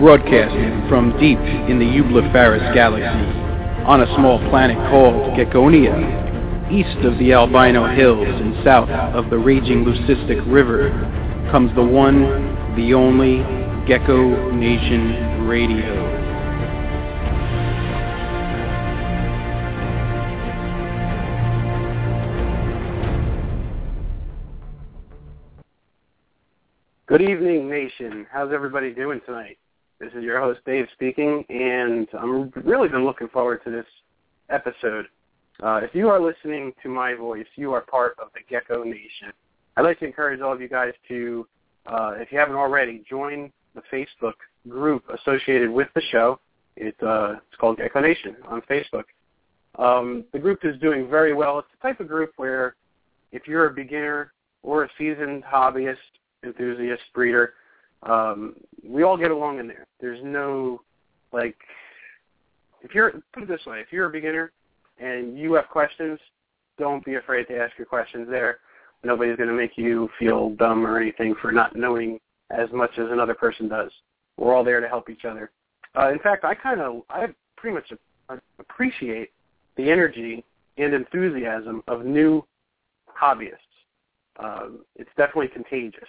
broadcasting from deep in the Eublepharis galaxy on a small planet called Geckonia, east of the Albino Hills and south of the raging Leucistic River, comes the one, the only Gecko Nation Radio. Good evening, Nation. How's everybody doing tonight? This is your host, Dave, speaking, and I'm really been looking forward to this episode. Uh, if you are listening to my voice, you are part of the Gecko Nation. I'd like to encourage all of you guys to, uh, if you haven't already, join the Facebook group associated with the show. It, uh, it's called Gecko Nation on Facebook. Um, the group is doing very well. It's the type of group where if you're a beginner or a seasoned hobbyist enthusiast, breeder. Um, we all get along in there. There's no like if you're put it this way, if you're a beginner and you have questions, don't be afraid to ask your questions there. Nobody's going to make you feel dumb or anything for not knowing as much as another person does. We're all there to help each other. Uh, in fact, I kind of I pretty much appreciate the energy and enthusiasm of new hobbyists. Um, it's definitely contagious.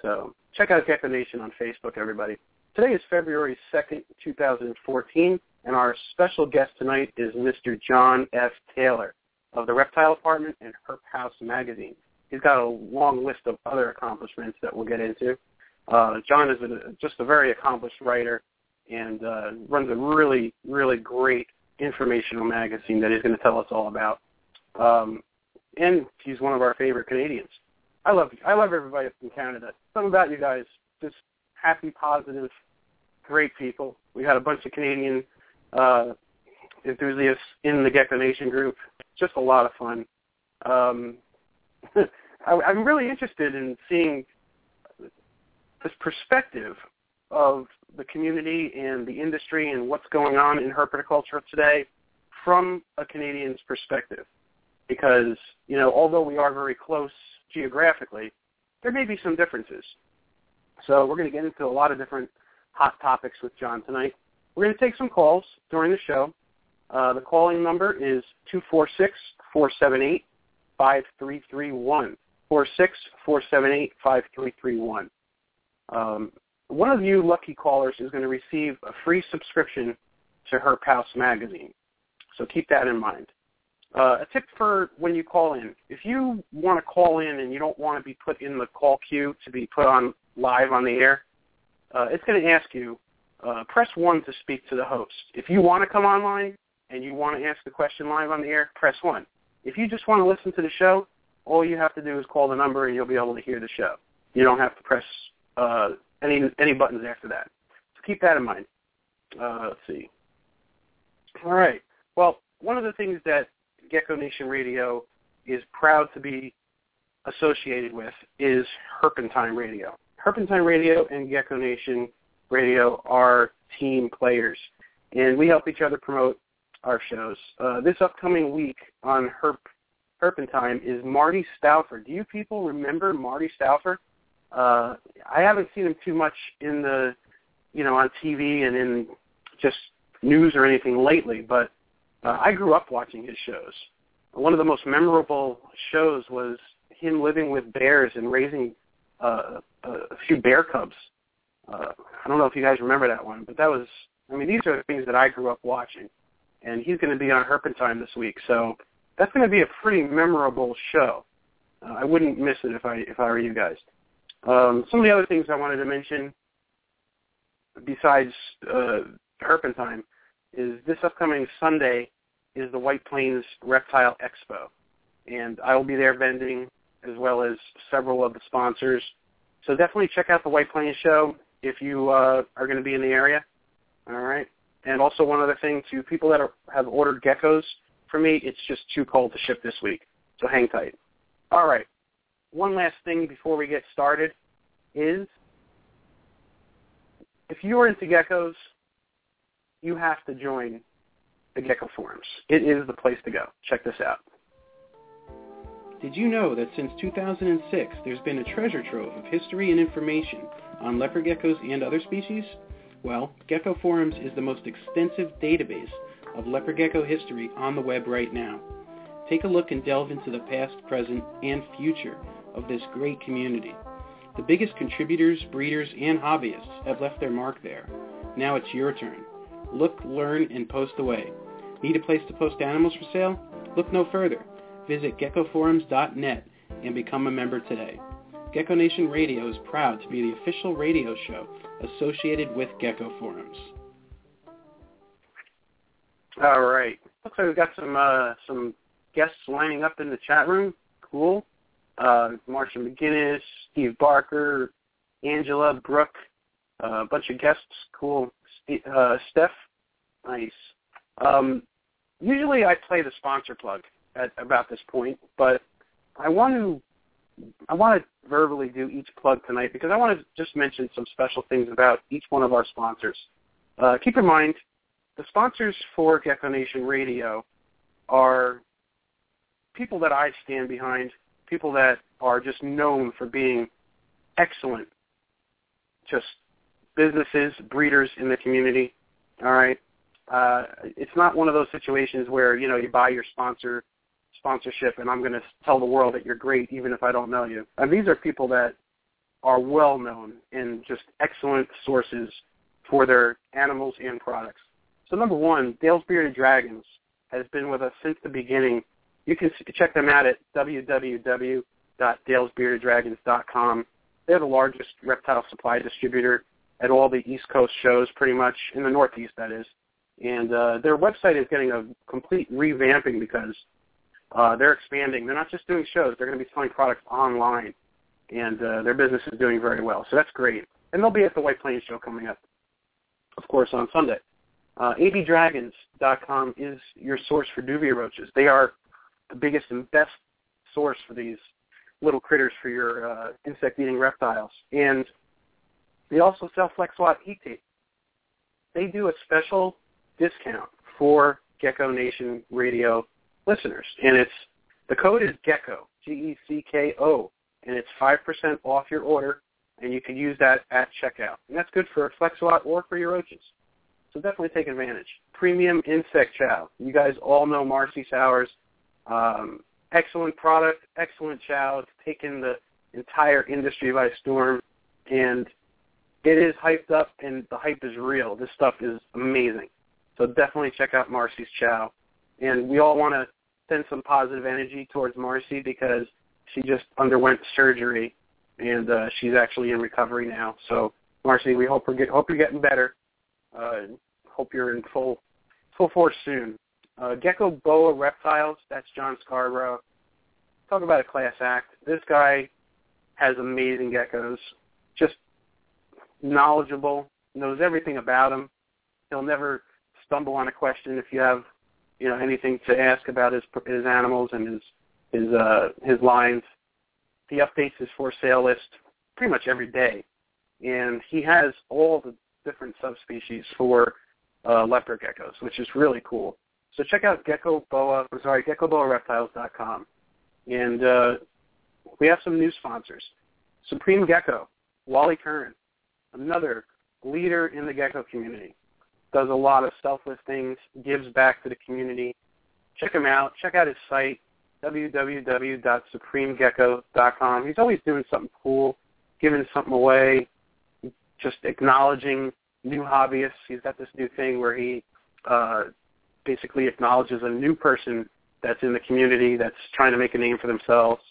So check out Gecko Nation on Facebook, everybody. Today is February 2nd, 2014, and our special guest tonight is Mr. John F. Taylor of the Reptile Apartment and Herp House Magazine. He's got a long list of other accomplishments that we'll get into. Uh, John is a, just a very accomplished writer and uh, runs a really, really great informational magazine that he's going to tell us all about. Um, and he's one of our favorite Canadians. I love I love everybody from Canada. Something about you guys, just happy, positive, great people. We had a bunch of Canadian uh, enthusiasts in the Gecko Nation group. Just a lot of fun. Um, I, I'm really interested in seeing this perspective of the community and the industry and what's going on in herpetoculture today from a Canadian's perspective. Because, you know, although we are very close geographically, there may be some differences. So we're going to get into a lot of different hot topics with John tonight. We're going to take some calls during the show. Uh, the calling number is 246-478-5331. 446-478-5331. Um, one of you lucky callers is going to receive a free subscription to Herp House magazine. So keep that in mind. Uh, a tip for when you call in. If you want to call in and you don't want to be put in the call queue to be put on live on the air, uh, it's going to ask you, uh, press 1 to speak to the host. If you want to come online and you want to ask the question live on the air, press 1. If you just want to listen to the show, all you have to do is call the number and you'll be able to hear the show. You don't have to press uh, any any buttons after that. So keep that in mind. Uh, let's see. All right. Well, one of the things that Gecko Nation Radio is proud to be associated with is Herpentine Radio. Herpentine Radio and Gecko Nation Radio are team players, and we help each other promote our shows. Uh, this upcoming week on Herp Herpentine is Marty Stouffer. Do you people remember Marty Stouffer? Uh, I haven't seen him too much in the, you know, on TV and in just news or anything lately, but uh, I grew up watching his shows. One of the most memorable shows was him living with bears and raising uh, a few bear cubs. Uh, I don't know if you guys remember that one, but that was, I mean, these are the things that I grew up watching. And he's going to be on Herpentine this week, so that's going to be a pretty memorable show. Uh, I wouldn't miss it if I if I were you guys. Um, some of the other things I wanted to mention, besides uh, Herpentine, is this upcoming Sunday is the White Plains Reptile Expo. And I will be there vending as well as several of the sponsors. So definitely check out the White Plains show if you uh, are going to be in the area. All right. And also one other thing to people that are, have ordered geckos for me, it's just too cold to ship this week. So hang tight. All right. One last thing before we get started is if you are into geckos, you have to join the Gecko Forums. It is the place to go. Check this out. Did you know that since 2006, there's been a treasure trove of history and information on leopard geckos and other species? Well, Gecko Forums is the most extensive database of leopard gecko history on the web right now. Take a look and delve into the past, present, and future of this great community. The biggest contributors, breeders, and hobbyists have left their mark there. Now it's your turn. Look, learn, and post away. Need a place to post animals for sale? Look no further. Visit geckoforums.net and become a member today. Gecko Nation Radio is proud to be the official radio show associated with Gecko Forums. All right. Looks like we've got some uh, some guests lining up in the chat room. Cool. Uh, Marcia McGinnis, Steve Barker, Angela, Brooke, uh, a bunch of guests. Cool. Uh, Steph, nice. Um, usually I play the sponsor plug at about this point, but I want to I want to verbally do each plug tonight because I want to just mention some special things about each one of our sponsors. Uh, keep in mind, the sponsors for Gecko Nation Radio are people that I stand behind, people that are just known for being excellent, just businesses, breeders in the community. All right, uh, it's not one of those situations where you know you buy your sponsor sponsorship and I'm going to tell the world that you're great even if I don't know you. And these are people that are well known and just excellent sources for their animals and products. So number one, Dale's Bearded Dragons has been with us since the beginning. You can check them out at www.dalesbeardeddragons.com. They're the largest reptile supply distributor at all the East Coast shows, pretty much in the Northeast, that is. And uh, their website is getting a complete revamping because uh, they're expanding. They're not just doing shows; they're going to be selling products online, and uh, their business is doing very well. So that's great. And they'll be at the White Plains show coming up, of course, on Sunday. Uh, abdragons.com is your source for dubia roaches. They are the biggest and best source for these little critters for your uh, insect-eating reptiles. And they also sell FlexWatt heat tape. They do a special discount for Gecko Nation Radio listeners, and it's the code is Gecko, G-E-C-K-O, and it's five percent off your order, and you can use that at checkout, and that's good for FlexWatt or for your roaches. So definitely take advantage. Premium insect chow. You guys all know Marcy Sowers. Um, excellent product, excellent chow. It's taken the entire industry by storm, and it is hyped up, and the hype is real. This stuff is amazing. So definitely check out Marcy's chow and we all want to send some positive energy towards Marcy because she just underwent surgery and uh, she's actually in recovery now. So Marcy, we hope get, hope you're getting better. Uh, hope you're in full full force soon. Uh, Gecko Boa Reptiles, that's John Scarborough. Talk about a class act. This guy has amazing geckos. Just knowledgeable, knows everything about them. He'll never stumble on a question if you have you know anything to ask about his his animals and his his uh his lines. He updates his for sale list pretty much every day, and he has all the different subspecies for uh, leopard geckos, which is really cool. So check out Gecko Boa, I'm sorry, GeckoBoaReptiles.com, and uh, we have some new sponsors. Supreme Gecko, Wally Curran, another leader in the gecko community does a lot of selfless things, gives back to the community. Check him out. Check out his site, www.supremegecko.com. He's always doing something cool, giving something away, just acknowledging new hobbyists. He's got this new thing where he uh, basically acknowledges a new person that's in the community that's trying to make a name for themselves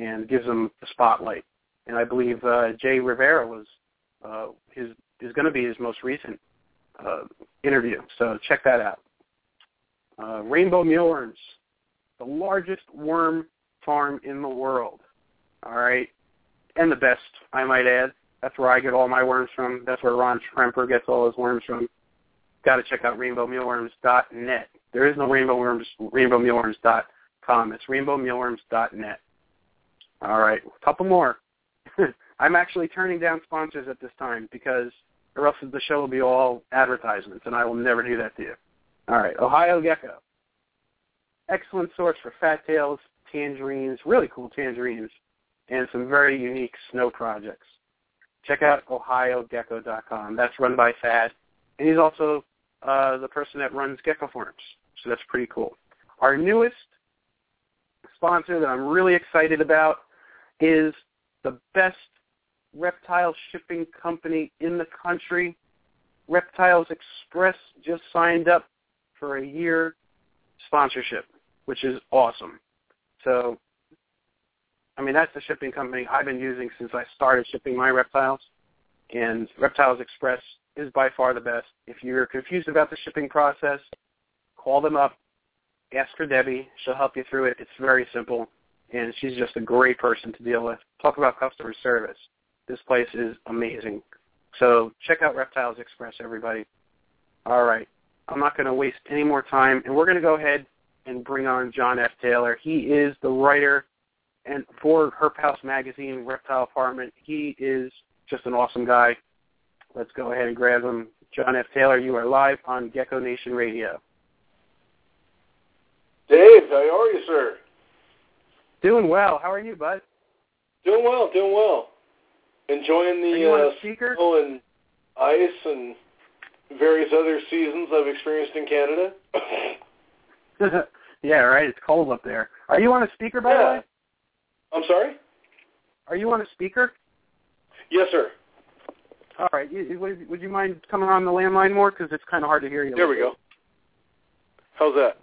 and gives them the spotlight. And I believe uh, Jay Rivera was uh, his is going to be his most recent uh, interview. So check that out. Uh, Rainbow Mealworms, the largest worm farm in the world. All right, and the best, I might add. That's where I get all my worms from. That's where Ron Tremper gets all his worms from. Got to check out rainbowmealworms.net. There is no rainbow worms, rainbowmealworms.com. It's rainbowmealworms.net. All right, a couple more. I'm actually turning down sponsors at this time because or else the show will be all advertisements, and I will never do that to you. All right, Ohio Gecko. Excellent source for fat tails, tangerines, really cool tangerines, and some very unique snow projects. check out ohiogecko.com. That's run by Thad, and he's also uh, the person that runs Gecko Farms. So that's pretty cool. Our newest sponsor that I'm really excited about is the best reptile shipping company in the country. Reptiles Express just signed up for a year sponsorship, which is awesome. So, I mean, that's the shipping company I've been using since I started shipping my reptiles. And Reptiles Express is by far the best. If you're confused about the shipping process, call them up, ask for Debbie. She'll help you through it. It's very simple, and she's just a great person to deal with. Talk about customer service. This place is amazing. So check out Reptiles Express, everybody. All right. I'm not going to waste any more time, and we're going to go ahead and bring on John F. Taylor. He is the writer and for Herp House Magazine, Reptile Apartment. He is just an awesome guy. Let's go ahead and grab him. John F. Taylor, you are live on Gecko Nation Radio. Dave, how are you, sir? Doing well. How are you, bud? Doing well, doing well. Enjoying the uh, snow and ice and various other seasons I've experienced in Canada. yeah, right. It's cold up there. Are you on a speaker, by yeah. the way? I'm sorry. Are you on a speaker? Yes, sir. All right. Would, would you mind coming on the landline more? Because it's kind of hard to hear you. There we go. How's that?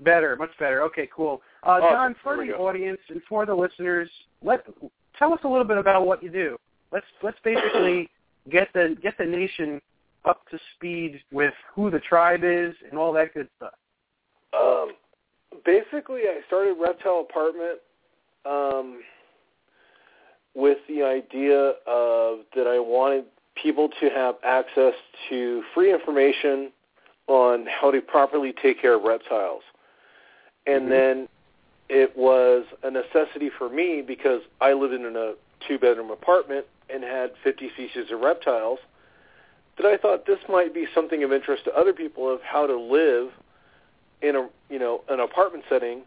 Better, much better. Okay, cool. Uh, awesome. John, for the audience and for the listeners, let tell us a little bit about what you do. Let's let's basically get the get the nation up to speed with who the tribe is and all that good stuff. Um, basically, I started Reptile Apartment um, with the idea of that I wanted people to have access to free information on how to properly take care of reptiles. And mm-hmm. then it was a necessity for me because I lived in a two-bedroom apartment and had 50 species of reptiles that I thought this might be something of interest to other people of how to live in a you know an apartment setting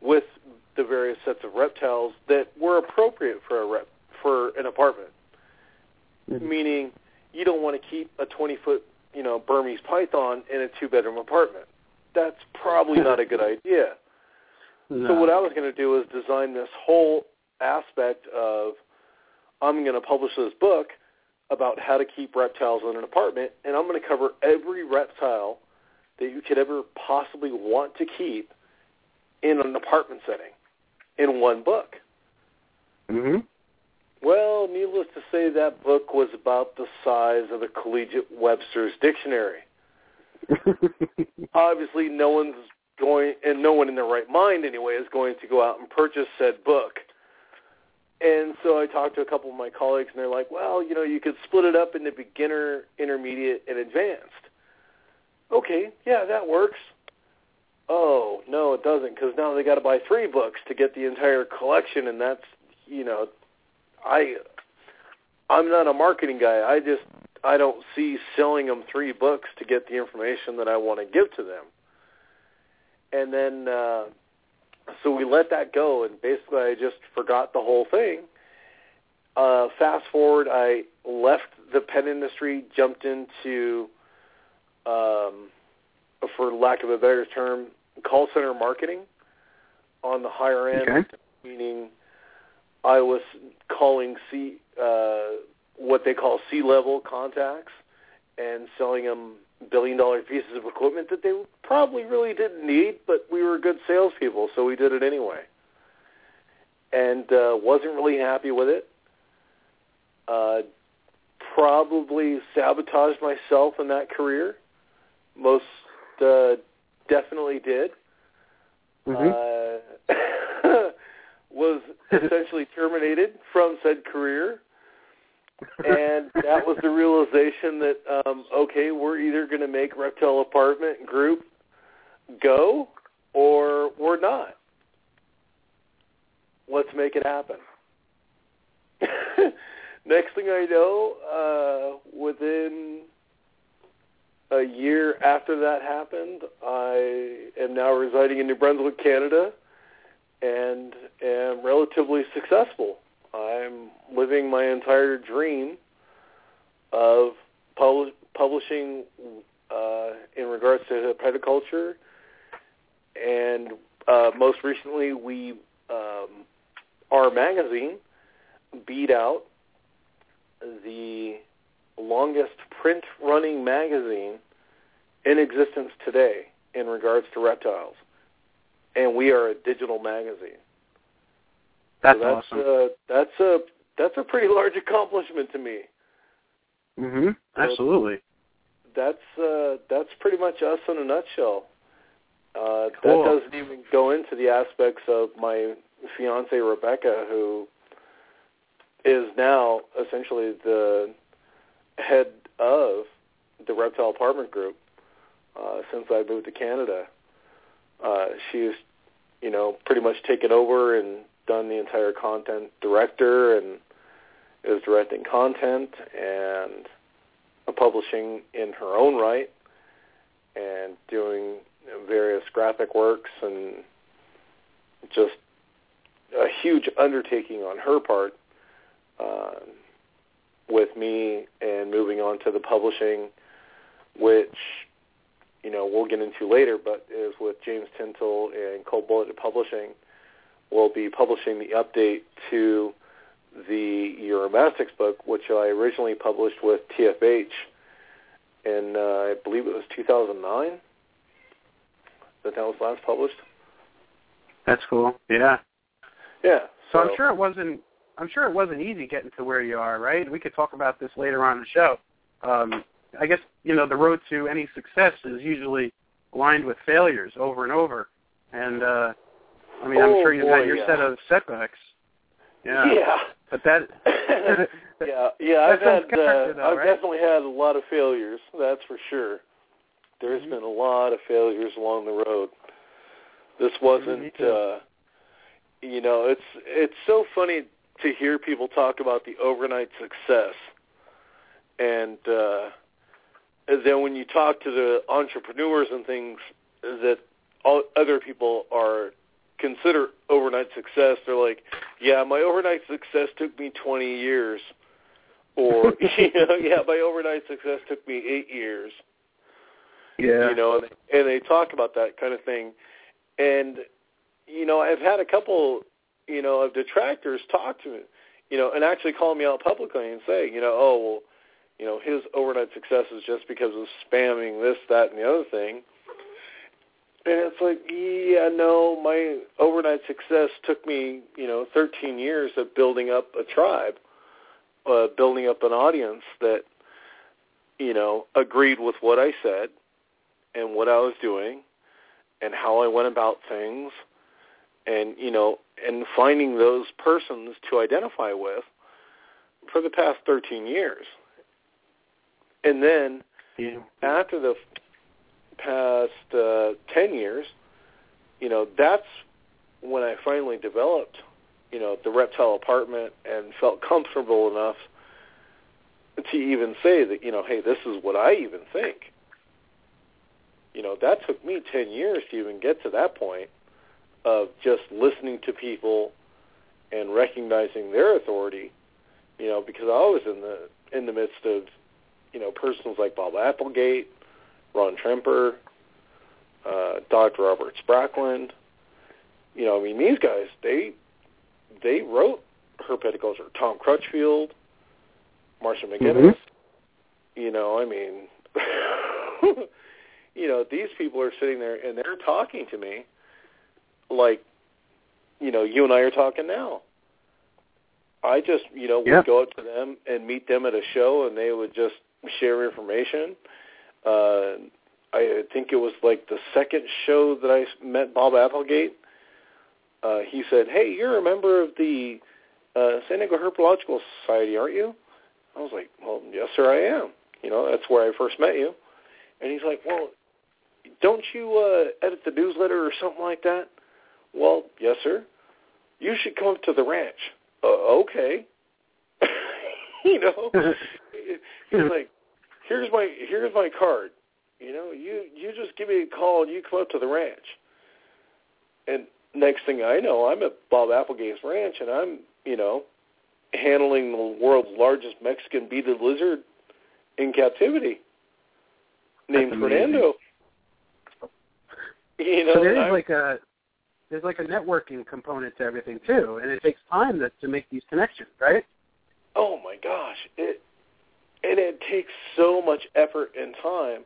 with the various sets of reptiles that were appropriate for a rep for an apartment. Mm-hmm. Meaning, you don't want to keep a 20 foot you know Burmese python in a two bedroom apartment. That's probably not a good idea. No. So what I was going to do was design this whole aspect of I'm going to publish this book about how to keep reptiles in an apartment, and I'm going to cover every reptile that you could ever possibly want to keep in an apartment setting in one book. Mm-hmm. Well, needless to say, that book was about the size of a collegiate Webster's dictionary. Obviously, no one's going, and no one in their right mind anyway, is going to go out and purchase said book. And so I talked to a couple of my colleagues, and they're like, well, you know, you could split it up into beginner, intermediate, and advanced. Okay, yeah, that works. Oh, no, it doesn't, because now they got to buy three books to get the entire collection, and that's, you know, I, I'm not a marketing guy. I just, I don't see selling them three books to get the information that I want to give to them. And then, uh, so we let that go, and basically I just forgot the whole thing. Uh, fast forward, I left the pen industry, jumped into, um, for lack of a better term, call center marketing on the higher end, okay. meaning I was calling C, uh, what they call C-level contacts and selling them billion-dollar pieces of equipment that they probably really didn't need, but we were good salespeople, so we did it anyway. And uh, wasn't really happy with it. Uh, probably sabotaged myself in that career. Most uh, definitely did. Mm-hmm. Uh, was essentially terminated from said career. And that was the realization that um, okay, we're either going to make Reptile Apartment Group go or we're not. Let's make it happen. Next thing I know, uh, within a year after that happened, I am now residing in New Brunswick, Canada, and am relatively successful. I'm living my entire dream of pub- publishing uh, in regards to herpetoculture, and uh, most recently we um, our magazine beat out the longest print running magazine in existence today in regards to reptiles, and we are a digital magazine. That's, so that's awesome. Uh, that's a that's a pretty large accomplishment to me. Mhm. Absolutely. That's uh, that's pretty much us in a nutshell. Uh, Cool. That doesn't even go into the aspects of my fiance Rebecca, who is now essentially the head of the Reptile Apartment Group uh, since I moved to Canada. Uh, she's, you know, pretty much taken over and done the entire content director and is directing content and publishing in her own right and doing various graphic works and just a huge undertaking on her part uh, with me and moving on to the publishing, which you know we'll get into later, but is with James Tintle and Cold Bullet Publishing. We'll be publishing the update to the Uromastyx book, which I originally published with TFH in uh, I believe it was 2009 that that was last published. That's cool. Yeah. Yeah. So I'm sure it wasn't. I'm sure it wasn't easy getting to where you are, right? We could talk about this later on in the show. Um, I guess you know the road to any success is usually lined with failures over and over, and uh, I mean I'm Oh, sure you've boy, had your yeah. set of setbacks. Yeah. Yeah. But that. yeah, yeah, I've had, uh, though, I've right? definitely had a lot of failures. That's for sure. There's Mhm. been a lot of failures along the road. This wasn't, too. uh, you know, it's it's so funny to hear people talk about the overnight success, and uh, then when you talk to the entrepreneurs and things that all other people are consider overnight success, they're like, yeah, my overnight success took me 20 years. Or, you know, yeah, my overnight success took me eight years. yeah. You know, and they, and they talk about that kind of thing. And, you know, I've had a couple, you know, of detractors talk to me, you know, and actually call me out publicly and say, you know, oh, well, you know, his overnight success is just because of spamming this, that, and the other thing. And it's like, yeah, no, my overnight success took me, you know, 13 years of building up a tribe, uh, building up an audience that, you know, agreed with what I said and what I was doing and how I went about things and, you know, and finding those persons to identify with for the past 13 years. And then yeah. after the past uh, 10 years, you know, that's when I finally developed, you know, the reptile apartment and felt comfortable enough to even say that, you know, hey, this is what I even think. You know, that took me 10 years to even get to that point of just listening to people and recognizing their authority, you know, because I was in the in the midst of, you know, persons like Bob Applegate, Ron Tremper, uh, Dr. Robert Sprackland. You know, I mean, these guys, they they wrote her herpetoculture. Tom Crutchfield, Marcia McGinnis. You know, I mean, you know, these people are sitting there and they're talking to me like, you know, you and I are talking now. I just, you know, would Yeah. go up to them and meet them at a show, and they would just share information. Uh, I think it was like the second show that I met Bob Applegate. Uh, he said, "Hey, you're a member of the uh, San Diego Herpetological Society, aren't you?" I was like, "Well, yes, sir, I am. You know, that's where I first met you." And he's like, "Well, don't you uh, edit the newsletter or something like that?" Well, yes, sir. You should come up to the ranch. Uh, okay. you know, he's like, here's my here's my card. You know, you you just give me a call and you come up to the ranch. And next thing I know, I'm at Bob Applegate's ranch and I'm you know handling the world's largest Mexican beaded lizard in captivity named Fernando. You know, so there is I'm- like a there's like a networking component to everything too, and it takes time to, to make these connections, right? oh my gosh, it and it takes so much effort and time.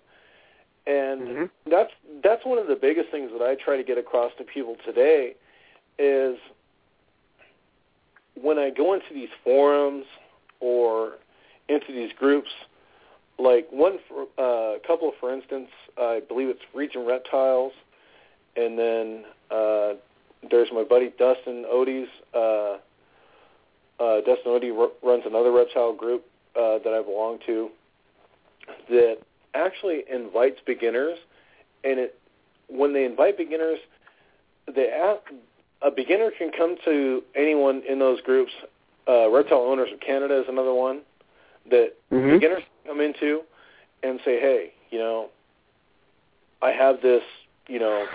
And Mhm. that's that's one of the biggest things that I try to get across to people today is when I go into these forums or into these groups, like one for uh, couple, for instance, I believe it's Region Reptiles, and then uh, there's my buddy Dustin Odie's. Uh, uh, Dustin Odie r- runs another reptile group uh, that I belong to that actually invites beginners, and it when they invite beginners, they ask, a beginner can come to anyone in those groups. Uh, Reptile Owners of Canada is another one that Mhm. beginners come into and say, hey, you know, I have this, you know,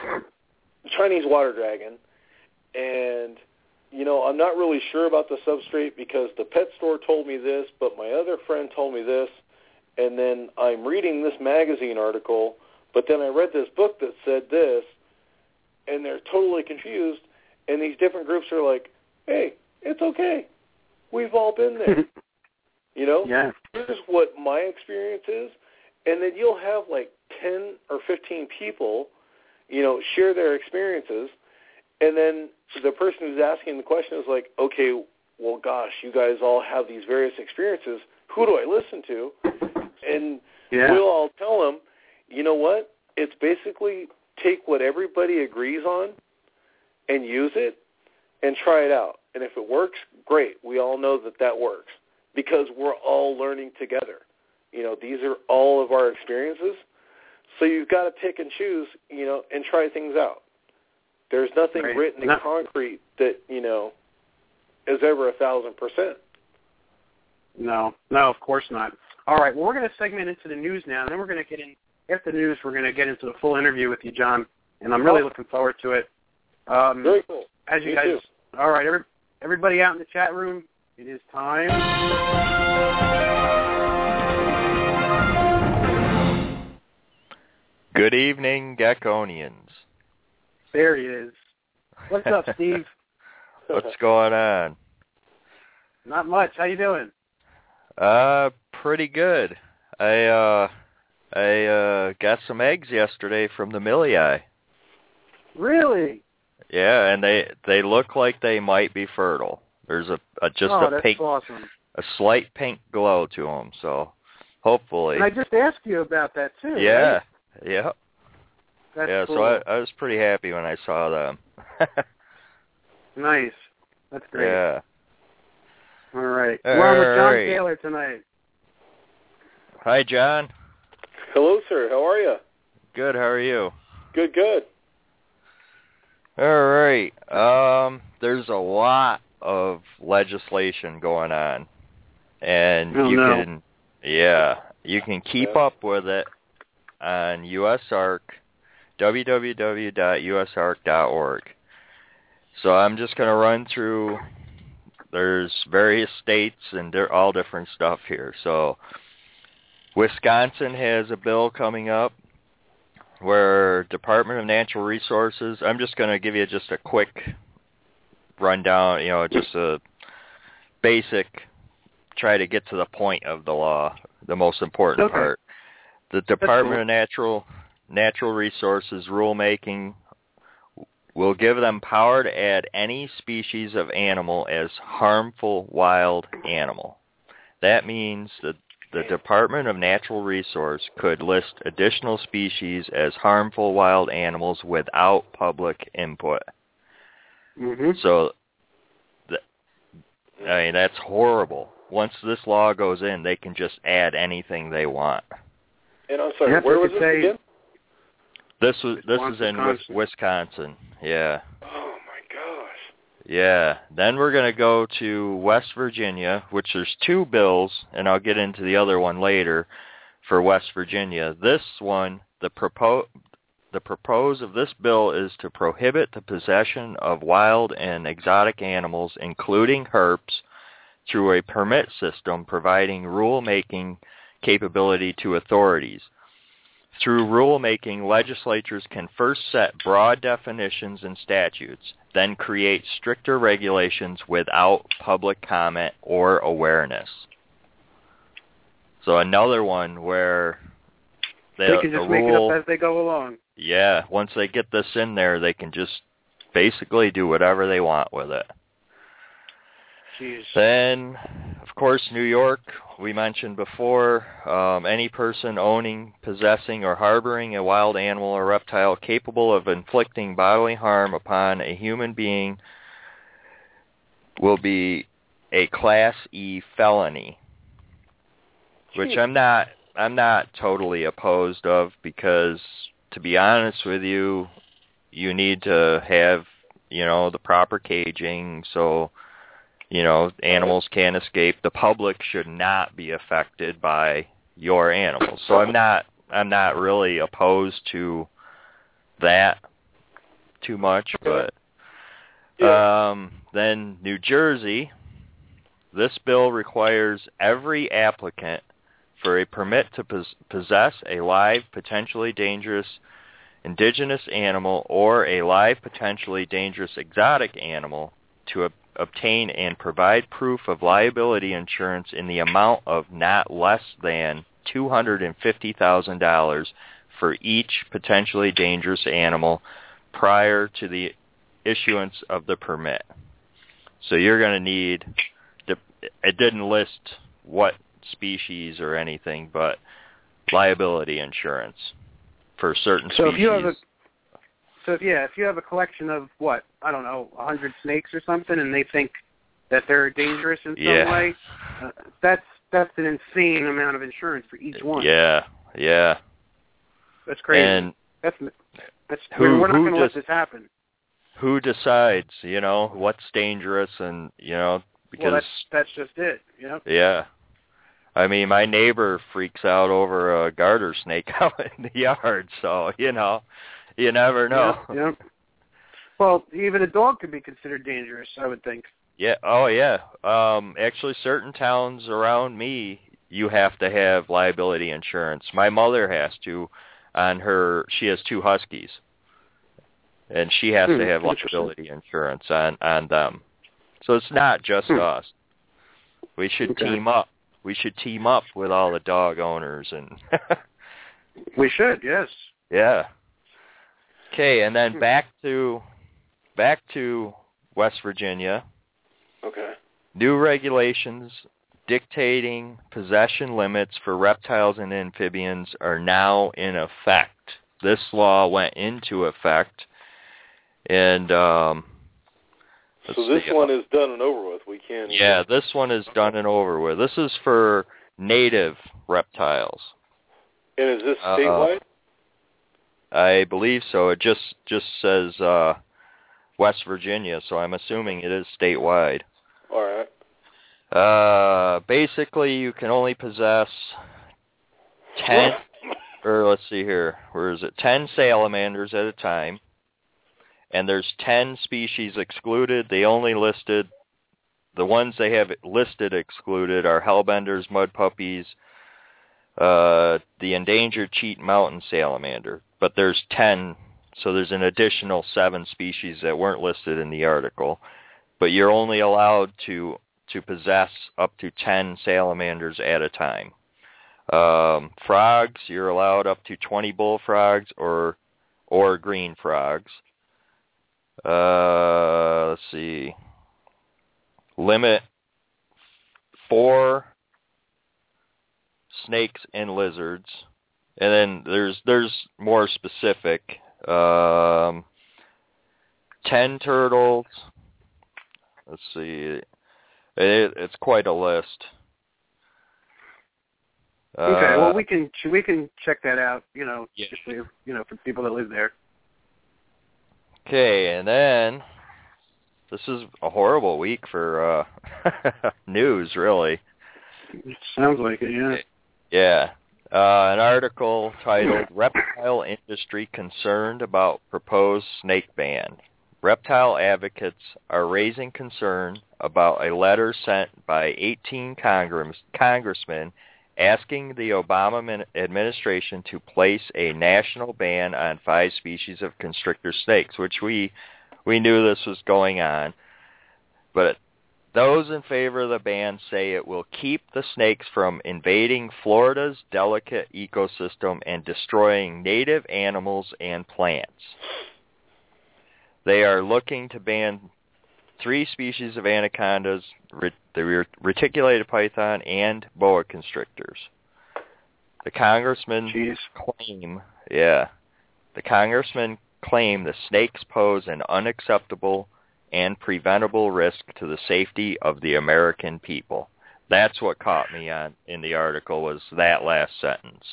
Chinese water dragon, and you know, I'm not really sure about the substrate because the pet store told me this, but my other friend told me this, and then I'm reading this magazine article, but then I read this book that said this, and they're totally confused, and these different groups are like, hey, it's okay. We've all been there. You know? yeah. here's what my experience is, and then you'll have like 10 or 15 people, you know, share their experiences, and then the person who's asking the question is like, okay, well, gosh, you guys all have these various experiences. Who do I listen to? And Yeah. we'll all tell them, you know what? It's basically take what everybody agrees on and use it and try it out. And if it works, great. We all know that that works because we're all learning together. You know, these are all of our experiences. So you've got to pick and choose, you know, and try things out. There's nothing Right. written in No. concrete that, you know, is ever a thousand percent. No, no, of course not. All right, well, we're going to segment into the news now, and then we're going to get in. After the news, we're going to get into the full interview with you, John, and I'm really Oh. looking forward to it. Um, Very cool. as you Me guys, too. all right, every, everybody out in the chat room, it is time. Good evening, Geckonians. There he is. What's up, Steve? What's going on? Not much. How you doing? Uh, pretty good. I uh, I uh got some eggs yesterday from the Millii. Really? Yeah, and they they look like they might be fertile. There's a, a just oh, a pink, awesome. a slight pink glow to them. So hopefully, And I just asked you about that too. yeah, right? yeah, That's yeah. cool. So I I was pretty happy when I saw them. nice. That's great. yeah. All right. All We're on with John right. Taylor tonight. Hi, John. Hello, sir. How are you? Good. How are you? Good, good. All right. Um, there's a lot of legislation going on, and Oh, you no. can, yeah, you can keep Yeah. up with it on USARC, www.usarc.org. So I'm just going to run through. There's various states and they're all different stuff here. So Wisconsin has a bill coming up where Department of Natural Resources, I'm just going to give you just a quick rundown, you know, just a basic try to get to the point of the law, the most important Okay. part. The Department cool. of Natural Natural Resources rulemaking will give them power to add any species of animal as harmful wild animal. That means that the Department of Natural Resource could list additional species as harmful wild animals without public input. Mm-hmm. So, th- I mean, that's horrible. Once this law goes in, they can just add anything they want. And I'm sorry, where was this say- again? This was this is in Wisconsin. Wisconsin. Yeah. Oh my gosh. Yeah. Then we're going to go to West Virginia, which there's two bills, and I'll get into the other one later for West Virginia. This one, the propo- the propose of this bill is to prohibit the possession of wild and exotic animals, including herps, through a permit system providing rulemaking capability to authorities. Through rulemaking, legislatures can first set broad definitions and statutes, then create stricter regulations without public comment or awareness. So another one where They the, can just the make rule, it up as they go along. yeah, once they get this in there, they can just basically do whatever they want with it. Jeez. Then, of course, New York, we mentioned before, um, any person owning, possessing, or harboring a wild animal or reptile capable of inflicting bodily harm upon a human being will be a Class E felony, which I'm not. I'm not totally opposed of because, to be honest with you, you need to have you know the proper caging so you know animals can't escape. The public should not be affected by your animals. So i'm not i'm not really opposed to that too much but um then new jersey this bill requires every applicant for a permit to pos- possess a live potentially dangerous indigenous animal or a live potentially dangerous exotic animal to ob- obtain and provide proof of liability insurance in the amount of not less than $250,000 for each potentially dangerous animal prior to the issuance of the permit. So you're going to need it didn't list what species or anything, but liability insurance for certain So species. if you have a so if, yeah, if you have a collection of what I don't know, a hundred snakes or something, and they think that they're dangerous in some Yeah. way, uh, that's that's an insane amount of insurance for each one. Yeah, yeah. that's crazy. And that's that's Who- we're not going to let this happen. who decides, you know, what's dangerous and, you know, because well, that's that's just it. You know. yeah. I mean, my neighbor freaks out over a garter snake out in the yard, so, you know, you never know. Yeah, yeah. Well, even a dog could be considered dangerous, I would think. Yeah. Oh, yeah. Um, actually, certain towns around me, you have to have liability insurance. My mother has to, on her. She has two huskies, and she has Hmm, to have liability insurance on on them. So it's not just Hmm. us. We should Okay. team up. We should team up with all the dog owners and. We should, yes. Yeah. Okay, and then Hmm. back to back to West Virginia. Okay. New regulations dictating possession limits for reptiles and amphibians are now in effect. This law went into effect, and um, So this see, one is done and over with. We can. yeah, this one is done and over with. This is for native reptiles. And is this Uh, statewide? I believe so. It just just says uh, West Virginia, so I'm assuming it is statewide. All right. Uh, basically, you can only possess ten, or let's see here, where is it? Ten salamanders at a time, and there's ten species excluded. They only listed the ones they have listed excluded are hellbenders, mud puppies, uh, the endangered cheat mountain salamander. But there's ten, so there's an additional seven species that weren't listed in the article. But you're only allowed to to possess up to 10 salamanders at a time. Um, frogs, you're allowed up to 20 bullfrogs or or green frogs. Uh, let's see. Limit four snakes and lizards, and then there's there's more specific. Um, ten turtles. Let's see. It, it's quite a list. Okay, Uh, well we can we can check that out. You know, Yeah. just so, you know, for people that live there. Okay, and then this is a horrible week for uh news, really. It sounds like it. Yeah. Yeah. Uh, an article titled Reptile Industry Concerned About Proposed Snake Ban. Reptile advocates are raising concern about a letter sent by 18 Congress, congressmen asking the Obama administration to place a national ban on five species of constrictor snakes, which we we knew this was going on. But those in favor of the ban say it will keep the snakes from invading Florida's delicate ecosystem and destroying native animals and plants. They are looking to ban three species of anacondas, the reticulated python, and boa constrictors. The congressman Jeez. claim, yeah, the congressman claim the snakes pose an unacceptable and preventable risk to the safety of the American people. That's what caught me on in the article was that last sentence.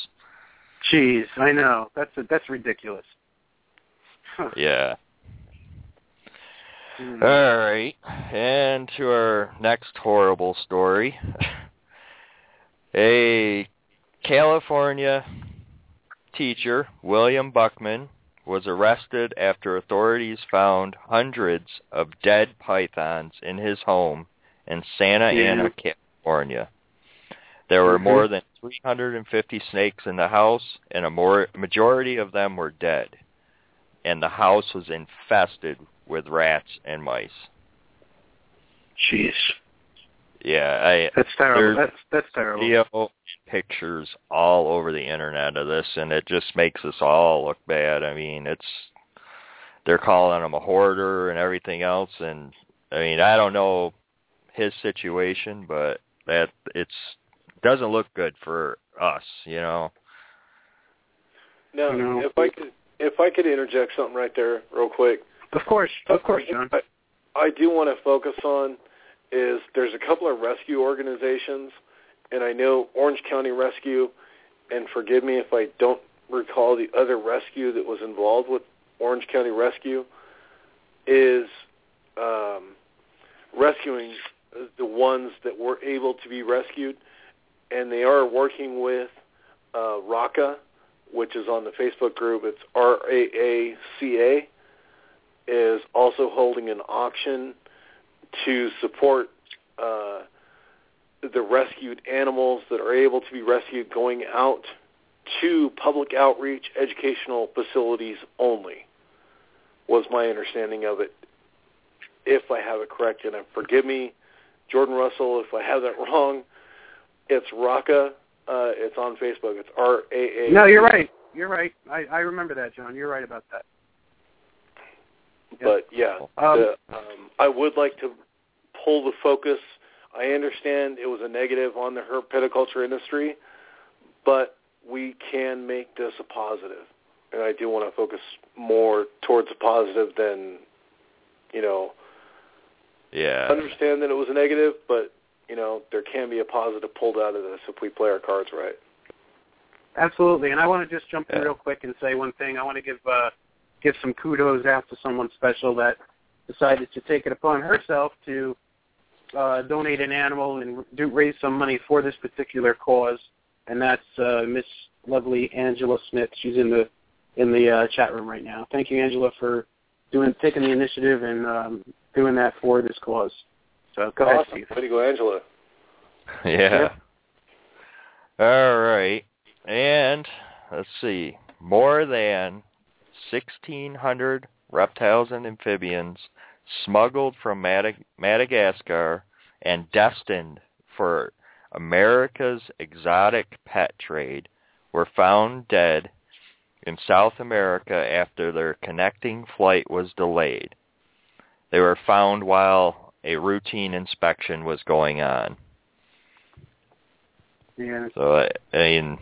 Jeez, I know. That's a, that's ridiculous. yeah. Mm. All right. And to our next horrible story. A California teacher, William Buckman, was arrested after authorities found hundreds of dead pythons in his home in Santa. Ana, California. There were more than 350 snakes in the house, and a more, majority of them were dead. And the house was infested with rats and mice. Jeez, Yeah, I that's terrible. That's that's terrible. video pictures all over the internet of this, and it just makes us all look bad. I mean, it's they're calling him a hoarder and everything else, and I mean, I don't know his situation, but that it's doesn't look good for us, you know. Now, No. if I could, if I could interject something right there, real quick. Of course, of course, John. I, I do want to focus on is there's a couple of rescue organizations, and I know Orange County Rescue, and forgive me if I don't recall the other rescue that was involved with Orange County Rescue, is um, rescuing the ones that were able to be rescued, and they are working with uh, RACA, which is on the Facebook group. It's R-A-A-C-A, is also holding an auction to support uh, the rescued animals that are able to be rescued going out to public outreach educational facilities only was my understanding of it if I have it correct and forgive me Jordan Russell if I have that wrong it's Raka uh, it's on Facebook it's R A A No, you're right. You're right. I I remember that, John. You're right about that. But yeah, Um, the, um, I would like to pull the focus. I understand it was a negative on the herpetoculture industry, but we can make this a positive, and I do want to focus more towards a positive than, you know, Yeah. understand that it was a negative, but you know there can be a positive pulled out of this if we play our cards right. Absolutely. And I want to just jump in Yeah. real quick and say one thing. I want to give uh, give some kudos out to someone special that decided to take it upon herself to uh, donate an animal and do, raise some money for this particular cause. And that's uh, Miss Lovely Angela Smith. She's in the in the uh, chat room right now. Thank you, Angela, for doing taking the initiative and um, doing that for this cause. So go ahead, awesome, Steve. way to go, Angela. Yeah. All right. And let's see. More than 1,600 reptiles and amphibians smuggled from Madag- Madagascar and destined for America's exotic pet trade were found dead in South America after their connecting flight was delayed. They were found while a routine inspection was going on. Yeah. So I, I mean,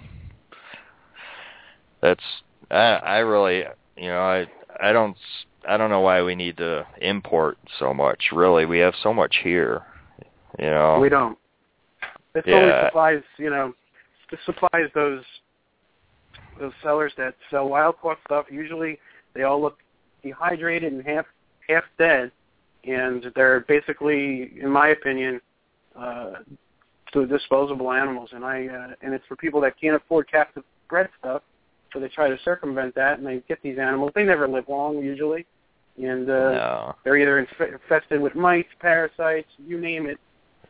that's I I really you know I I don't s- I don't know why we need to import so much. Really, we have so much here. You know. We don't. This Yeah. only supplies, you know, it supplies those those sellers that sell wild caught stuff. Usually, they all look dehydrated and half half dead, and they're basically, in my opinion, uh, to disposable animals. And I uh, and it's for people that can't afford captive bred stuff, so they try to circumvent that and they get these animals. They never live long usually, and uh, no. they're either inf- infested with mites, parasites, you name it.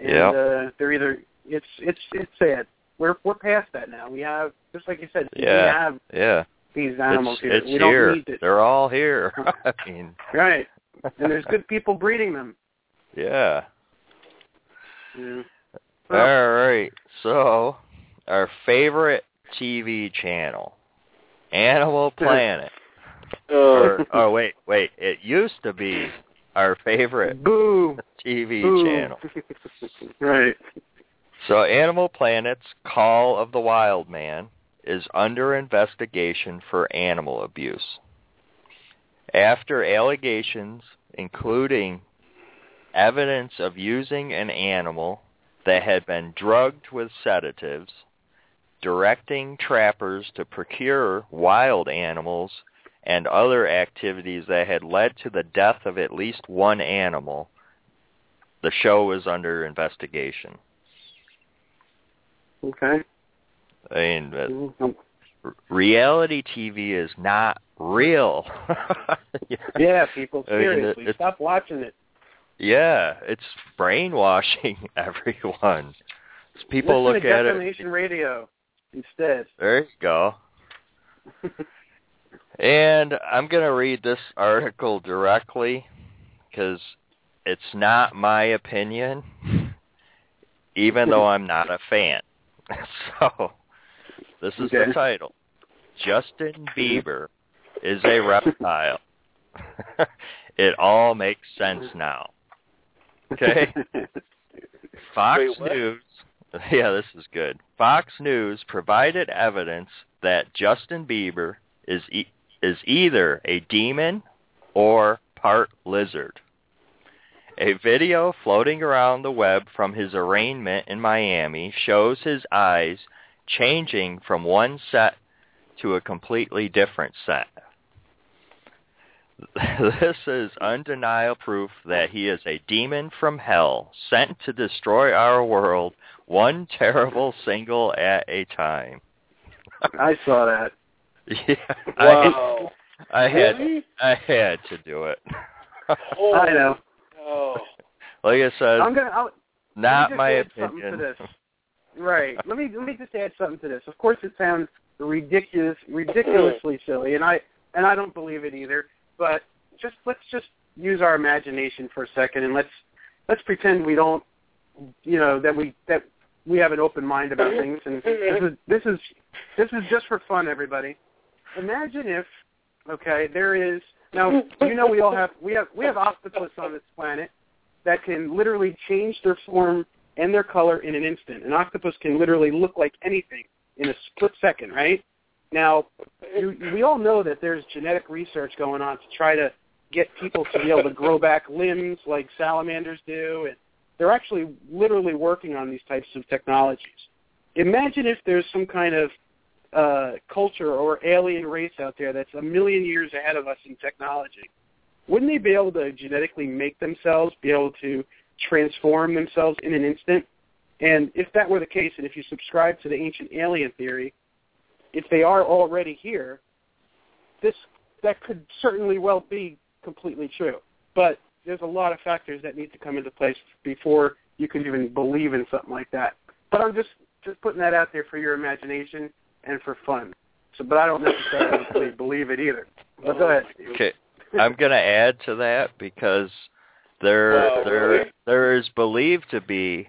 And Yep. uh, they're either it's it's it's sad. we're we're past that now. We have just like you said, we Yeah. have Yeah. these animals it's here. it's we don't here. need it. They're all here. I mean, Right. And there's good people breeding them. yeah. Yeah. All right. So, our favorite TV channel, Animal Planet. Uh, or, oh wait, wait. It used to be our favorite Boo. TV Boo. channel. right. So, Animal Planet's Call of the Wild Man is under investigation for animal abuse. After allegations, including evidence of using an animal that had been drugged with sedatives, directing trappers to procure wild animals, and other activities that had led to the death of at least one animal, the show is under investigation. Okay. I mean, uh, Mhm. reality TV is not real. Yeah, people, I mean, seriously, stop watching it. Yeah, it's brainwashing everyone. People Listen look at it. Defamation Radio instead. There you go. And I'm going to read this article directly because it's not my opinion, even though I'm not a fan. So, this is Okay. the title. Justin Bieber is a reptile. it all makes sense now. Okay? Fox Wait. News. Yeah, this is good. Fox News provided evidence that Justin Bieber is e- is either a demon or part lizard. A video floating around the web from his arraignment in Miami shows his eyes changing from one set to a completely different set. This is undeniable proof that he is a demon from hell sent to destroy our world one terrible single at a time. I saw that. Yeah, wow. I, I had Really? I had to do it. Oh, I know. No. like I said, I'm gonna. I'll, not my opinion. Right. Let me let me just add something to this. Of course, it sounds ridiculous, ridiculously silly, and I and I don't believe it either. But just let's just use our imagination for a second, and let's let's pretend we don't, you know, that we that we have an open mind about things. And this is this is this is just for fun, everybody. Imagine if, okay, there is now. You know, we all have we have we have octopus on this planet that can literally change their form and their color in an instant. An octopus can literally look like anything in a split second, right? Now, you, we all know that there's genetic research going on to try to get people to be able to grow back limbs like salamanders do, and they're actually literally working on these types of technologies. Imagine if there's some kind of uh, culture or alien race out there that's a million years ahead of us in technology. Wouldn't they be able to genetically make themselves, be able to transform themselves in an instant? And if that were the case, and if you subscribe to the ancient alien theory, if they are already here, this that could certainly well be completely true. But there's a lot of factors that need to come into place before you can even believe in something like that. But I'm just just putting that out there for your imagination and for fun. So, but I don't necessarily believe it either. But go ahead. Steve. Okay, I'm going to add to that because there Oh, there really? there is believed to be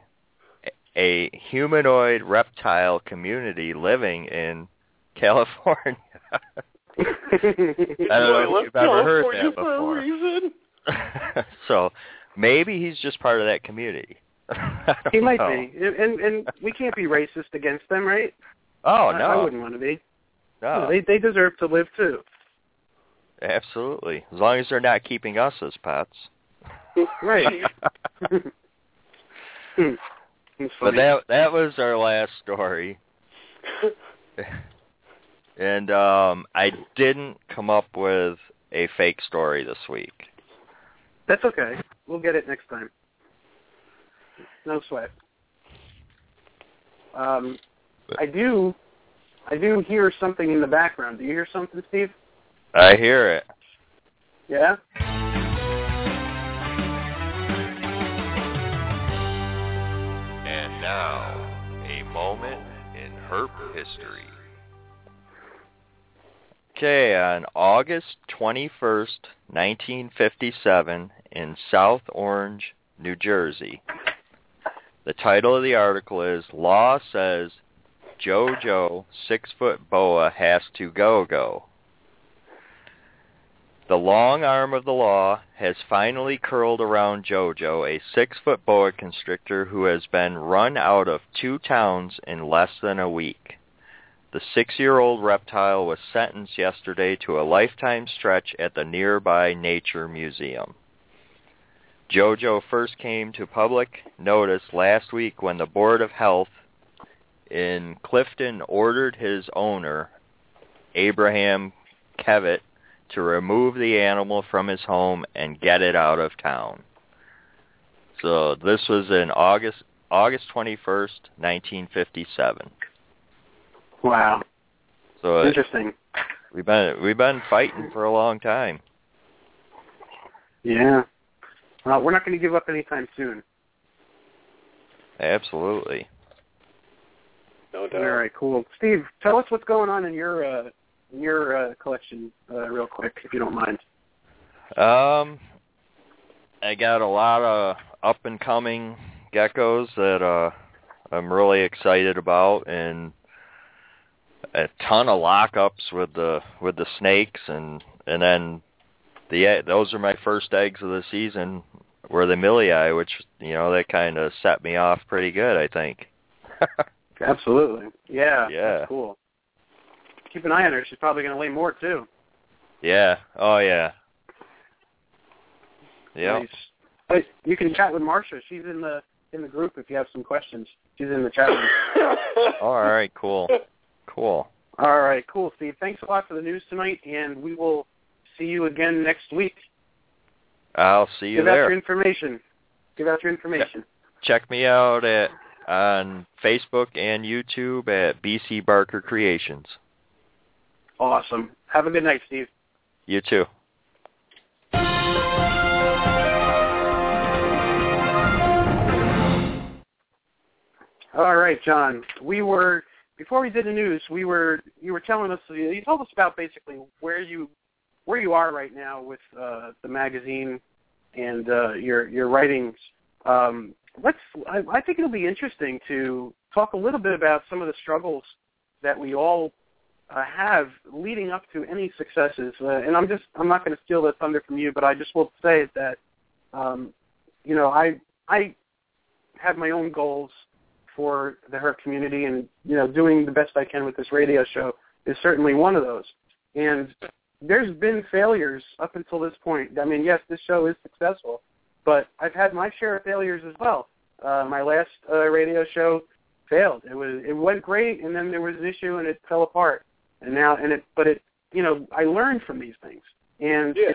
a humanoid reptile community living in California. I don't know if you've ever heard that before. so maybe he's just part of that community. He might know. be, and, and we can't be racist against them, right? Oh no, I wouldn't want to be. no, They they deserve to live too. absolutely. As long as they're not keeping us as pets. Right. Hmm. But that that was our last story. and um I didn't come up with a fake story this week. That's okay. We'll get it next time. No sweat. Um, I do, I do hear something in the background. Do you hear something, Steve? I hear it. Yeah. And now, a moment in Herp History. Okay, on August 21st, 1957, in South Orange, New Jersey, the title of the article is Law Says JoJo Six-Foot Boa Has to Go Go. The long arm of the law has finally curled around Jojo, a six-foot boa constrictor who has been run out of two towns in less than a week. The six-year-old reptile was sentenced yesterday to a lifetime stretch at the nearby Nature Museum. Jojo first came to public notice last week when the Board of Health in Clifton ordered his owner, Abraham Kevitt, to remove the animal from his home and get it out of town. So this was in August August 21st, 1957. Wow. So Interesting. we've been we've been fighting for a long time. Yeah. Well, we're not going to give up anytime soon. Absolutely. No doubt. right, cool. Steve, tell us what's going on in your uh, in your uh, collection, uh, real quick, if you don't mind. Um, I got a lot of up and coming geckos that uh I'm really excited about, and a ton of lockups with the with the snakes, and and then the those are my first eggs of the season were the milii, which you know that kind of set me off pretty good, I think. Absolutely. Yeah. Yeah. That's cool. Keep an eye on her. She's probably going to lay more too. yeah. Oh yeah. Yeah. Nice. But you can chat with Marcia. She's in the in the group if you have some questions. She's in the chat room. All right. Cool. Cool. All right, cool, Steve. Thanks a lot for the news tonight, and we will see you again next week. I'll see you Give out your information. Give out your information. Check me out at on Facebook and YouTube at BC Barker Creations. Awesome. Have a good night, Steve. You too. All right, John. We were before we did the news. We were you were telling us you told us about basically where you where you are right now with uh, the magazine and uh, your your writings. Um, let's. I, I think it'll be interesting to talk a little bit about some of the struggles that we all uh, have leading up to any successes. Uh, and I'm just I'm not going to steal the thunder from you, but I just will say that um, you know I I have my own goals for the Herp community, and you know, doing the best I can with this radio show is certainly one of those. And there's been failures up until this point. I mean, yes, this show is successful, but I've had my share of failures as well. Uh, my last uh, radio show failed. It was it went great, and then there was an issue, and it fell apart. And now, and it, but it, you know, I learned from these things, and Yeah.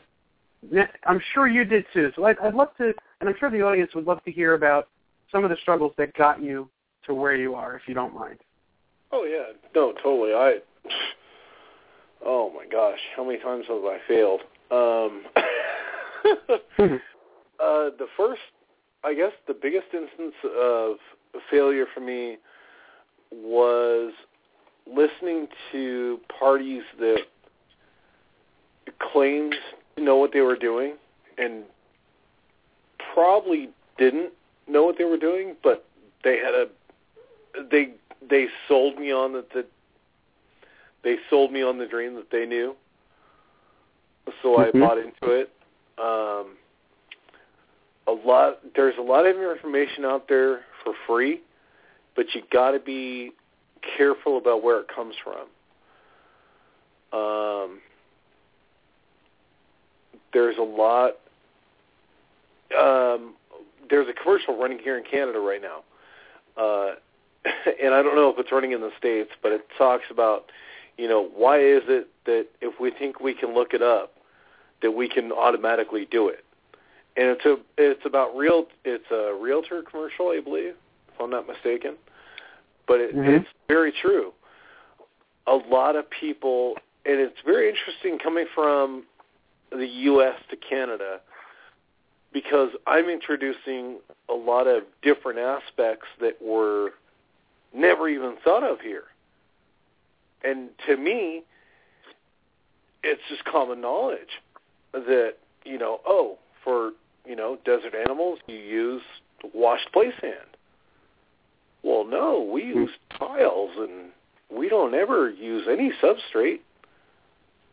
it, I'm sure you did too. So I'd, I'd love to, and I'm sure the audience would love to hear about some of the struggles that got you to where you are, if you don't mind. Oh yeah, no, totally. I. Oh my gosh, how many times have I failed? Um, uh, the first, I guess, the biggest instance of failure for me was listening to parties that claimed to know what they were doing and probably didn't know what they were doing, but they had a they they sold me on that the they sold me on the dream that they knew. So I Mhm. bought into it. Um a lot there's a lot of information out there for free, but you got to be careful about where it comes from. Um there's a lot um there's a commercial running here in Canada right now. Uh and I don't know if it's running in the states, but it talks about, you know, why is it that if we think we can look it up, that we can automatically do it? And it's a it's about real it's a realtor commercial, I believe, if I'm not mistaken. But it, Mhm. it's very true. A lot of people, and it's very interesting coming from the U.S. to Canada because I'm introducing a lot of different aspects that were never even thought of here. And to me, it's just common knowledge that you know, oh, for you know desert animals, you use washed play sand. Well, no, we Hmm. use tiles, and we don't ever use any substrate.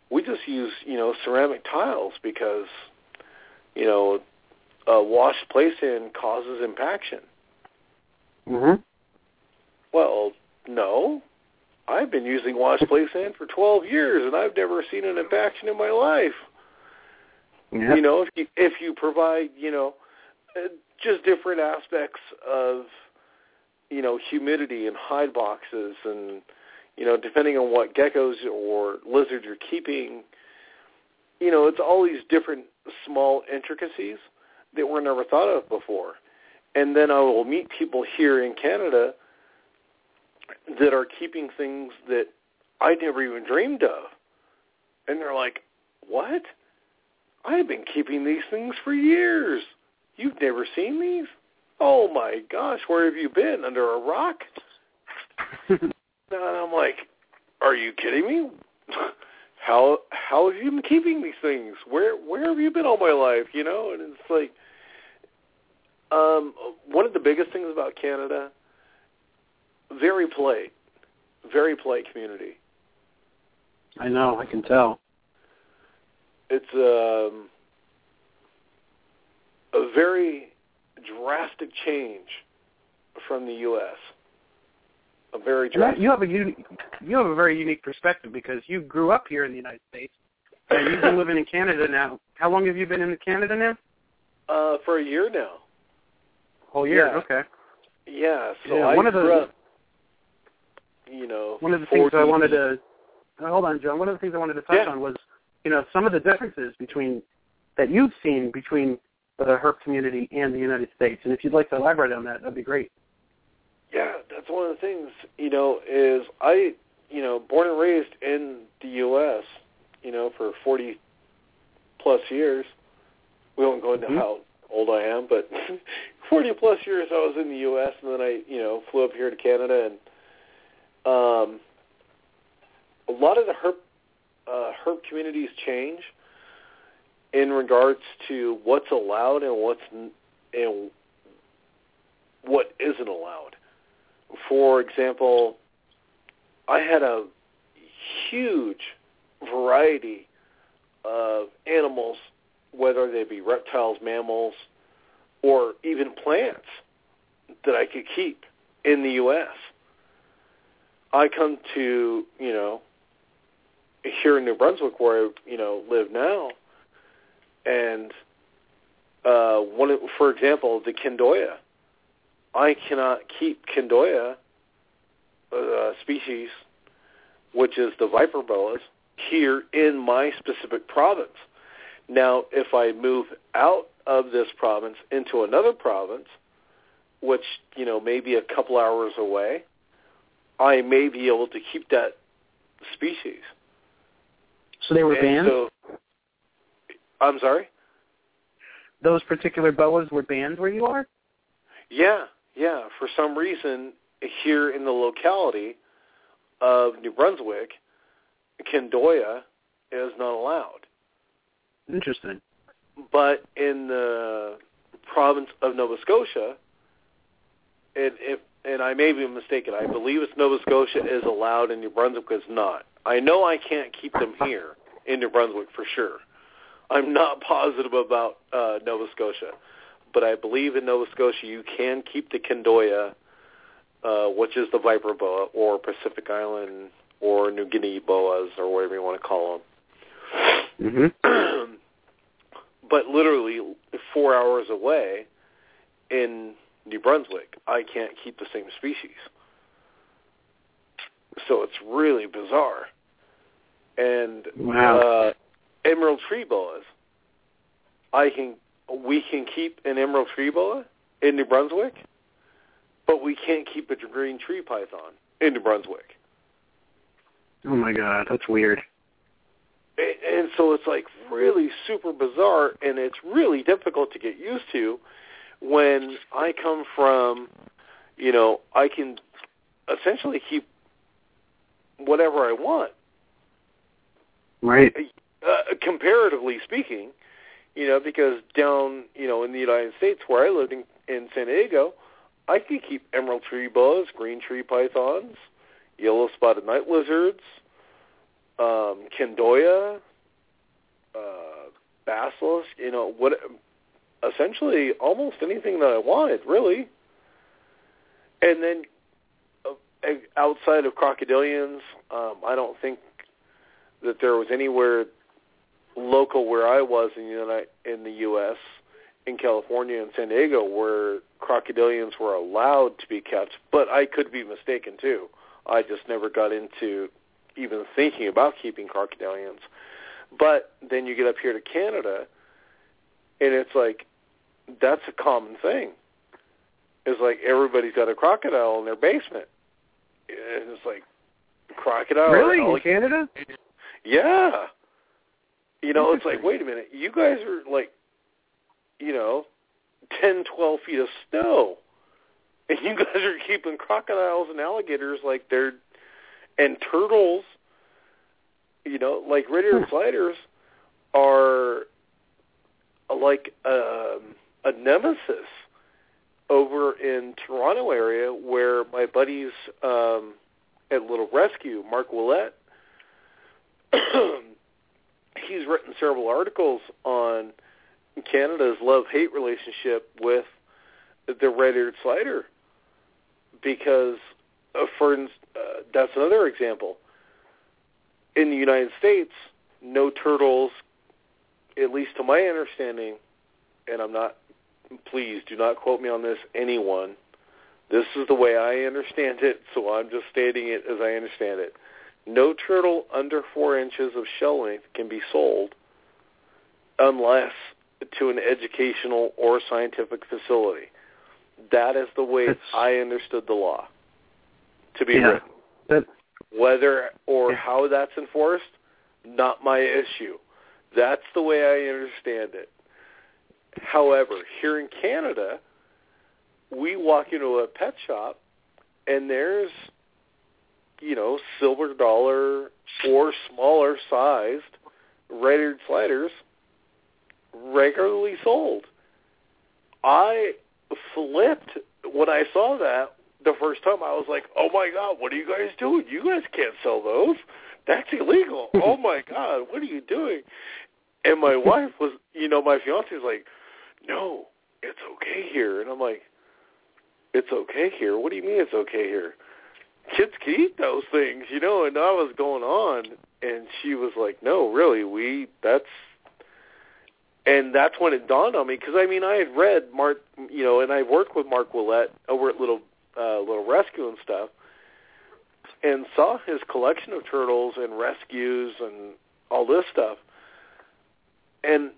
We just use you know ceramic tiles because you know uh, washed play sand causes impaction. Mhm. Well, no. I've been using washed play sand for 12 years, and I've never seen an impaction in my life. Yeah. You know, if you if you provide, you know, uh, just different aspects of, you know, humidity and hide boxes, and you know, depending on what geckos or lizards you're keeping, you know, it's all these different small intricacies that were never thought of before. And then I will meet people here in Canada that are keeping things that I never even dreamed of. And they're like, what? I've been keeping these things for years. You've never seen these? Oh my gosh, where have you been? Under a rock? and I'm like, are you kidding me? how how have you been keeping these things? Where where have you been all my life? You know, and it's like, um, one of the biggest things about Canada, very polite, very polite community. I know. I can tell. It's um, a very drastic change from the U.S. A very drastic. you have a you have a very unique perspective because you grew up here in the United States and you've been living in Canada now. How long have you been in Canada now? Uh, for a year now. Whole year. Yeah. Okay. Yeah. So Yeah, I one of the- up. You know, One of the things I wanted to hold on, John. One of the things I wanted to touch Yeah. on was, you know, some of the differences between that you've seen between the herp community and the United States. And if you'd like to elaborate on that, that'd be great. Yeah, that's one of the things, you know, is I, you know, born and raised in the U.S., you know, for 40 plus years. We won't go into Mhm. how old I am, but 40 plus years I was in the U.S. and then I, you know, flew up here to Canada and um, a lot of the herp uh, herp communities change in regards to what's allowed and what's and what isn't allowed. For example, I had a huge variety of animals, whether they be reptiles, mammals, or even plants that I could keep in the U.S. I come to, you know, here in New Brunswick where I, you know, live now, and uh, one, for example, the Candoia. I cannot keep Candoia uh, species, which is the viper boas, here in my specific province. Now, if I move out of this province into another province, which you know may be a couple hours away, I may be able to keep that species. So they were And banned. So, I'm sorry. Those particular boas were banned where you are. Yeah, yeah. For some reason, here in the locality of New Brunswick, Candoia is not allowed. Interesting. But in the province of Nova Scotia, and if and I may be mistaken, I believe it's Nova Scotia is allowed and New Brunswick is not. I know I can't keep them here in New Brunswick for sure. I'm not positive about uh, Nova Scotia, but I believe in Nova Scotia you can keep the Candoia, uh, which is the viper boa, or Pacific Island or New Guinea boas, or whatever you want to call them. Mm-hmm. but literally four hours away in New Brunswick, I can't keep the same species. So it's really bizarre. And Wow. uh, emerald tree boas, I can we can keep an emerald tree boa in New Brunswick, but we can't keep a green tree python in New Brunswick. Oh my God, that's weird. and and so it's like really super bizarre and it's really difficult to get used to when I come from you know I can essentially keep whatever I want. Right. Uh, comparatively speaking, you know, because down, you know, in the United States where I lived in, in San Diego, I could keep emerald tree boas, green tree pythons, yellow spotted night lizards, um, Candoia, uh, basilisk, you know, what essentially almost anything that I wanted, really. And then uh, outside of crocodilians, um, I don't think that there was anywhere local where I was in the United, in the U.S. in California and San Diego where crocodilians were allowed to be kept, but I could be mistaken too. I just never got into even thinking about keeping crocodilians. But then you get up here to Canada, and it's like that's a common thing. It's like everybody's got a crocodile in their basement. And it's like crocodile. Really in Canada? Yeah. You know, it's like, wait a minute, you guys are like, you know, ten, twelve feet of snow, and you guys are keeping crocodiles and alligators like they're, and turtles. You know, like red-eared sliders are like um, a nemesis over in Toronto area where my buddies um, at Little Rescue, Mark Willett, he's written several articles on Canada's love-hate relationship with the red-eared slider because, uh, for uh, that's another example. In the United States, no turtles, at least to my understanding, and I'm not, please do not quote me on this, anyone. This is the way I understand it, so I'm just stating it as I understand it. No turtle under four inches of shell length can be sold unless to an educational or scientific facility. That is the way That's, I understood the law to be yeah, written. That, Whether or Yeah. how that's enforced, not my issue. That's the way I understand it. However, here in Canada, we walk into a pet shop and there's, you know, silver dollar or smaller sized red-eared sliders regularly sold. I flipped when I saw that the first time. I was like, "Oh my god, what are you guys doing? You guys can't sell those. That's illegal. oh my god, what are you doing?" And my wife was, you know, my fiance was like, "No, it's okay here." And I'm like, "It's okay here? What do you mean it's okay here? Kids can eat those things, you know." And I was going on, and she was like, "No, really, we that's and that's when it dawned on me because I mean I had read Mark, you know, and I worked with Mark Willett over at Little uh, Little Rescue and stuff, and saw his collection of turtles and rescues and all this stuff, and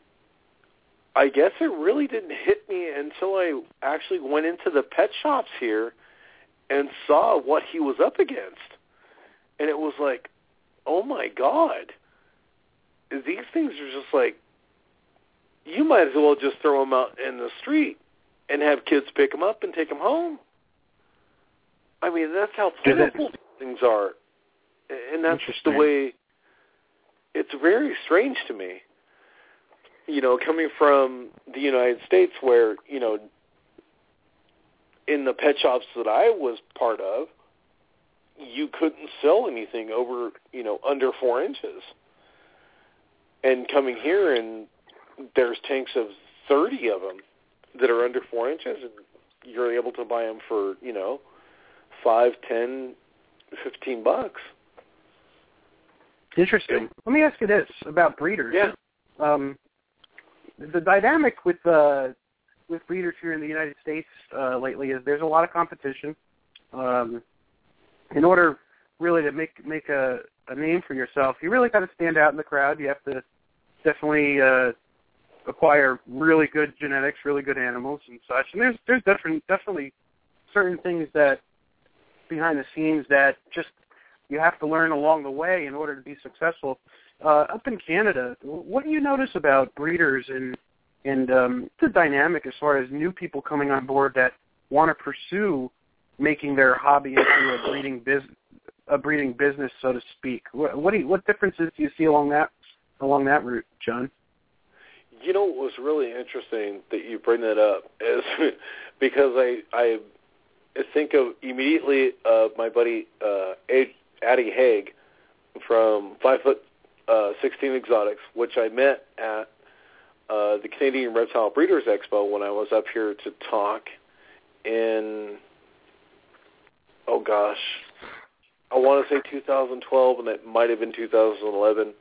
I guess it really didn't hit me until I actually went into the pet shops here and saw what he was up against, and it was like, oh my god, these things are just like you might as well just throw them out in the street and have kids pick them up and take them home. I mean, that's how plentiful things are, and that's just the way. It's very strange to me. You know, coming from the United States, where you know, in the pet shops that I was part of, you couldn't sell anything over you know under four inches. And coming here and there's tanks of 30 of them that are under four inches, and you're able to buy them for you know five, ten, fifteen bucks. Interesting. Let me ask you this about breeders. Yeah. Um, the dynamic with uh, with breeders here in the United States uh, lately is there's a lot of competition. Um, in order really to make make a, a name for yourself, you really got to stand out in the crowd. You have to definitely uh, acquire really good genetics, really good animals and such. And there's there's different definitely certain things that behind the scenes that just you have to learn along the way in order to be successful. Uh, up in Canada, what do you notice about breeders and and um, the dynamic as far as new people coming on board that want to pursue making their hobby into a breeding business, a breeding business, so to speak. What what, you, what differences do you see along that along that route, John? You know what was really interesting that you bring that up is because I I think of immediately of my buddy uh, Addie Haig from Five Foot uh, 16 Exotics, which I met at uh, the Canadian Reptile Breeders Expo when I was up here to talk in oh gosh, I want to say 2012, and it might have been 2011.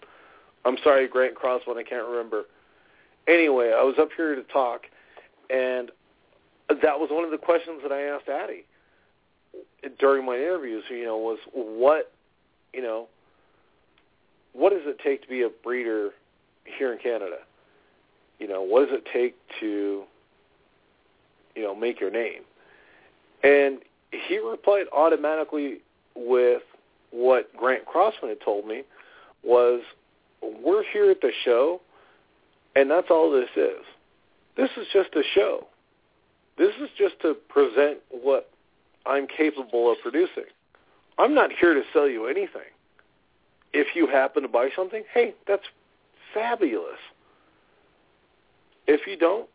I'm sorry, Grant Crossman, I can't remember. Anyway, I was up here to talk, and that was one of the questions that I asked Addie during my interviews. You know, was what, you know, what does it take to be a breeder here in Canada? You know, what does it take to, you know, make your name? And he replied automatically with what Grant Crossman had told me was, we're here at the show, and that's all this is. This is just a show. This is just to present what I'm capable of producing. I'm not here to sell you anything. If you happen to buy something, hey, that's fabulous. If you don't,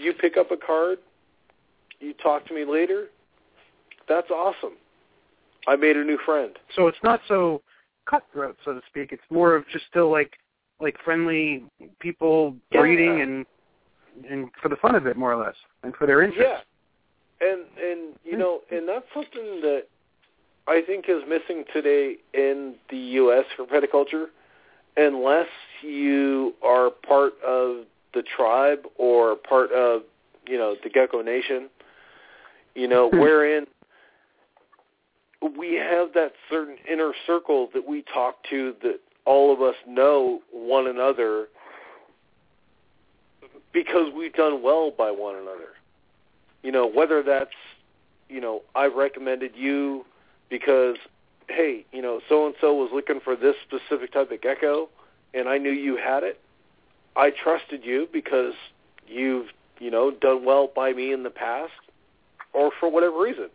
you pick up a card, you talk to me later, that's awesome. I made a new friend. So it's not so cutthroat, so to speak. It's more of just still like like friendly people breeding yeah. and and for the fun of it, more or less, and for their interest. Yeah, and and you hmm. know, and that's something that I think is missing today in the U.S. for culture, unless you are part of the tribe or part of you know the Gecko Nation. You know, wherein we have that certain inner circle that we talk to that all of us know one another because we've done well by one another. You know, whether that's, you know, I've recommended you because, hey, you know, so-and-so was looking for this specific type of gecko and I knew you had it. I trusted you because you've, you know, done well by me in the past or for whatever reason.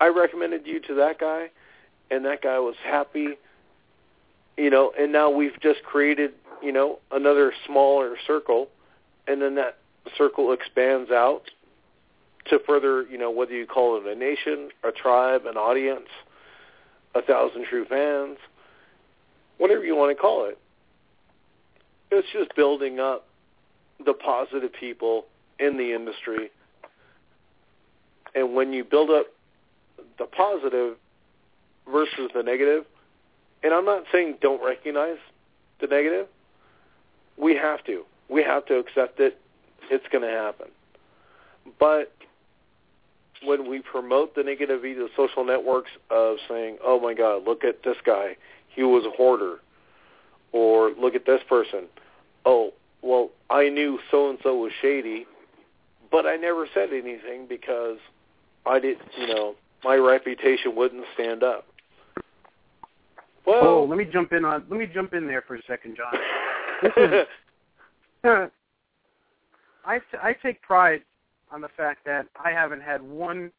I recommended you to that guy, and that guy was happy. You know, and now we've just created, you know, another smaller circle, and then that circle expands out to further, you know, whether you call it a nation, a tribe, an audience, a thousand true fans, whatever you want to call it. It's just building up the positive people in the industry. And when you build up the positive versus the negative, and I'm not saying don't recognize the negative. We have to. We have to accept it. It's going to happen. But when we promote the negative via the social networks of saying, oh my God, look at this guy. He was a hoarder. Or look at this person. Oh, well, I knew so-and-so was shady, but I never said anything because I didn't, you know, my reputation wouldn't stand up. Well, oh, let me jump in on let me jump in there for a second, John. This is, I I take pride on the fact that I haven't had one,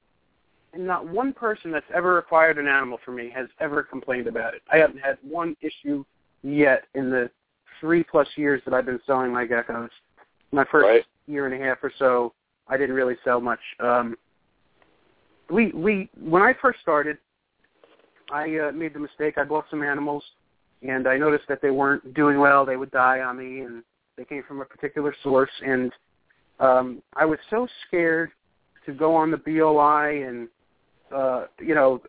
not one person that's ever acquired an animal for me has ever complained about it. I haven't had one issue yet in the three plus years that I've been selling my geckos. My first right. year and a half or so, I didn't really sell much. Um, we we when I first started, I uh, made the mistake. I bought some animals, and I noticed that they weren't doing well. They would die on me, and they came from a particular source. And um, I was so scared to go on the BOI and uh, you know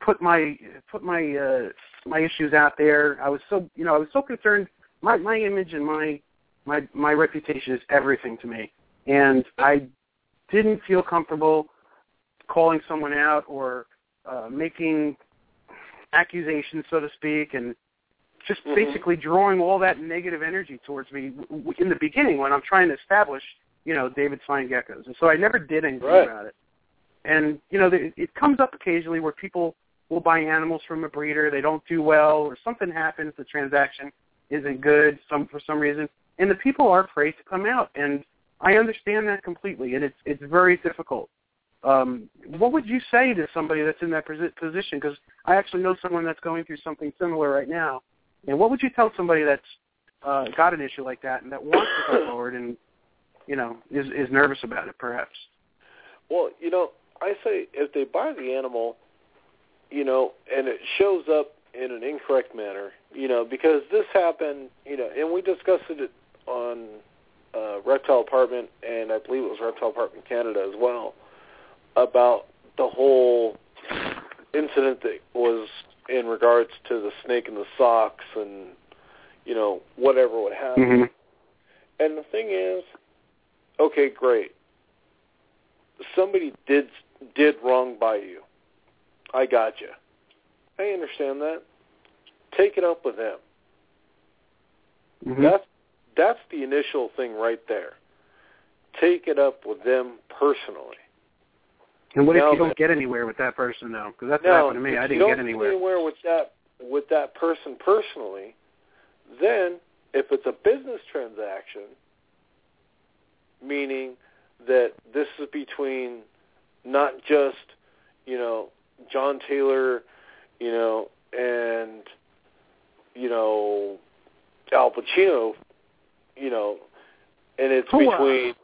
put my put my uh, my issues out there. I was so you know I was so concerned. My my image and my my my reputation is everything to me, and I didn't feel comfortable calling someone out or uh, making accusations, so to speak, and just mm-hmm. basically drawing all that negative energy towards me in the beginning when I'm trying to establish, you know, David's Fine Geckos. And so I never did anything right. about it. And, you know, it comes up occasionally where people will buy animals from a breeder, they don't do well, or something happens, the transaction isn't good some for some reason, and the people are afraid to come out. And I understand that completely, and it's it's very difficult Um, what would you say to somebody that's in that position? Because I actually know someone that's going through something similar right now. And what would you tell somebody that's uh, got an issue like that and that wants to come forward and you know is is nervous about it, perhaps? Well, you know, I say if they buy the animal, you know, and it shows up in an incorrect manner, you know, because this happened, you know, and we discussed it on uh, Reptile Apartment, and I believe it was Reptile Apartment Canada as well, about the whole incident that was in regards to the snake in the socks and you know whatever would happen. Mm-hmm. And the thing is, okay, great. Somebody did did wrong by you. I got you. I understand that. Take it up with them. Mm-hmm. That's that's the initial thing right there. Take it up with them personally. And what now, if you don't get anywhere with that person, though? Because that's now, what happened to me. I didn't you don't get anywhere. Get anywhere with that with that person personally, then if it's a business transaction, meaning that this is between not just you know John Taylor, you know, and you know Al Pacino, you know, and it's Hooah. between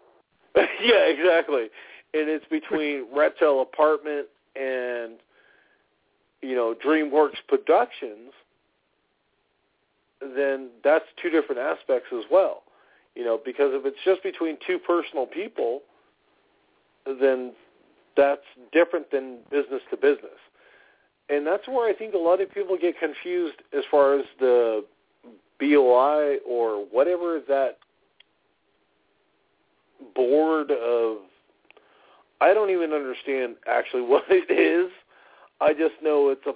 yeah, exactly, and it's between Reptile Apartment and you know DreamWorks Productions. Then that's two different aspects as well, you know, because if it's just between two personal people, then that's different than business to business. And that's where I think a lot of people get confused as far as the BOI or whatever that board of I don't even understand actually what it is. I just know it's a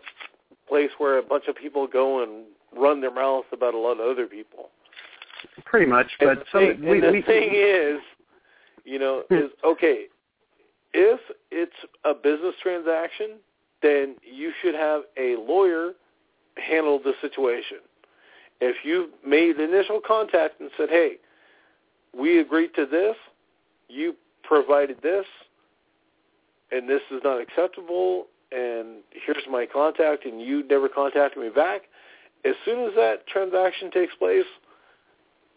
place where a bunch of people go and run their mouth about a lot of other people. Pretty much, but some, thing, we, the we, thing is, you know, hmm. is okay. If it's a business transaction, then you should have a lawyer handle the situation. If you made initial contact and said, "Hey, we agreed to this, you provided this, and this is not acceptable, and here's my contact, and you never contacted me back," as soon as that transaction takes place,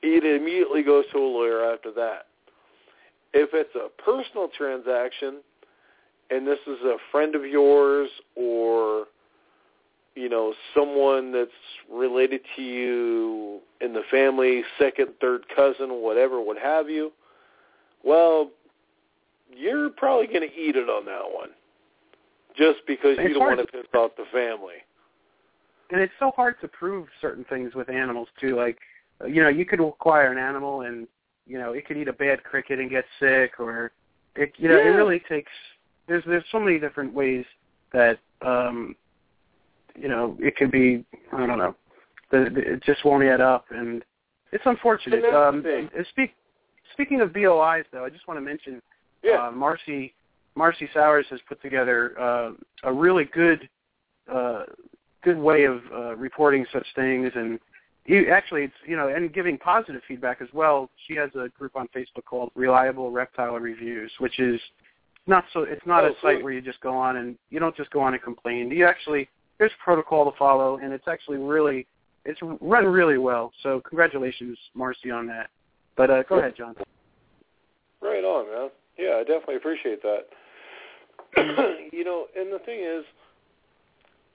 it immediately goes to a lawyer after that. If it's a personal transaction, and this is a friend of yours or you know someone that's related to you in the family second third cousin whatever what have you well you're probably going to eat it on that one just because It's you don't want to piss off the family and it's so hard to prove certain things with animals too. Like, you know, you could acquire an animal and you know it could eat a bad cricket and get sick, or it, you know, it really takes. There's there's so many different ways that um, you know it could be. I don't know. The, the, it just won't add up, and it's unfortunate. And Um, speak, speaking of BOIs, though, I just want to mention yeah uh, Marcy Marcy Sowers has put together uh, a really good uh, good way of uh, reporting such things, and you, actually, it's you know, and giving positive feedback as well. She has a group on Facebook called Reliable Reptile Reviews, which is not so. It's not Oh, a site where you just go on and you don't just go on and complain. You actually there's protocol to follow, and it's actually really it's run really well. So congratulations, Marcy, on that. But uh, go ahead, John. Right on, man. Yeah, I definitely appreciate that. you know, and the thing is,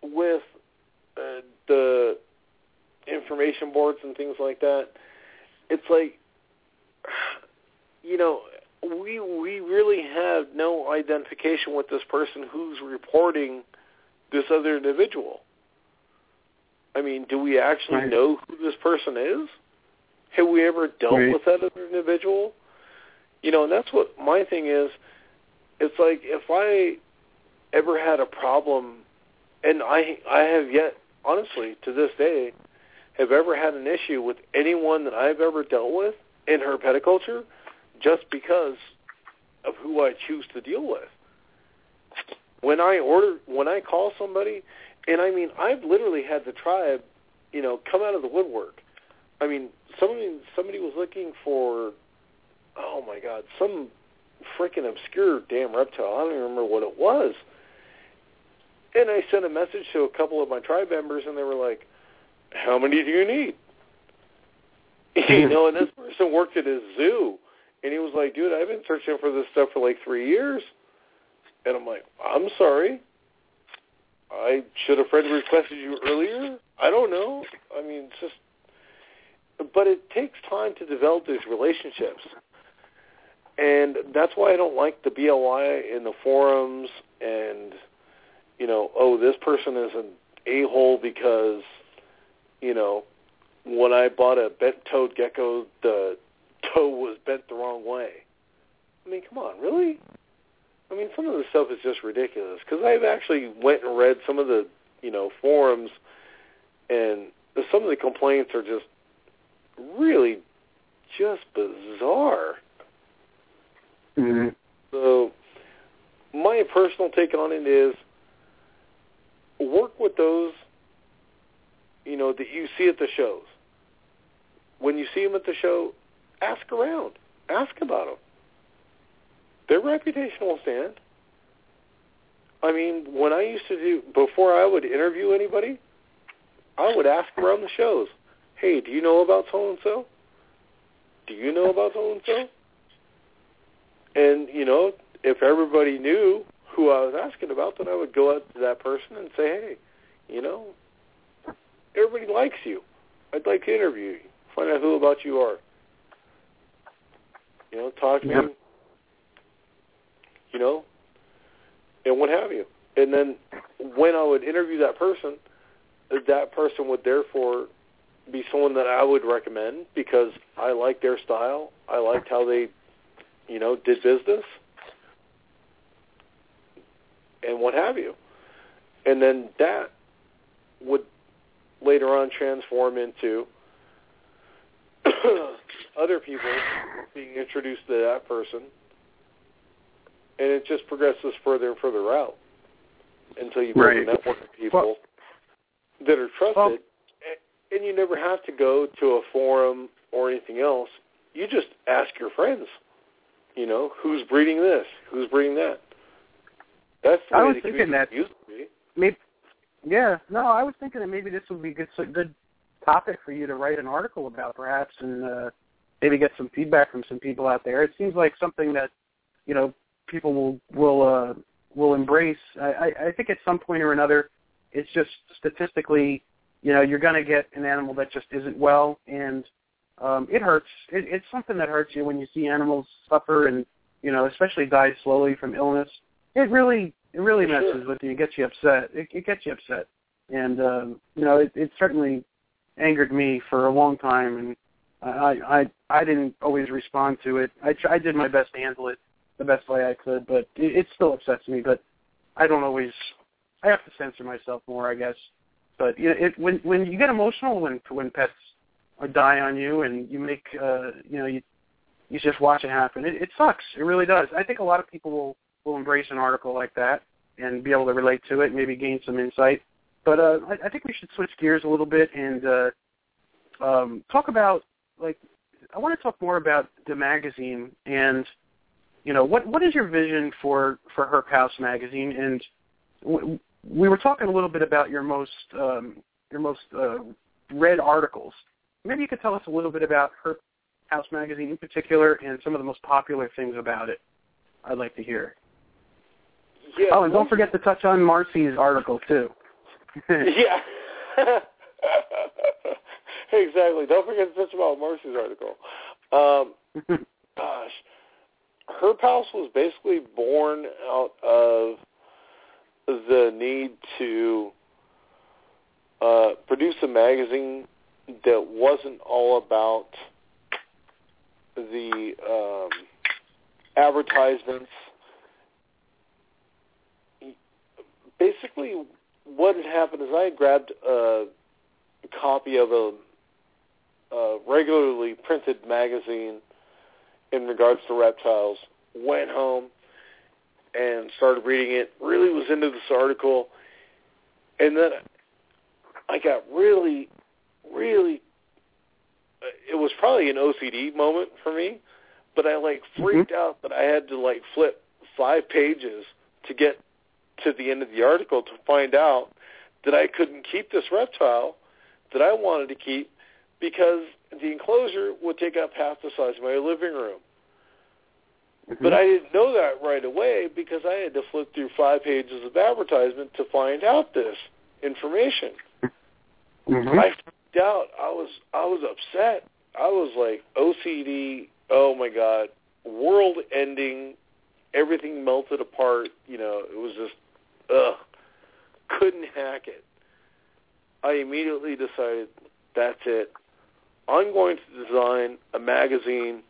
with uh, the information boards and things like that, it's like, you know, we we really have no identification with this person who's reporting this other individual. I mean, do we actually Right. know who this person is? Have we ever dealt Right. with that other individual? You know, and that's what my thing is. It's like if I ever had a problem, and I I have yet, honestly, to this day, have ever had an issue with anyone that I've ever dealt with in herpetoculture, just because of who I choose to deal with. When I order, when I call somebody, and I mean, I've literally had the tribe, you know, come out of the woodwork. I mean, somebody somebody was looking for, oh my God, some freaking obscure damn reptile. I don't even remember what it was. And I sent a message to a couple of my tribe members, and they were like, "How many do you need?" you know, and this person worked at a zoo, and he was like, "Dude, I've been searching for this stuff for like three years." And I'm like, "I'm sorry. I should have friend requested you earlier. I don't know. I mean, it's just." But it takes time to develop these relationships. And that's why I don't like the BOI in the forums and you know, oh, this person is an a-hole because, you know, when I bought a bent-toed gecko, the toe was bent the wrong way. I mean, come on, really? I mean, some of the stuff is just ridiculous because I've actually went and read some of the, you know, forums, and some of the complaints are just really just bizarre. Mm-hmm. So, my personal take on it is work with those, you know, that you see at the shows. When you see them at the show, ask around. Ask about them. Their reputation will stand. I mean, when I used to do, before I would interview anybody, I would ask around the shows, hey, do you know about so-and-so? Do you know about so-and-so? And, you know, if everybody knew who I was asking about, then I would go out to that person and say, hey, you know, everybody likes you. I'd like to interview you, find out who about you are. You know, talk to Yep. me, you know, and what have you. And then when I would interview that person, that person would therefore be someone that I would recommend because I liked their style. I liked how they, you know, did business and what have you. And then that would later on transform into other people being introduced to that person, and it just progresses further and further out until you build Right. a network of people that are trusted, Well- and you never have to go to a forum or anything else. You just ask your friends, you know, who's breeding this, who's breeding that. That's the I way was the thinking that- used to be. Maybe, yeah. No, I was thinking that maybe this would be a good, a good topic for you to write an article about, perhaps, and uh, maybe get some feedback from some people out there. It seems like something that you know people will will uh, will embrace. I, I, I think at some point or another, it's just statistically, you know, you're going to get an animal that just isn't well, and um, it hurts. It, it's something that hurts you when you see animals suffer and you know, especially die slowly from illness. It really it really messes sure. with you. It gets you upset. It, it gets you upset, and um, you know, it, it certainly angered me for a long time, and I I I didn't always respond to it. I tr- I did my best to handle it the best way I could, but it, it still upsets me. But I don't always. I have to censor myself more, I guess. But you know, it when when you get emotional when when pets uh, die on you, and you make uh you know you you just watch it happen. It, it sucks. It really does. I think a lot of people will will embrace an article like that and be able to relate to it, maybe gain some insight. But uh, I, I think we should switch gears a little bit and uh, um, talk about like I want to talk more about the magazine and you know what what is your vision for for Herp House magazine and w- we were talking a little bit about your most um, your most uh, read articles. Maybe you could tell us a little bit about Herp House magazine in particular and some of the most popular things about it. I'd like to hear. Yeah. Oh, and don't forget to touch on Marcy's article too. yeah. exactly. Don't forget to touch about Marcy's article. Um, gosh, Herp House was basically born out of the need to uh, produce a magazine that wasn't all about the um, advertisements. Basically, what had happened is I had grabbed a copy of a, a regularly printed magazine in regards to reptiles, went home and started reading it, really was into this article, and then I got really, really, it was probably an OCD moment for me, but I like freaked mm-hmm. out that I had to like flip five pages to get to the end of the article to find out that I couldn't keep this reptile that I wanted to keep because the enclosure would take up half the size of my living room. Mm-hmm. But I didn't know that right away because I had to flip through five pages of advertisement to find out this information. Mm-hmm. I freaked out. I was I was upset. I was like OCD. Oh my god, world ending. Everything melted apart. You know, it was just ugh. Couldn't hack it. I immediately decided that's it. I'm going to design a magazine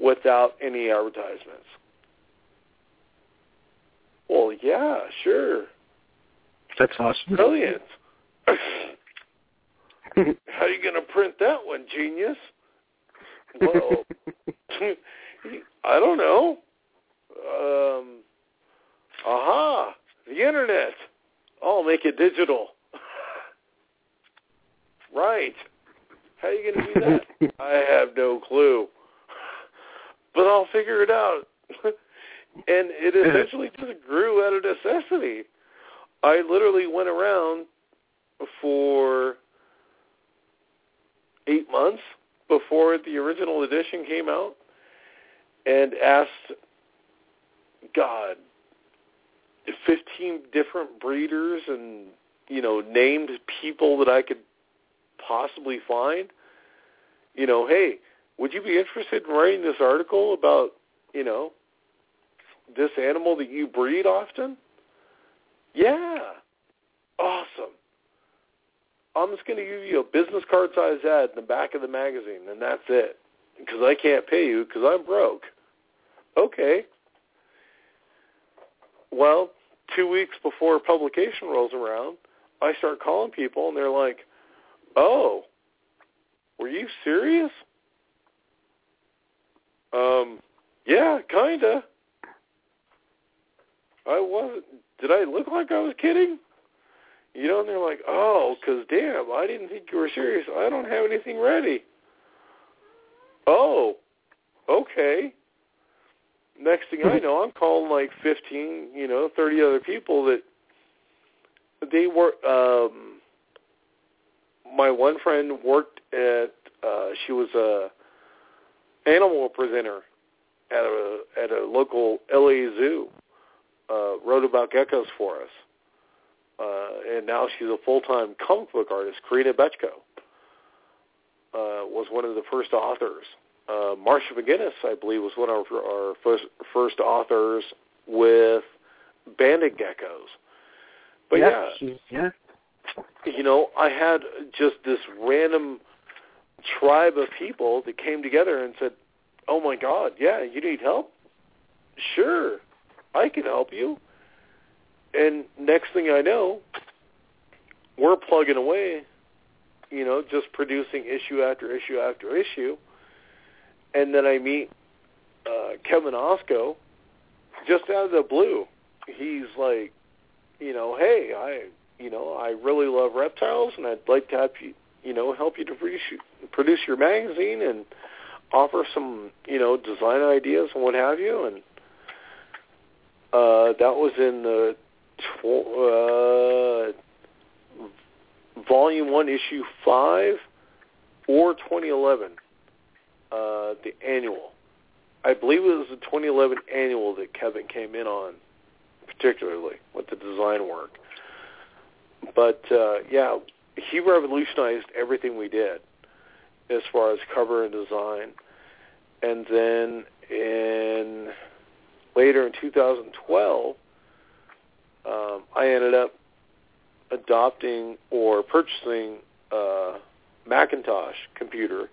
without any advertisements. Well, yeah, sure. That's awesome. Brilliant. How are you going to print that one, genius? Well, I don't know. Um, aha, the internet. I'll make it digital. right. How are you going to do that? I have no clue. But I'll figure it out. and it essentially just grew out of necessity. I literally went around for eight months before the original edition came out and asked God, 15 different breeders and, you know, named people that I could possibly find. You know, hey, would you be interested in writing this article about, you know, this animal that you breed often? Yeah. Awesome. I'm just going to give you a business card size ad in the back of the magazine, and that's it. Because I can't pay you because I'm broke. Okay. Well, two weeks before publication rolls around, I start calling people, and they're like, "Oh, were you serious?" Um, yeah, kinda. I wasn't. Did I look like I was kidding? You know, and they're like, oh, because damn, I didn't think you were serious. I don't have anything ready. Oh, okay. Next thing I know, I'm calling like 15, you know, 30 other people that they were, um, my one friend worked at, uh, she was a animal presenter at a, at a local LA zoo, uh, wrote about geckos for us uh, and now she's a full-time comic book artist. Corinna Bechko uh, was one of the first authors. Uh, Marsha McGinnis, I believe, was one of our first, first authors with banded geckos. But yeah, yeah, yeah, you know, I had just this random tribe of people that came together and said, "Oh my God, yeah, you need help? Sure, I can help you." And next thing I know, we're plugging away, you know, just producing issue after issue after issue. And then I meet uh, Kevin Osco just out of the blue. He's like, you know, hey, I, you know, I really love reptiles, and I'd like to help you, you know, help you to produce produce your magazine and offer some, you know, design ideas and what have you. And uh, that was in the tw- uh, Volume 1, Issue 5, or 2011, uh, the annual. I believe it was the 2011 annual that Kevin came in on, particularly with the design work. But, uh, yeah, he revolutionized everything we did as far as cover and design. And then in later in 2012, um, I ended up adopting or purchasing a Macintosh computer,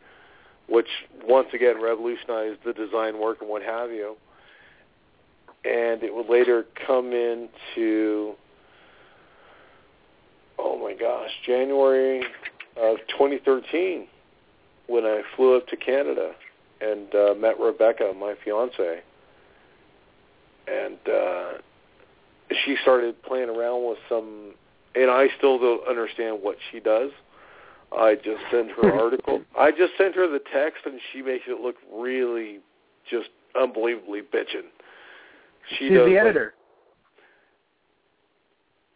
which once again revolutionized the design work and what have you. And it would later come into, oh my gosh, January of 2013 when I flew up to Canada and uh, met Rebecca, my fiance. And uh, she started playing around with some, and I still don't understand what she does. I just send her article. I just sent her the text, and she makes it look really just unbelievably bitching. She She's does the like- editor.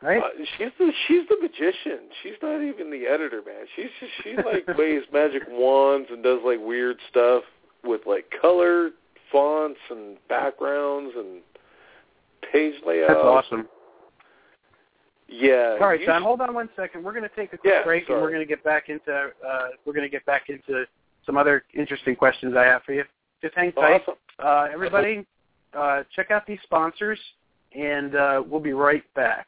Right? Uh, she's the she's the magician. She's not even the editor, man. She's just, she like waves magic wands and does like weird stuff with like color fonts and backgrounds and page layouts. That's awesome. Yeah. All right, you John, hold on one second. We're going to take a quick Yeah, break, and we're going to get back into uh, we're going to get back into some other interesting questions I have for you. Just hang tight, Awesome. uh, everybody. Uh, check out these sponsors, and uh, we'll be right back.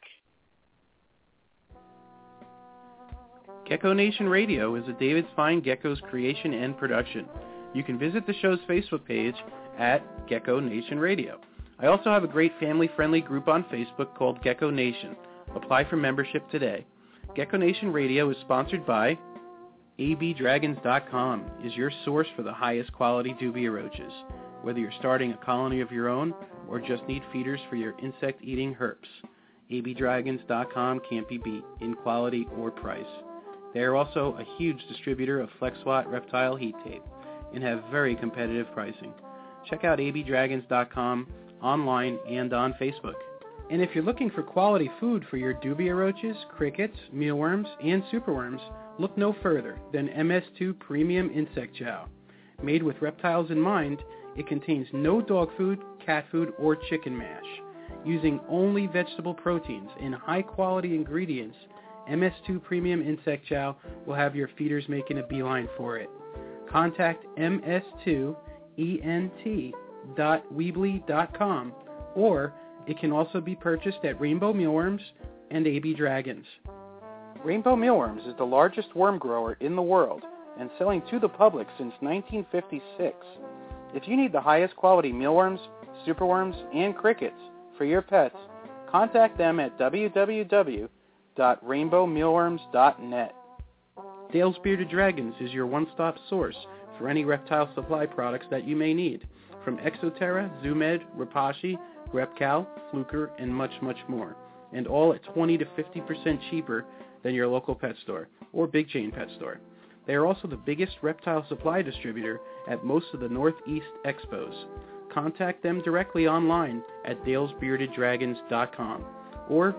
Gecko Nation Radio is a David Fine Gecko's creation and production. You can visit the show's Facebook page at Gecko Nation Radio. I also have a great family-friendly group on Facebook called Gecko Nation. Apply for membership today. Gecko Nation Radio is sponsored by abdragons.com is your source for the highest quality dubia roaches. Whether you're starting a colony of your own or just need feeders for your insect-eating herps, abdragons.com can't be beat in quality or price. They are also a huge distributor of FlexWatt reptile heat tape and have very competitive pricing. Check out abdragons.com online and on Facebook. And if you're looking for quality food for your dubia roaches, crickets, mealworms, and superworms, look no further than MS2 Premium Insect Chow. Made with reptiles in mind, it contains no dog food, cat food, or chicken mash. Using only vegetable proteins and high-quality ingredients, MS2 Premium Insect Chow will have your feeders making a beeline for it. Contact ms2ent.weebly.com or it can also be purchased at Rainbow Mealworms and AB Dragons. Rainbow Mealworms is the largest worm grower in the world and selling to the public since 1956. If you need the highest quality mealworms, superworms, and crickets for your pets, contact them at www.rainbowmealworms.net. Dale's Bearded Dragons is your one-stop source for any reptile supply products that you may need, from Exoterra, Zoomed, Repashy, Repcal, Fluker, and much, much more, and all at 20 to 50% cheaper than your local pet store or big chain pet store. They are also the biggest reptile supply distributor at most of the Northeast expos. Contact them directly online at dalesbeardeddragons.com or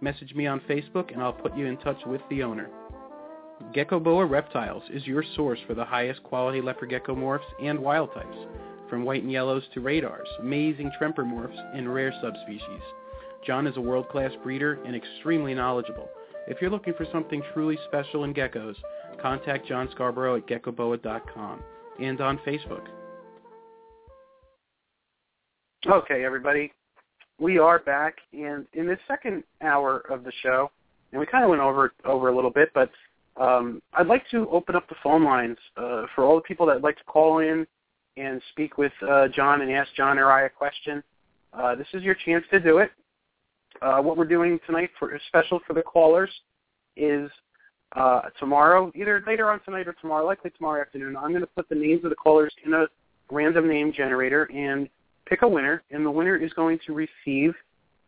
message me on Facebook and I'll put you in touch with the owner. Gecko Boa Reptiles is your source for the highest quality leopard gecko morphs and wild types, from white and yellows to radars, amazing tremper morphs, and rare subspecies. John is a world-class breeder and extremely knowledgeable. If you're looking for something truly special in geckos, contact John Scarborough at geckoboa.com and on Facebook. Okay, everybody. We are back, and in this second hour of the show, and we kind of went over over a little bit, but um, I'd like to open up the phone lines uh, for all the people that would like to call in and speak with uh, John and ask John or I a question. Uh, this is your chance to do it. Uh, what we're doing tonight for special for the callers is uh, tomorrow, either later on tonight or tomorrow, likely tomorrow afternoon. I'm going to put the names of the callers in a random name generator and pick a winner, and the winner is going to receive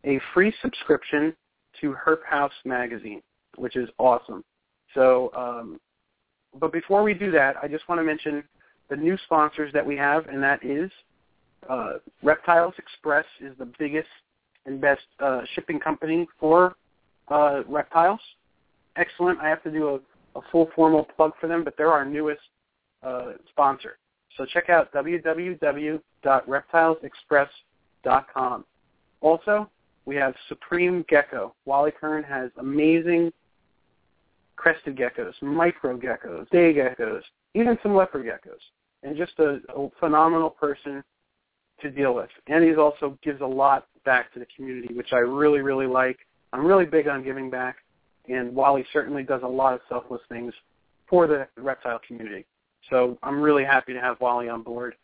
a free subscription to Herp House magazine, which is awesome. So, um, but before we do that, I just want to mention the new sponsors that we have, and that is uh, Reptiles Express is the biggest and best uh, shipping company for uh, reptiles. Excellent. I have to do a, a full formal plug for them, but they're our newest uh, sponsor. So check out www.reptilesexpress.com. Also, we have Supreme Gecko. Wally Kern has amazing crested geckos, micro geckos, day geckos, even some leopard geckos, and just a, a phenomenal person to deal with. And he also gives a lot back to the community, which I really, really like. I'm really big on giving back, and Wally certainly does a lot of selfless things for the reptile community. So I'm really happy to have Wally on board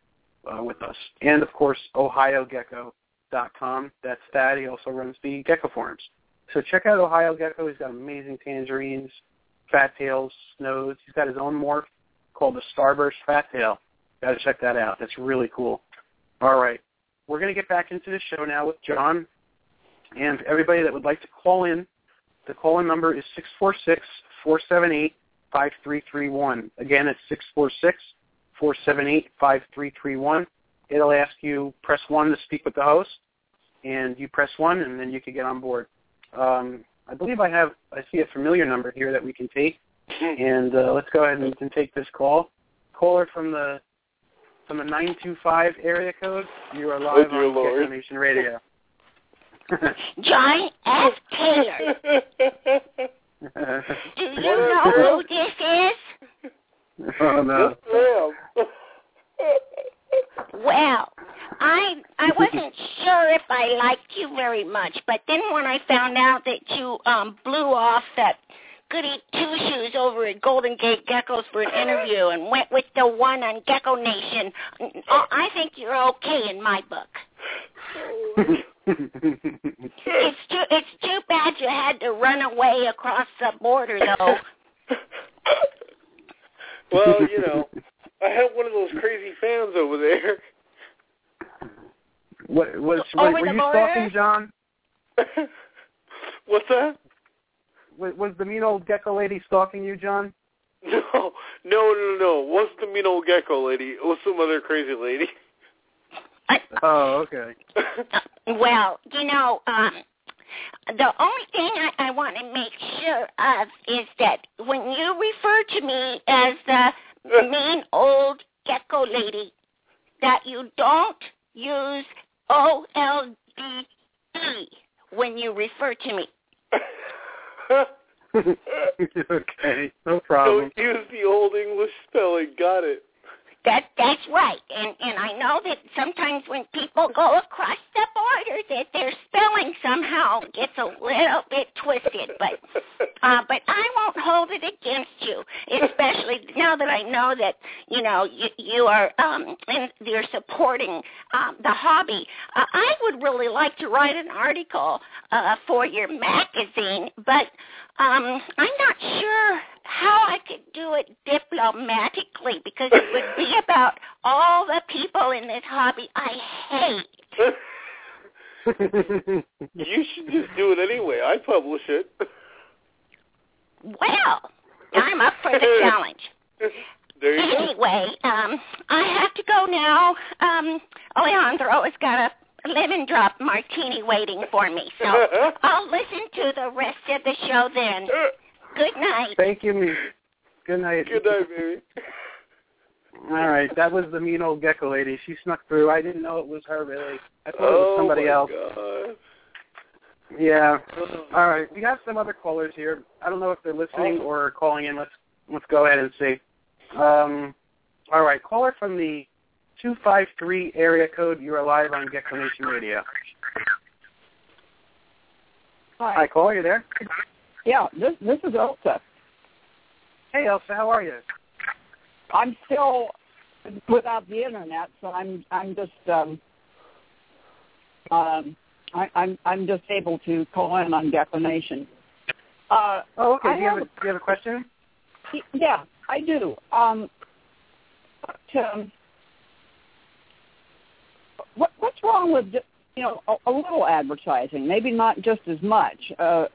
uh, with us. And, of course, OhioGecko.com. That's that. He also runs the Gecko Forums. So check out Ohio Gecko. He's got amazing tangerines, fat tails, snows. He's got his own morph called the Starburst Fat Tail. Got to check that out. That's really cool. All right. We're going to get back into the show now with John. And everybody that would like to call in, the call-in number is 646-478-5331. Again, it's 646-478-5331. it'll ask you press one to speak with the host, and you press one, and then you can get on board. Um, I believe I have I see a familiar number here that we can take, and uh, let's go ahead and, and take this call. Caller from the from the nine two five area code. You are live Oh, on Lord. Nation Radio. John F. Taylor. Do you know who this is? oh no. Well, I I wasn't sure if I liked you very much, but then when I found out that you um blew off that goody two shoes over at Golden Gate Geckos for an interview and went with the one on Gecko Nation, oh, I think you're okay in my book. It's too it's too bad you had to run away across the border though. well, you know, I had one of those crazy fans over there. what was Over were the you border? stalking John? What's that? Was, was the mean old gecko lady stalking you, John? No, no, no, no, no. It wasn't the mean old gecko lady. It was some other crazy lady. Oh, okay. Well, you know, um, the only thing I, I want to make sure of is that when you refer to me as the mean old gecko lady, that you don't use O L D E when you refer to me. okay, no problem. Don't use the old English spelling. Got it. That that's right, and and I know that sometimes when people go across the border, that their spelling somehow gets a little bit twisted. But uh, but I won't hold it against you, especially now that I know that you know you, you are um and you're supporting um, the hobby. Uh, I would really like to write an article uh, for your magazine, but um, I'm not sure how I could do it diplomatically because it would be about all the people in this hobby I hate. you should just do it anyway. I publish it. Well, I'm up for the challenge. there you go. Anyway, um, I have to go now. Um, Alejandro has got a lemon drop martini waiting for me, so I'll listen to the rest of the show then. Good night. Thank you. me- Good night. Good night, baby. All right, that was the mean old gecko lady. She snuck through. I didn't know it was her really. I thought it was oh somebody my else. God. Yeah. All right, we have some other callers here. I don't know if they're listening Oh. or calling in. Let's let's go ahead and see. Um, all right, caller from the two five three area code. You are live on Gecko Nation Radio. Hi, Hi. caller, you there? Yeah, this this is Elsa. Hey, Elsa, how are you? I'm still without the internet, so I'm I'm just um um I, I'm I'm just able to call in on Gecko Nation. Uh, Oh, okay. I do you have, have a, do you have a question? yeah, I do. Um, but, um, what what's wrong with you know a, a little advertising? Maybe not just as much. Uh,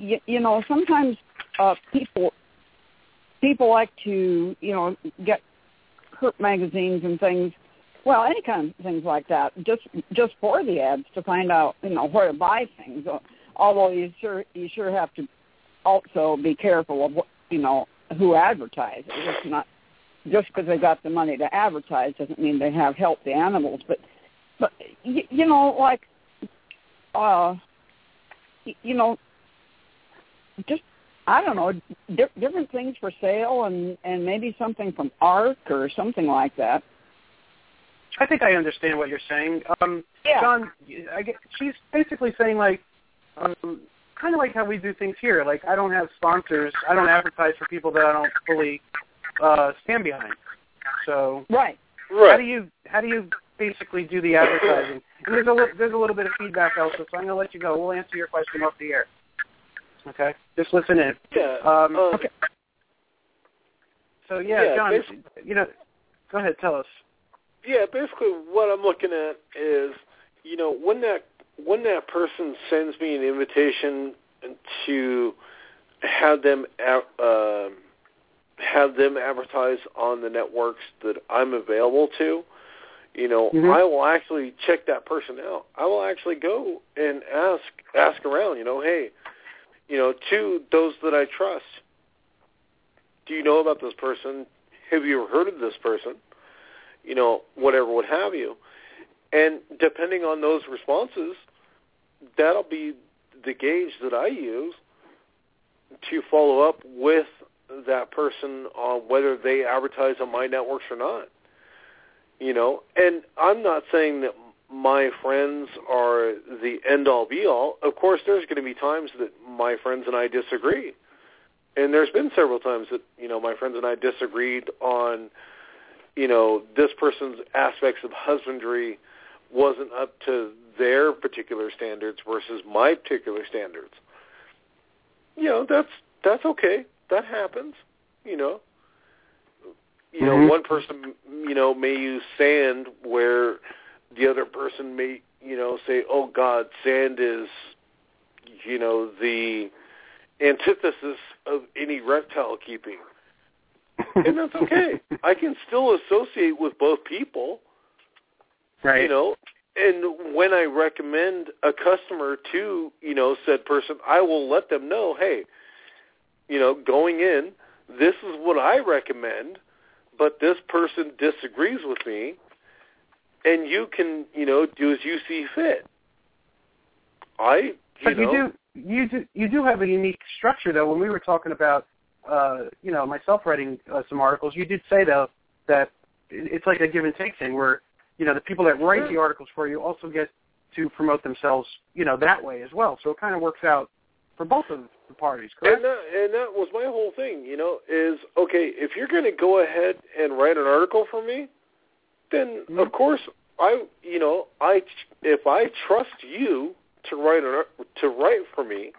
y- you know, sometimes uh, people people like to you know get herp magazines and things. Well, any kind of things like that, just just for the ads to find out you know where to buy things. Although you sure you sure have to also be careful of what you know who advertises. It's not just because they got the money to advertise doesn't mean they have the animals. But but you, you know like uh y- you know just I don't know di- different things for sale and and maybe something from Arc or something like that. I think I understand what you're saying. Um, Yeah. John, I get, she's basically saying like, um, kind of like how we do things here. Like I don't have sponsors. I don't advertise for people that I don't fully uh, stand behind. So Right. right. how do you how do you basically do the advertising? There's a li- there's a little bit of feedback also, so I'm gonna let you go. We'll answer your question off the air. Okay, just listen in. Yeah. Um, uh, Okay. So yeah, Yeah, John, you know, go ahead, tell us. Yeah, basically what I'm looking at is, you know, when that when that person sends me an invitation to have them uh, have them advertise on the networks that I'm available to, You know, Mhm. I will actually check that person out. I will actually go and ask ask around. You know, hey, you know, to those that I trust. Do you know about this person? Have you ever heard of this person? You know, whatever, what have you. And depending on those responses, that'll be the gauge that I use to follow up with that person on whether they advertise on my networks or not. You know, and I'm not saying that my friends are the end all be all. Of course, there's going to be times that my friends and I disagree. And there's been several times that, you know, my friends and I disagreed on, you know, this person's aspects of husbandry wasn't up to their particular standards versus my particular standards. You know, that's that's okay. That happens, you know. You know, Mhm. one person, you know, may use sand where the other person may, you know, say, "Oh God, sand is, you know, the antithesis of any reptile keeping," and that's okay. I can still associate with both people, right. you know. And when I recommend a customer to, you know, said person, I will let them know, hey, you know, going in, this is what I recommend, but this person disagrees with me, and you can, you know, do as you see fit. I, you But you do you do you do have a unique structure though. When we were talking about uh, you know myself writing uh, some articles, you did say though that it's like a give and take thing where you know the people that write the articles for you also get to promote themselves you know that way as well. So it kind of works out for both of parties, correct? And that, and that was my whole thing, you know, is okay, if you're going to go ahead and write an article for me, then Mhm. of course I, you know, I if I trust you to write an to write for me,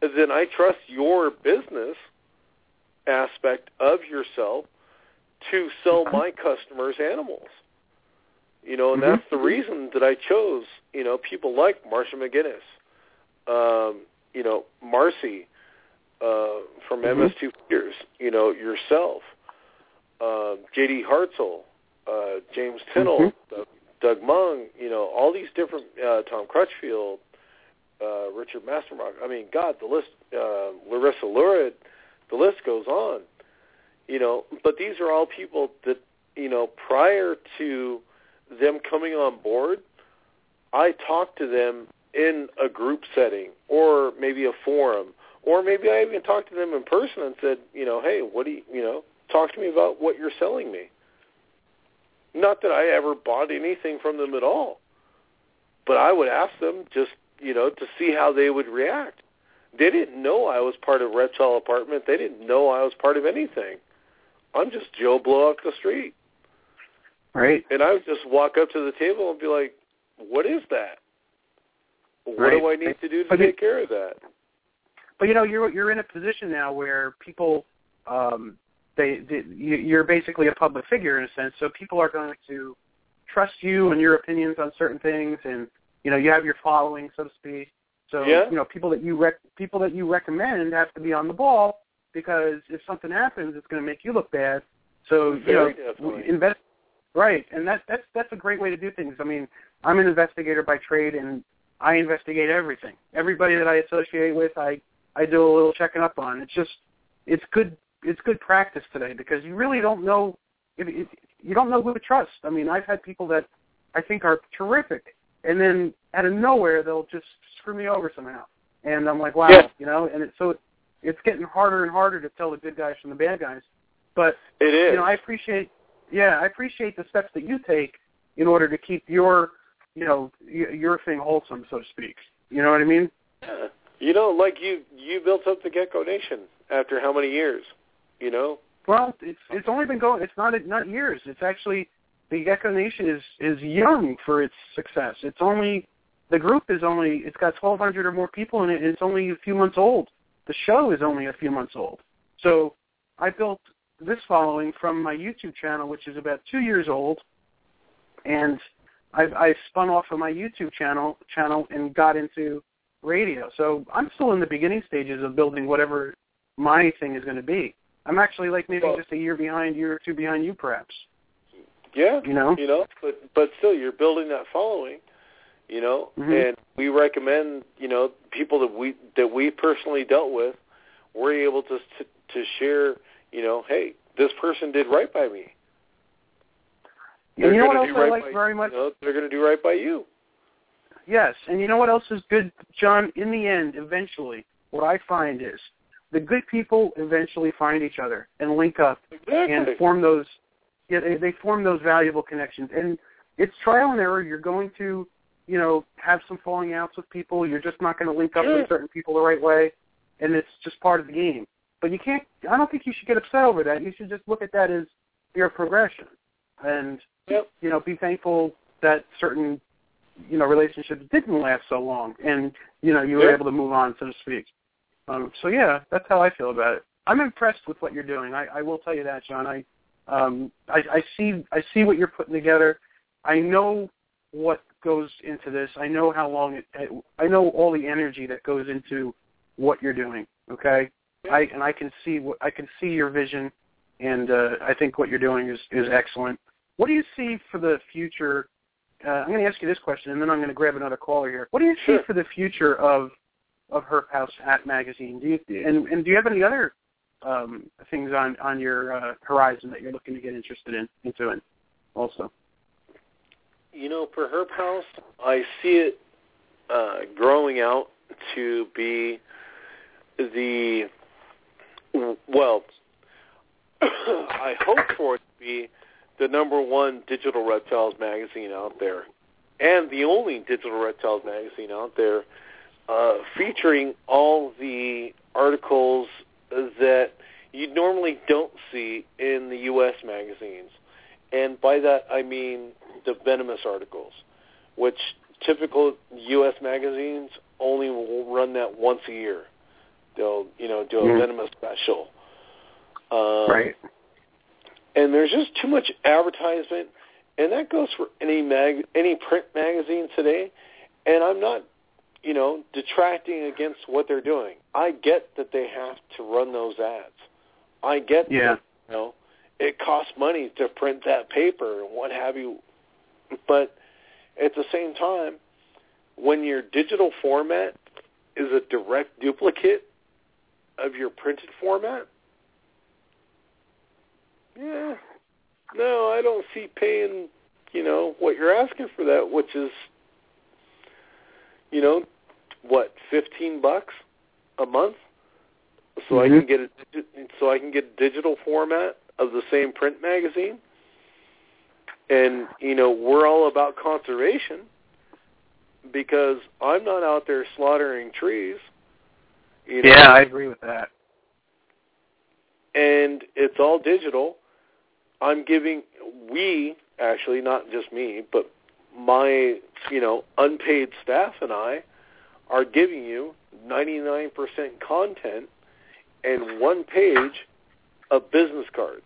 then I trust your business aspect of yourself to sell Mhm. my customers animals. You know, and Mhm. that's the reason that I chose, you know, people like Marsha McGinnis, um, you know, Marcy uh, from Mhm. MS2 Fears, you know, yourself, uh, J.D. Hartzell, uh, James Tinnell, Doug, Doug Mung, you know, all these different, uh, Tom Crutchfield, uh, Richard Mastermark. I mean, God, the list, uh, Larissa Lurid, the list goes on. You know, but these are all people that, you know, prior to them coming on board, I talked to them in a group setting or maybe a forum or maybe I even talked to them in person and said, you know, hey, what do you, you know, talk to me about what you're selling me. Not that I ever bought anything from them at all, but I would ask them just, you know, to see how they would react. They didn't know I was part of Reptile Apartment. They didn't know I was part of anything. I'm just Joe Blow up the street. Right. And I would just walk up to the table and be like, what is that? What Right. do I need to do to But take care of that? But you know, you're you're in a position now where people, um, they, they you- you're basically a public figure in a sense. So people are going to trust you and your opinions on certain things, and you know, you have your following, so to speak. So Yeah. you know, people that you rec- people that you recommend have to be on the ball because if something happens, it's going to make you look bad. So you know, definitely. invest right, and that's that's that's a great way to do things. I mean, I'm an investigator by trade, and I investigate everything. Everybody that I associate with, I I do a little checking up on. It's just it's good it's good practice today because you really don't know if, if you don't know who to trust. I mean, I've had people that I think are terrific, and then out of nowhere they'll just screw me over somehow, and I'm like, wow, Yeah. you know. And it, so it, it's getting harder and harder to tell the good guys from the bad guys. But It is. you know, I appreciate yeah, I appreciate the steps that you take in order to keep your you know your thing wholesome, so to speak. You know what I mean? Yeah. You know, like you you built up the Gecko Nation after how many years? You know? Well, it's it's only been going. It's not not years. It's actually the Gecko Nation is is young for its success. It's only the group is only it's got 1,200 or more people in it. And it's only a few months old. The show is only a few months old. So I built this following from my YouTube channel, which is about two years old, and I've I spun off of my YouTube channel channel and got into radio. So I'm still in the beginning stages of building whatever my thing is going to be. I'm actually like maybe Well- just a year behind, year or two behind you, perhaps. Yeah, You know? you know, but but still, you're building that following, you know, Mhm. and we recommend, you know, people that we that we personally dealt with, we're able to to, to share, you know, hey, this person did right by me. And you know what else I right like by- very much? You know, they're going to do right by you. Yes, and you know what else is good, John? In the end, eventually, what I find is the good people eventually find each other and link up Exactly. and form those. Yeah, they, they form those valuable connections, and it's trial and error. You're going to, you know, have some falling outs with people. You're just not going to link up Sure. with certain people the right way, and it's just part of the game. But you can't. I don't think you should get upset over that. You should just look at that as your progression, and Yep. you know, be thankful that certain, you know, relationships didn't last so long, and you know, you were able to move on, so to speak. Um, so yeah, that's how I feel about it. I'm impressed with what you're doing. I, I will tell you that, John. I, um, I, I see, I see what you're putting together. I know what goes into this. I know how long it. I know all the energy that goes into what you're doing. Okay, I and I can see what I can see your vision, and uh, I think what you're doing is is excellent. What do you see for the future? Uh, I'm going to ask you this question, and then I'm going to grab another caller here. What do you see for the future of of Herp House at magazine? Do you and and do you have any other um, things on on your uh, horizon that you're looking to get interested in into it also? You know, for Herp House, I see it uh, growing out to be the well. I hope for it to be the number one digital reptiles magazine out there, and the only digital reptiles magazine out there, uh, featuring all the articles that you normally don't see in the U.S. magazines. And by that I mean the venomous articles, which typical U.S. magazines only will run that once a year. They'll, you know, do a Mhm. venomous special. Um, right. And there's just too much advertisement, and that goes for any mag, any print magazine today. And I'm not, you know, detracting against what they're doing. I get that they have to run those ads. I get Yeah. that, you know, it costs money to print that paper and what have you. But at the same time, when your digital format is a direct duplicate of your printed format, yeah, no, I don't see paying, you know, what you're asking for that, which is, you know, what, fifteen bucks a month, so I Mhm. can get a so I can get a digital format of the same print magazine. And you know, we're all about conservation because I'm not out there slaughtering trees. You know, Yeah, I agree with that. and it's all digital. I'm giving we actually not just me, but my you know unpaid staff and I are giving you 99% content and one page of business cards.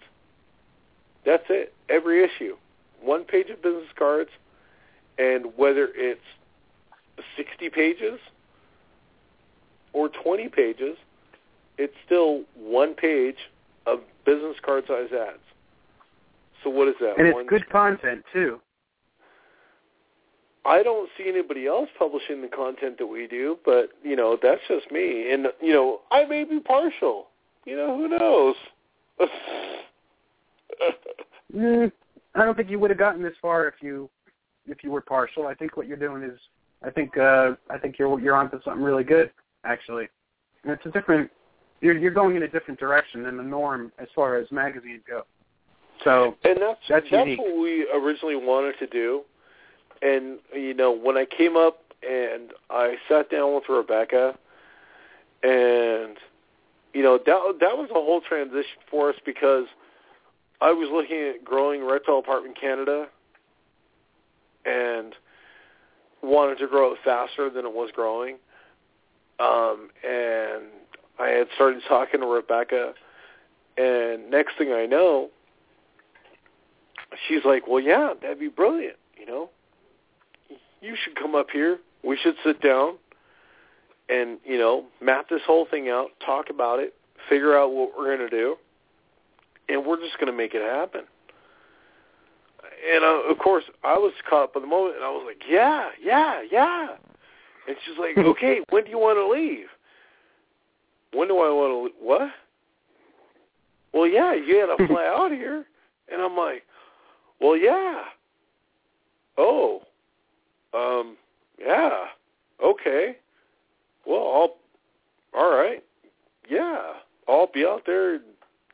That's it. Every issue, one page of business cards, and whether it's 60 pages or 20 pages, it's still one page of business card size ads. So what is that? And it's one, good content too. I don't see anybody else publishing the content that we do, but you know that's just me. And you know I may be partial. You know who knows? Mm, I don't think you would have gotten this far if you if you were partial. I think what you're doing is I think uh I think you're you're onto something really good actually. And it's a different you're you're going in a different direction than the norm as far as magazines go. So and that's That's that's, unique. what we originally wanted to do. And you know when I came up and I sat down with Rebecca, and you know that that was a whole transition for us because I was looking at growing Reptile Apartment Canada and wanted to grow it faster than it was growing. Um, and I had started talking to Rebecca, and next thing I know, she's like, "Well, yeah, that'd be brilliant. You know, you should come up here. We should sit down and you know map this whole thing out, talk about it, figure out what we're going to do, and we're just going to make it happen." and uh, of course, I was caught up in the moment, and I was like, "Yeah, yeah, yeah." And she's like, "Okay, when do you want to leave?" When do I want to? What? Well, yeah, you got to fly out here, and I'm like, "Well, yeah." Oh, um, yeah, okay. Well, I'll. All right, yeah, I'll be out there.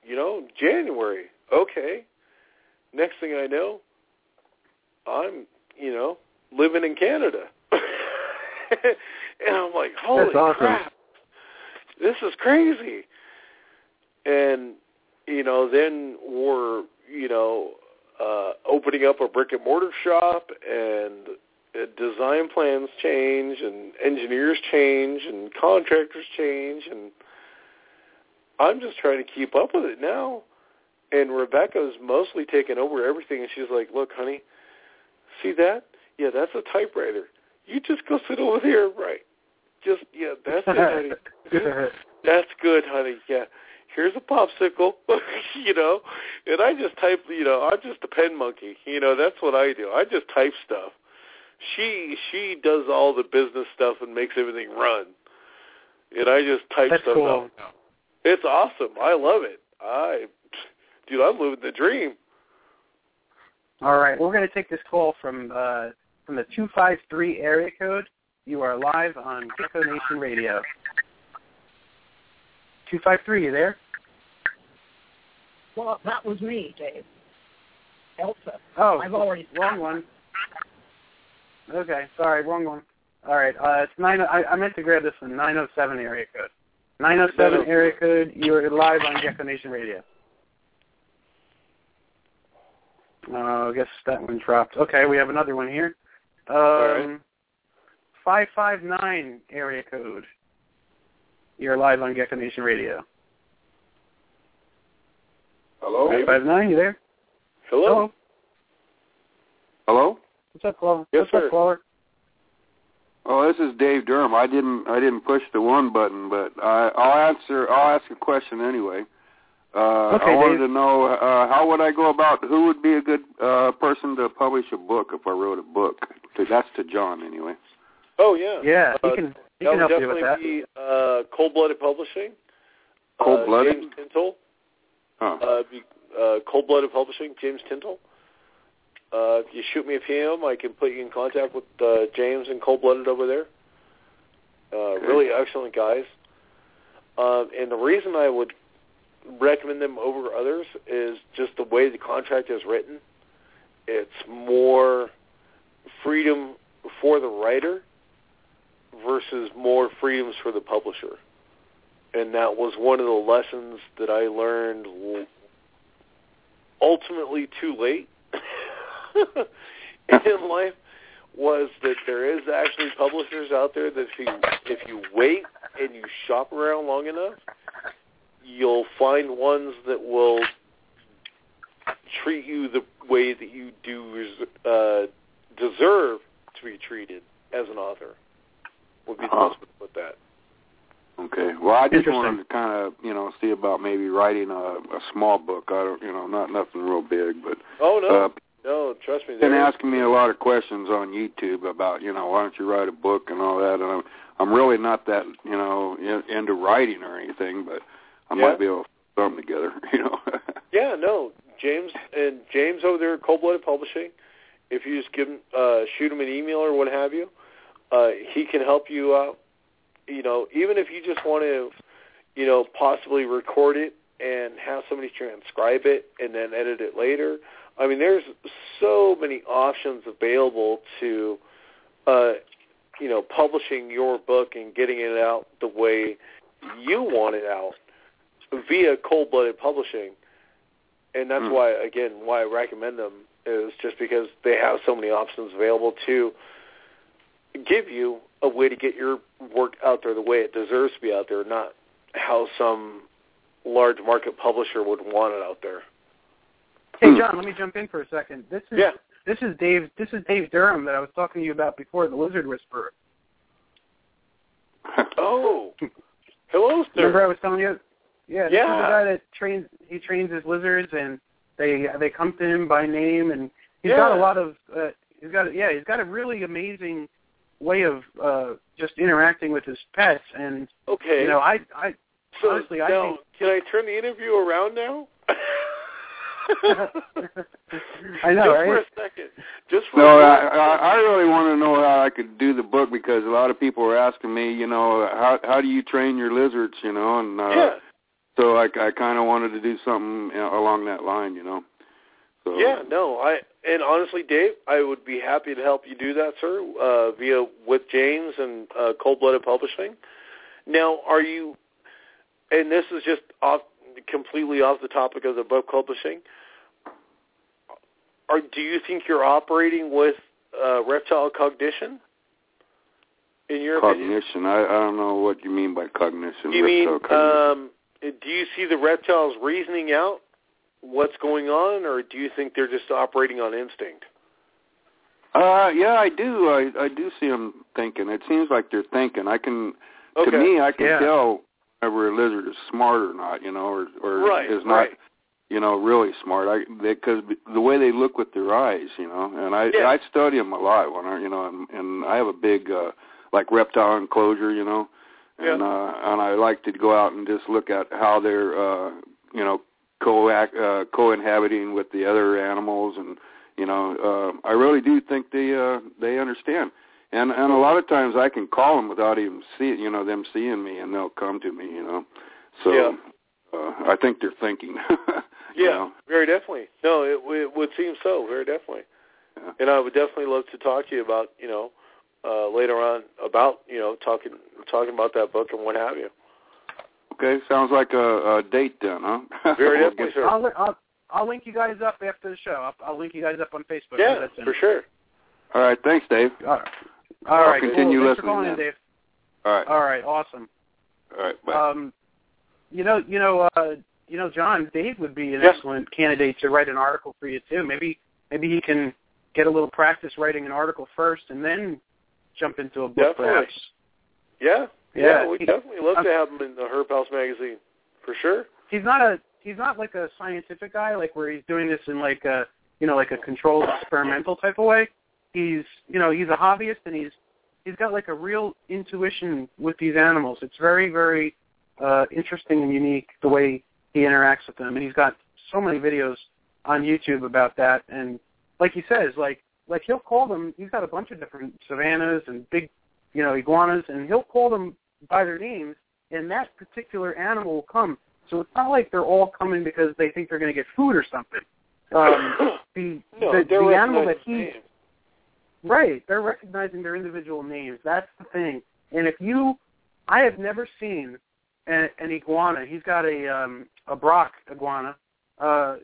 You know, January. Okay. Next thing I know, I'm, you know, living in Canada. and I'm like, holy That's awesome. crap, this is crazy. And, you know, then we're, you know, uh, opening up a brick and mortar shop and uh, design plans change and engineers change and contractors change and I'm just trying to keep up with it now. And Rebecca's mostly taken over everything and she's like, Look, honey, see that? Yeah, that's a typewriter. You just go sit over there and write. Just yeah, that's it, honey. That's good, honey. Yeah. Here's a popsicle, you know, and I just type, you know, I'm just a pen monkey, you know. That's what I do. I just type stuff. She she does all the business stuff and makes everything run, and I just type That's stuff cool. It's awesome. I love it. I, dude, I'm living the dream. All right, we're going to take this call from uh, from the two five three area code. You are live on Gecko Nation Radio. Two five three, you there? Well, that was me, Dave. Elsa. Oh, I've already wrong one. Okay, sorry, wrong one. All right, uh, it's nine. I, I meant to grab this one. Nine oh seven area code. Nine oh seven area code. You are live on Gecko Nation Radio. Uh, I guess that one dropped. Okay, we have another one here. Um, right. Five five nine area code. You're live on Gecko Nation Radio. Hello? Five five nine, you there? Hello. Hello? What's up, Clover? Yes, What's sir. up, Clover? Oh, this is Dave Durham. I didn't I didn't push the one button, but I, I'll answer. I'll ask a question anyway. Uh, Okay, I wanted Dave. to know uh, how would I go about who would be a good uh, person to publish a book if I wrote a book. That's to John anyway. Oh yeah. Yeah, he Uh, can he that can would help you with definitely that. be uh, Cold Blooded Publishing. Cold-Blooded? Uh, James Tintle. Oh. Uh, uh, Cold Blooded Publishing, James Tintle. Uh, if you shoot me a PM, I can put you in contact with uh, James and Cold Blooded over there. Uh, really excellent guys. Um, and the reason I would recommend them over others is just the way the contract is written. It's more freedom for the writer versus more freedoms for the publisher. And that was one of the lessons that I learned ultimately too late in life was that there is actually publishers out there that if you if you wait and you shop around long enough, you'll find ones that will treat you the way that you do uh, deserve to be treated as an author. Would be the Uh-huh. best way to put that. Okay. Well, I just wanted to kind of you know see about maybe writing a, a small book. I don't you know not nothing real big, but Oh no, uh, no, trust me. been asking me a lot of questions on YouTube about, you know, why don't you write a book and all that. And I'm, I'm really not that, you know, in, into writing or anything, but I Yeah. might be able to put something together, you know. Yeah, no, James and James over there at Cold Blooded Publishing. If you just give him, uh, shoot him an email or what have you, uh, he can help you out. You know, even if you just want to, you know, possibly record it and have somebody transcribe it and then edit it later. I mean, there's so many options available to, uh, you know, publishing your book and getting it out the way you want it out via Cold Blooded Publishing and that's Hmm. why again why I recommend them is just because they have so many options available to give you a way to get your work out there the way it deserves to be out there, not how some large market publisher would want it out there. Hey, John, let me jump in for a second. This is Yeah. this is Dave. This is Dave Durham that I was talking to you about before, the Lizard Whisperer. Oh, hello, sir. Remember. I was telling you? Yeah, this is Yeah. the guy that trains. He trains his lizards, and they they come to him by name, and he's Yeah. got a lot of uh, he's got yeah he's got a really amazing way of uh just interacting with his pets and Okay. you know I I so honestly, I think- can I turn the interview around now? I know, Just right? for a second. Just for No, I really want to know how I could do the book because a lot of people are asking me, you know, how how do you train your lizards, you know, and uh, yeah. so I I kind of wanted to do something along that line, you know. So Yeah, no, I and honestly, Dave, I would be happy to help you do that, sir, uh, via with James and uh, Cold Blooded Publishing. Now, are you? And this is just off, completely off the topic of the book publishing. Are do you think you're operating with uh, reptile cognition? In your opinion, cognition. I I don't know what you mean by cognition. you mean cognition. um, do you see the reptiles reasoning out what's going on, or do you think they're just operating on instinct? Uh, yeah, I do. I I do see them thinking. It seems like they're thinking. I can, Okay. to me, I can Yeah. tell whether a lizard is smart or not. You know, or or Right, is not, right. you know, really smart. I because the way they look with their eyes, you know, and I Yeah. I study them a lot when I, you know, and, and I have a big uh like reptile enclosure, you know, and Yeah. uh and I like to go out and just look at how they're, uh you know, co uh, co-inhabiting with the other animals and you know uh i really do think they uh they understand and and a lot of times i can call them without even seeing you know them seeing me and they'll come to me you know so Yeah. uh i think they're thinking you Yeah, know? very definitely. No, it, it would seem so, very definitely. Yeah. And I would definitely love to talk to you about, you know, uh, later on about, you know, talking talking about that book and what have you. Okay sounds like a, a date then huh Very We'll definitely, sir. I'll, I'll I'll link you guys up after the show. I'll, I'll link you guys up on Facebook. yeah, That's for sure. all right thanks dave All right. All right. continue cool. Thanks for listening calling in. Dave. all right All right. Awesome. all right bye Um, you know, you know, uh, you know, John, Dave would be an Yeah. excellent candidate to write an article for you too. Maybe, maybe he can get a little practice writing an article first, and then jump into a book, Definitely. perhaps. Yeah, yeah, Yeah, we definitely love to have him in the Herp House magazine, for sure. He's not a, he's not like a scientific guy, like where he's doing this in like a, you know, like a controlled experimental type of way. He's, you know, he's a hobbyist, and he's, he's got like a real intuition with these animals. It's very, very uh, interesting and unique the way he interacts with them, and he's got so many videos on YouTube about that. And like he says, like like he'll call them. He's got a bunch of different savannas and big, you know, iguanas, and he'll call them by their names, and that particular animal will come. So it's not like they're all coming because they think they're going to get food or something. Um, the no, the, the animal that he names. Right. They're recognizing their individual names. That's the thing. And if you, I have never seen an, an iguana. He's got a um, a Brock iguana. Uh,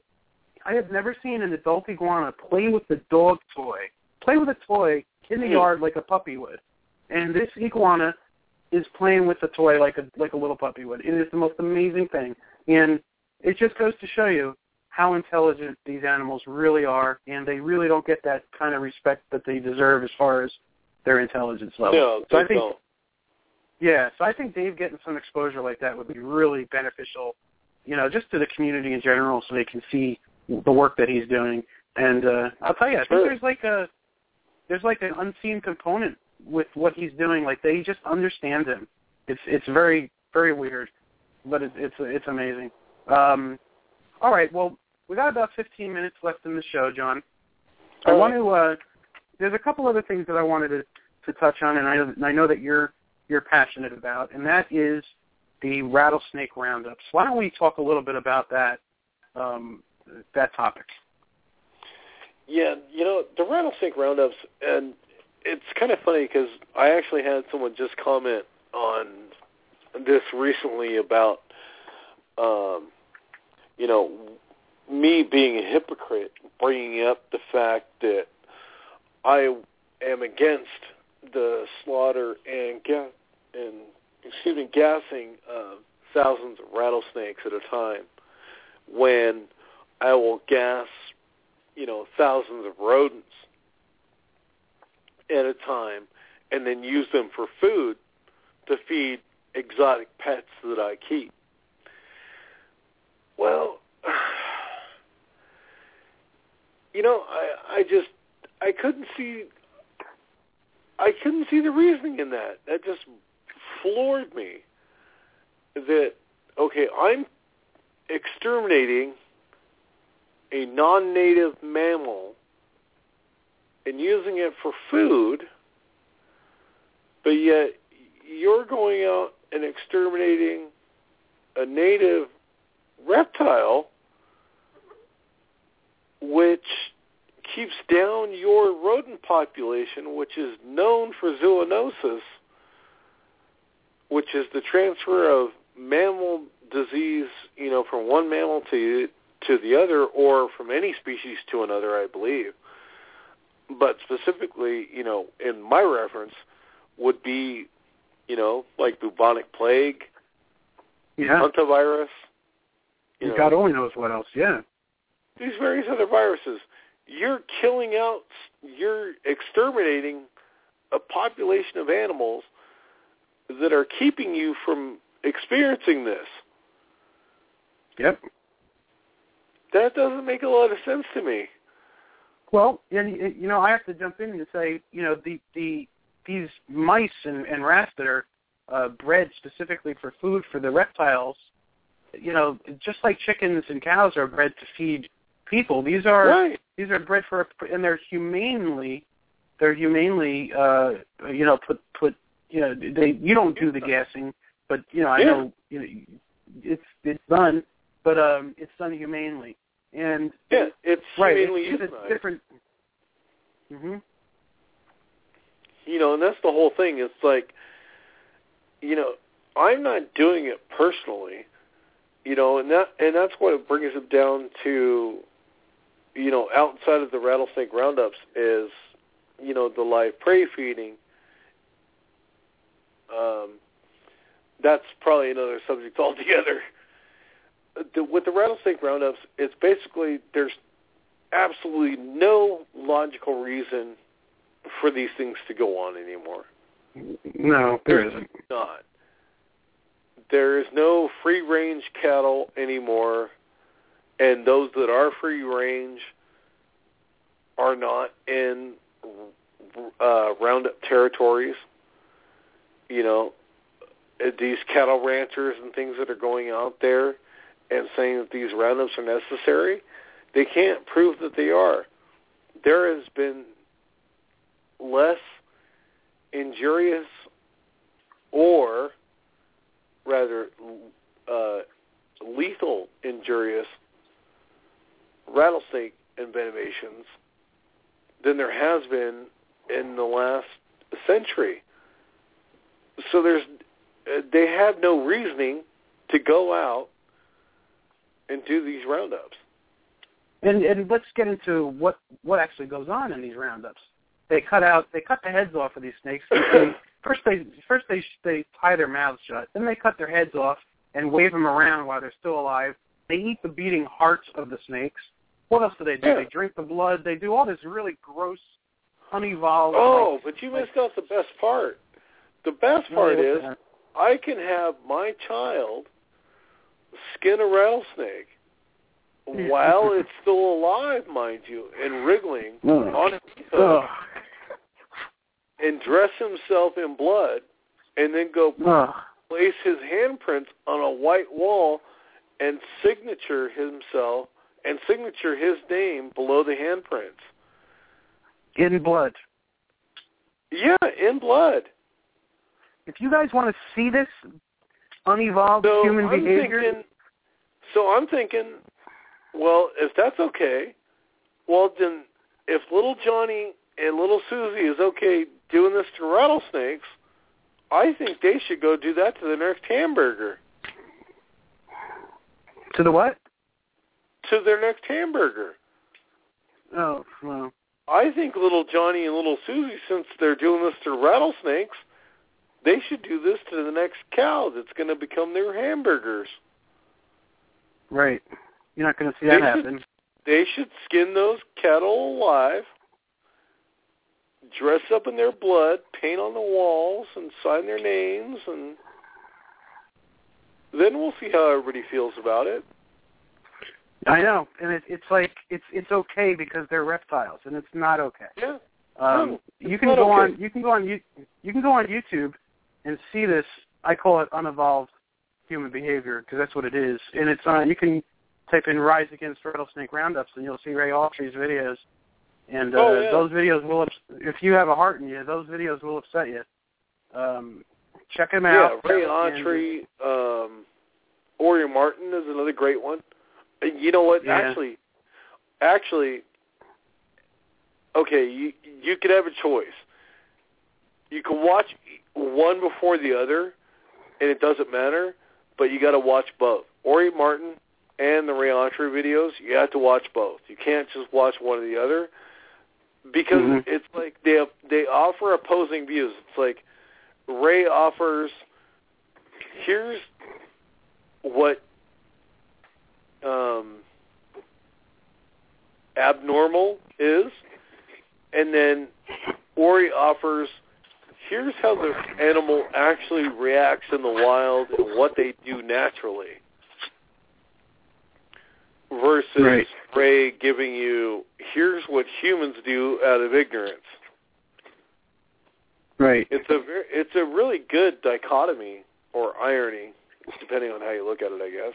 I have never seen an adult iguana play with the dog toy. Play with a toy in the Hmm. yard like a puppy would. And this iguana is playing with the toy like a like a little puppy would. It is the most amazing thing. And it just goes to show you how intelligent these animals really are, and they really don't get that kind of respect that they deserve as far as their intelligence level. No, so I think, don't. yeah, so I think Dave getting some exposure like that would be really beneficial, you know, just to the community in general, so they can see the work that he's doing. And uh, I'll tell you, I think Sure. there's like a there's like an unseen component with what he's doing. Like they just understand him. It's it's very very weird, but it's it's it's amazing. Um, all right, well, we got about 15 minutes left in the show, John. I All want right. to. Uh, there's a couple other things that I wanted to, to touch on, and I, and I know that you're you're passionate about, and that is the rattlesnake roundups. Why don't we talk a little bit about that um, that topic? Yeah, you know the rattlesnake roundups, and it's kind of funny because I actually had someone just comment on this recently about, um, you know, me being a hypocrite, bringing up the fact that I am against the slaughter and ga- and excuse me, gassing uh, thousands of rattlesnakes at a time, when I will gas you know, thousands of rodents at a time and then use them for food to feed exotic pets that I keep. Well, you know, I I just I couldn't see I couldn't see the reasoning in that. That just floored me. That okay, I'm exterminating a non-native mammal and using it for food, but yet you're going out and exterminating a native reptile which keeps down your rodent population, which is known for zoonosis, which is the transfer of mammal disease, you know, from one mammal to to the other, or from any species to another, I believe. But specifically, you know, in my reference, would be, you know, like bubonic plague, Yeah. hantavirus. You know, God only knows what else. Yeah. these various other viruses. You're killing out, you're exterminating a population of animals that are keeping you from experiencing this. Yep. That doesn't make a lot of sense to me. Well, and you know, I have to jump in and say, you know, the the these mice and, and rats that are uh, bred specifically for food for the reptiles, you know, just like chickens and cows are bred to feed people. These are Right. these are bred for and they're humanely they're humanely uh you know put put you know they you don't do the gassing but you know I Yeah. know you know it's it's done but um it's done humanely and Yeah, it's right humanly it's, it's different mhm You know, and that's the whole thing. It's like, you know, I'm not doing it personally. You know, and that and that's what it brings it down to. You know, outside of the rattlesnake roundups is, you know, the live prey feeding. Um, that's probably another subject altogether. The, with the rattlesnake roundups, it's basically there's absolutely no logical reason for these things to go on anymore. no there isn't Not. There is no free range cattle anymore, and those that are free range are not in uh, roundup territories. You know, these cattle ranchers and things that are going out there and saying that these roundups are necessary, they can't prove that they are. There has been less injurious or rather uh, lethal injurious rattlesnake envenomations than there has been in the last century. So there's uh, they have no reasoning to go out and do these roundups. and and let's get into what what actually goes on in these roundups they cut out they cut the heads off of these snakes they, first they first they they tie their mouths shut then they cut their heads off and wave them around while they're still alive they eat the beating hearts of the snakes what else do they do Yeah. they drink the blood they do all this really gross unevolved Oh, like, but you like- missed out the best part. The best part what's is? I can have my child skin a rattlesnake while it's still alive, mind you, and wriggling Ugh. on its hook, Ugh. and dress himself in blood, and then go Ugh. place his handprints on a white wall and signature himself and signature his name below the handprints. in blood Yeah, in blood. if you guys want to see this unevolved So human I'm behavior thinking, so I'm thinking, well, if that's okay, well then, if little Johnny and little Susie is okay doing this to rattlesnakes, I think they should go do that to the next hamburger. to the what To their next hamburger. oh well I think little Johnny and little Susie, since they're doing this to rattlesnakes, they should do this to the next cow that's going to become their hamburgers. right you're not going to see that They should- happen they should skin those cattle alive, dress up in their blood, paint on the walls, and sign their names, and then we'll see how everybody feels about it. I know, and it, it's like it's it's okay because they're reptiles, and it's not okay. Yeah. Um, No, you can go okay. on you can go on you you can go on YouTube and see this. I call it unevolved human behavior because that's what it is, and it's on. You can type in "Rise Against Rattlesnake Roundups" and you'll see Ray Autry's videos. And uh, Oh, yeah. those videos will, if you have a heart in you, those videos will upset you. Um, check them out. Yeah. Ray Autry, um, Ori Martin is another great one. Uh, You know what? Yeah. Actually, actually, okay, you you could have a choice. You can watch one before the other, and it doesn't matter. But you got to watch both. Ori Martin and the Ray Autry videos. You have to watch both. You can't just watch one or the other because Mhm. it's like they they offer opposing views. It's like Ray offers here's what um, abnormal is, and then Ori offers here's how the animal actually reacts in the wild and what they do naturally. Versus Right. Ray giving you here's what humans do out of ignorance. Right. It's a very, it's a really good dichotomy or irony, depending on how you look at it, I guess.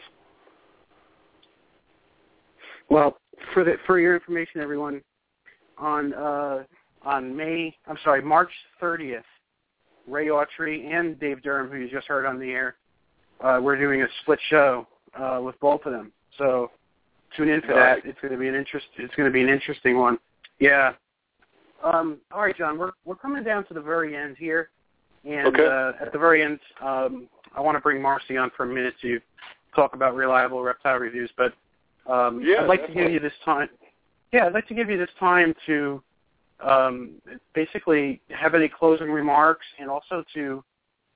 Well, for the for your information, everyone, on uh, on May, I'm sorry, March 30th, Ray Autry and Dave Durham, who you just heard on the air, uh, we're doing a split show uh, with both of them. So tune in for that. It's going to be an interest. It's going to be an interesting one. Yeah. Um, all right, John. We're we're coming down to the very end here, and Okay. uh, at the very end, um, I want to bring Marcy on for a minute to talk about reliable reptile reviews, but um, Yeah, I'd like to give you this time. Yeah, I'd like to give you this time to um, basically have any closing remarks and also to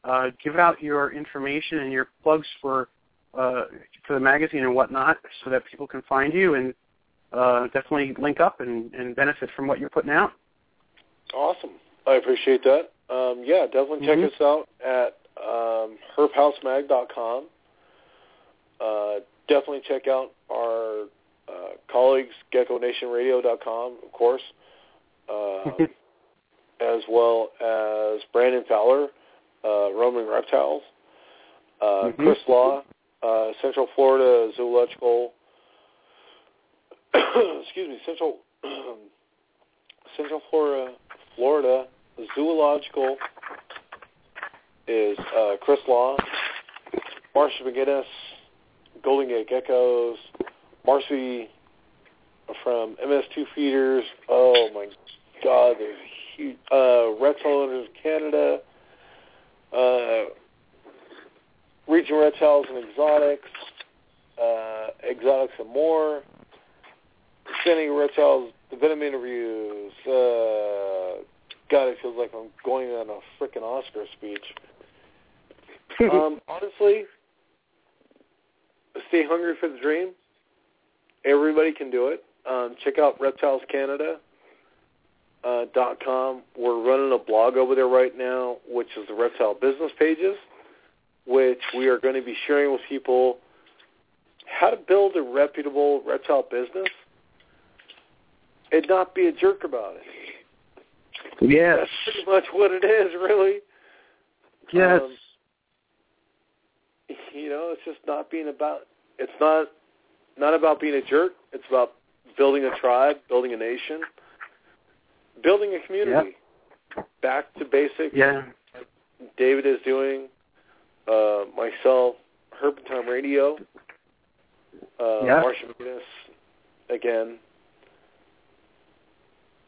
uh, give out your information and your plugs for uh, for the magazine and whatnot, so that people can find you and uh, definitely link up and, and benefit from what you're putting out. Awesome. I appreciate that. Um, yeah, definitely check Mhm. us out at um, herphousemag.com. Uh, definitely check out our uh, colleagues, geckonationradio.com, of course, uh, as well as Brandon Fowler, uh, Roaming Reptiles, uh, Mhm. Chris Law, uh, Central Florida Zoological, excuse me, Central Central Florida Florida Zoological is uh, Chris Law, Marsha McGinnis, Golden Gate Geckos, Marcy from MS2 Feeders. Oh my God, there's huge. Uh, Reptile Owners of Canada, uh, Region Reptiles and Exotics, uh, Exotics and More, Standing Reptiles, the Venom interviews. Uh, God, it feels like I'm going on a freaking Oscar speech. um, honestly, stay hungry for the dream. Everybody can do it. Um, check out Reptiles Canada. Uh, dot com. We're running a blog over there right now, which is the reptile business pages, which we are going to be sharing with people how to build a reputable reptile business and not be a jerk about it. Yes. That's pretty much what it is, really. Yes. Um, you know, it's just not being about. It's not not about being a jerk. It's about building a tribe, building a nation, building a community. Back to basics. yeah. David is doing. Uh, myself, Tom Radio. Uh, Yeah. Marsha McGinnis, again.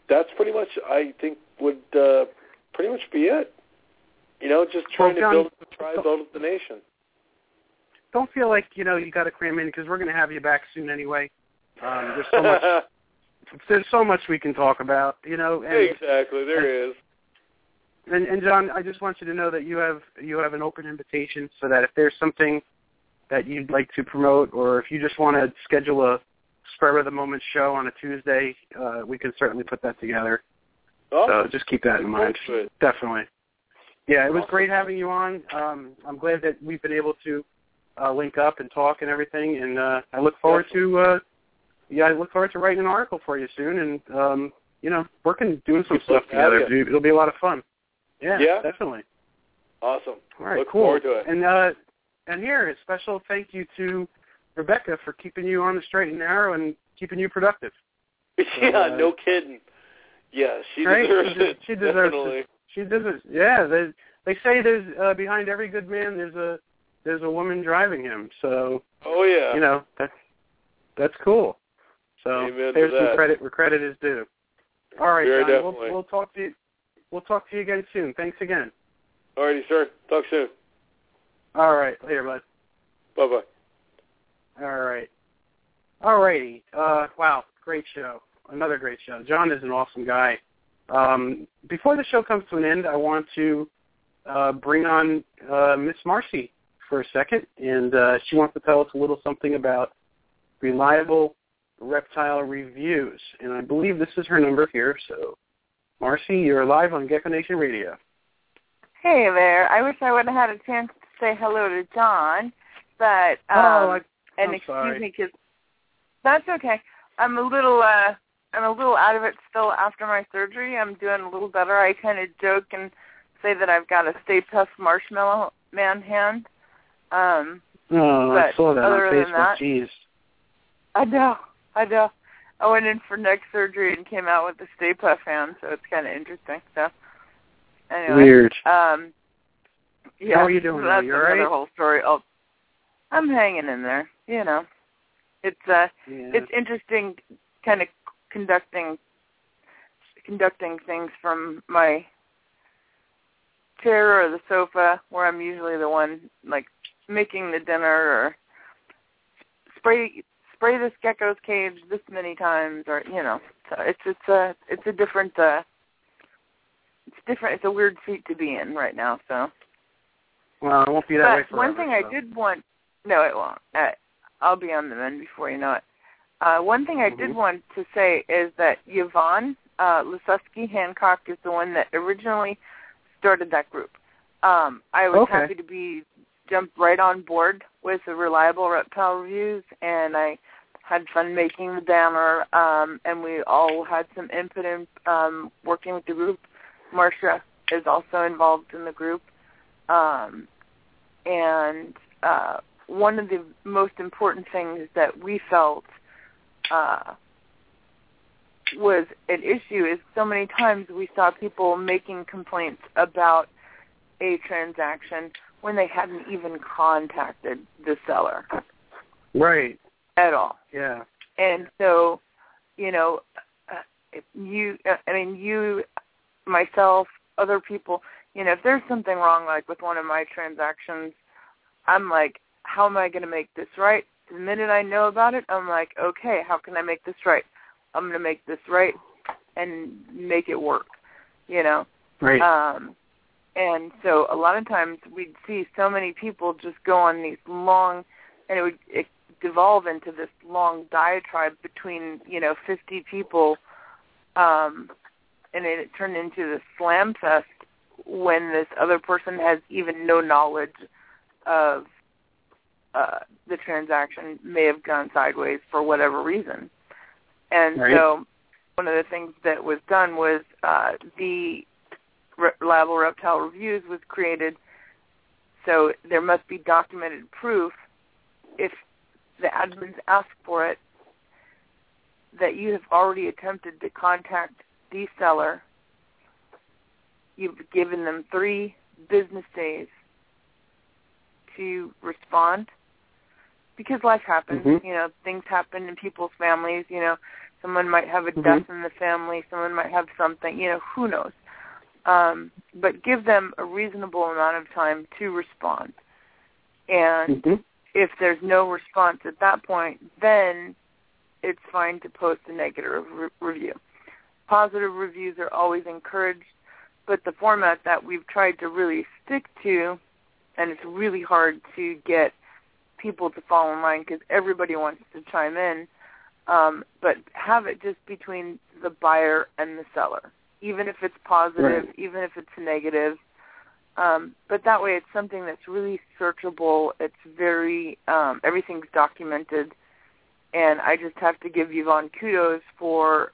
That's pretty much, I think, would uh, pretty much be it. You know, just trying Well, John, to build the tribe, build the nation. Don't feel like you know you got to cram in because we're going to have you back soon anyway. Um, there's so much. There's so much we can talk about, you know. And, exactly, there is. and and John, I just want you to know that you have you have an open invitation, so that if there's something that you'd like to promote, or if you just want to schedule a spur of the moment show on a Tuesday, uh, we can certainly put that together. Oh, So just keep that in mind. Definitely. Yeah, it was Awesome. great having you on. Um, I'm glad that we've been able to uh, link up and talk and everything. And uh, I look forward to uh, yeah, I look forward to writing an article for you soon, and um, you know, working doing some stuff together. Yeah. It'll be a lot of fun. Yeah, Yeah. definitely. Awesome. All right, Look cool. forward to it. And uh, and here, a special thank you to Rebecca for keeping you on the straight and narrow and keeping you productive. yeah, uh, no kidding. Yeah, she Right? deserves She it. she deserves definitely. it. She it. Yeah, they they say there's uh, behind every good man there's a there's a woman driving him. So Oh yeah. you know that's that's cool. So Amen there's some credit where credit is due. All right, Very John. We'll, we'll talk to you. We'll talk to you again soon. Thanks again. Alrighty, sir. Talk soon. All right, later, bud. Bye bye. All right. All righty. Uh, wow, great show. Another great show. John is an awesome guy. Um, before the show comes to an end, I want to uh, bring on uh, Miss Marcy for a second, and uh, she wants to tell us a little something about reliable reptile reviews. And I believe this is her number here. So, Marcy, you're live on Gecko Nation Radio. Hey there. I wish I would have had a chance to say hello to John, but um, oh, I, and I'm excuse sorry. me because that's okay. I'm a little uh I'm a little out of it still after my surgery. I'm doing a little better. I kind of joke and say that I've got a Stay Puft Marshmallow Man hand. Um, oh, I saw that other on Facebook. that- Jeez. I know, I know. I went in for neck surgery and came out with a Stay Puft hand, so it's kind of interesting. So anyway, Weird. Um, yeah, How are you doing, though? That's You all another right? whole story. Oh, I'm hanging in there. You know, it's uh, Yeah. it's interesting, kind of conducting conducting things from my chair or the sofa, where I'm usually the one like making the dinner or spray spray this gecko's cage this many times, or you know, so it's it's a it's a different uh, it's different. It's a weird seat to be in right now. So, Well, it won't be that way but forever. one thing I did want, no, it won't. Uh, I'll be on the mend before you know it. Uh, one thing I did Mhm. want to say is that Yvonne uh, Lasewski Hancock is the one that originally started that group. Um, I was Okay. happy to be jumped right on board with the reliable reptile reviews, and I had fun making the banner. Um, and we all had some input in um, working with the group. Marcia is also involved in the group, um, and uh, one of the most important things that we felt uh, was an issue is so many times we saw people making complaints about a transaction when they hadn't even contacted the seller Right. at all. Yeah. And so, you know, uh, you, uh, I mean, you, myself, other people, you know, if there's something wrong, like with one of my transactions, I'm like, how am I going to make this right? The minute I know about it, I'm like, okay, how can I make this right? I'm going to make this right and make it work, you know. Right. Um, and so a lot of times we'd see so many people just go on these long, and it would it devolve into this long diatribe between you know 50 people, um, and it, it turned into this slam fest when this other person has even no knowledge of uh, the transaction may have gone sideways for whatever reason. And Right. so one of the things that was done was uh, the Reliable Reptile Reviews was created so there must be documented proof if the admins ask for it that you have already attempted to contact the seller. You've given them three business days to respond because life happens. Mhm. You know, things happen in people's families. You know, someone might have a Mhm. death in the family. Someone might have something. You know, who knows? Um, but give them a reasonable amount of time to respond. And Mhm. if there's no response at that point, then it's fine to post a negative re- review. Positive reviews are always encouraged, but the format that we've tried to really stick to, and it's really hard to get people to fall in line because everybody wants to chime in, um, but have it just between the buyer and the seller. Even if it's positive, Right. even if it's negative, Um, but that way, it's something that's really searchable. It's very um, everything's documented, and I just have to give Yvonne kudos for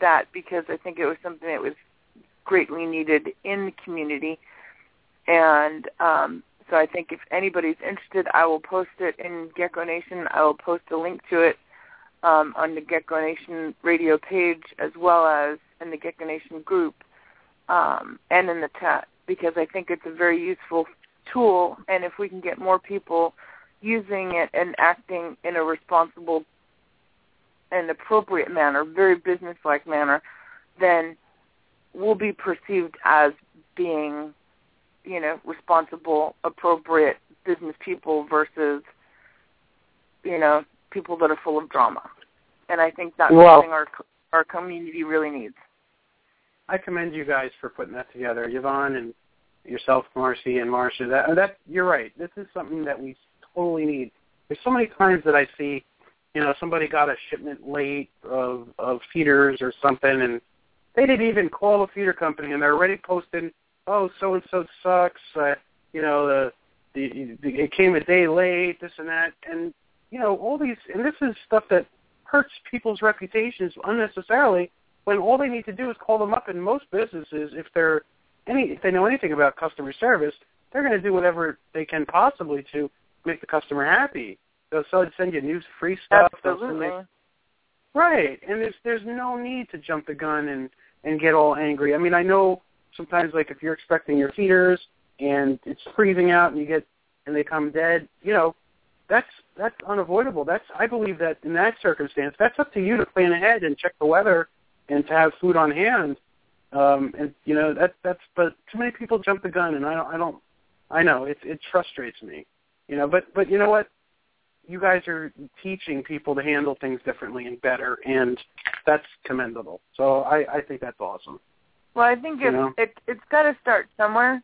that because I think it was something that was greatly needed in the community. And um, so I think if anybody's interested, I will post it in Gecko Nation. I will post a link to it um, on the Gecko Nation radio page as well as in the Gecko Nation group um, and in the chat because I think it's a very useful tool. And if we can get more people using it and acting in a responsible and appropriate manner, very business-like manner, then we'll be perceived as being, you know, responsible, appropriate business people versus, you know, people that are full of drama. And I think that's well, something our our community really needs. I commend you guys for putting that together, Yvonne and yourself, Marcy, and Marcia. That that you're right. This is something that we totally need. There's so many times that I see, you know, somebody got a shipment late of of feeders or something, and they didn't even call a feeder company, and they're already posting, oh, so and so sucks. Uh, you know, the, the the it came a day late, this and that, and you know, all these, and this is stuff that hurts people's reputations unnecessarily when all they need to do is call them up. In most businesses, if they're any, if they know anything about customer service, they're going to do whatever they can possibly to make the customer happy. They'll send you new free stuff. Absolutely. Right, and there's there's no need to jump the gun and and get all angry. I mean, I know sometimes like if you're expecting your feeders and it's freezing out and you get and they come dead, you know, that's that's unavoidable. That's I believe that in that circumstance, that's up to you to plan ahead and check the weather and to have food on hand. Um, and you know that that's but too many people jump the gun, and I don't I don't I know it it frustrates me, you know. But but you know what? You guys are teaching people to handle things differently and better, and that's commendable. So I I think that's awesome. Well, I think You it, know? it it's got to start somewhere,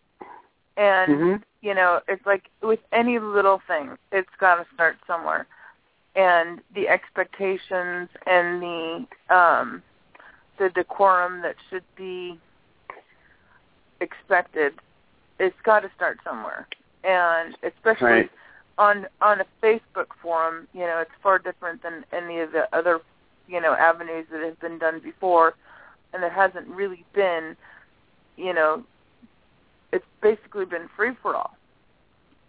and Mhm. you know, it's like with any little thing, it's got to start somewhere, and the expectations and the um the decorum that should be expected, it's got to start somewhere, and especially Right. on on a Facebook forum, you know, it's far different than any of the other, you know, avenues that have been done before, and there hasn't really been, you know, it's basically been free for all,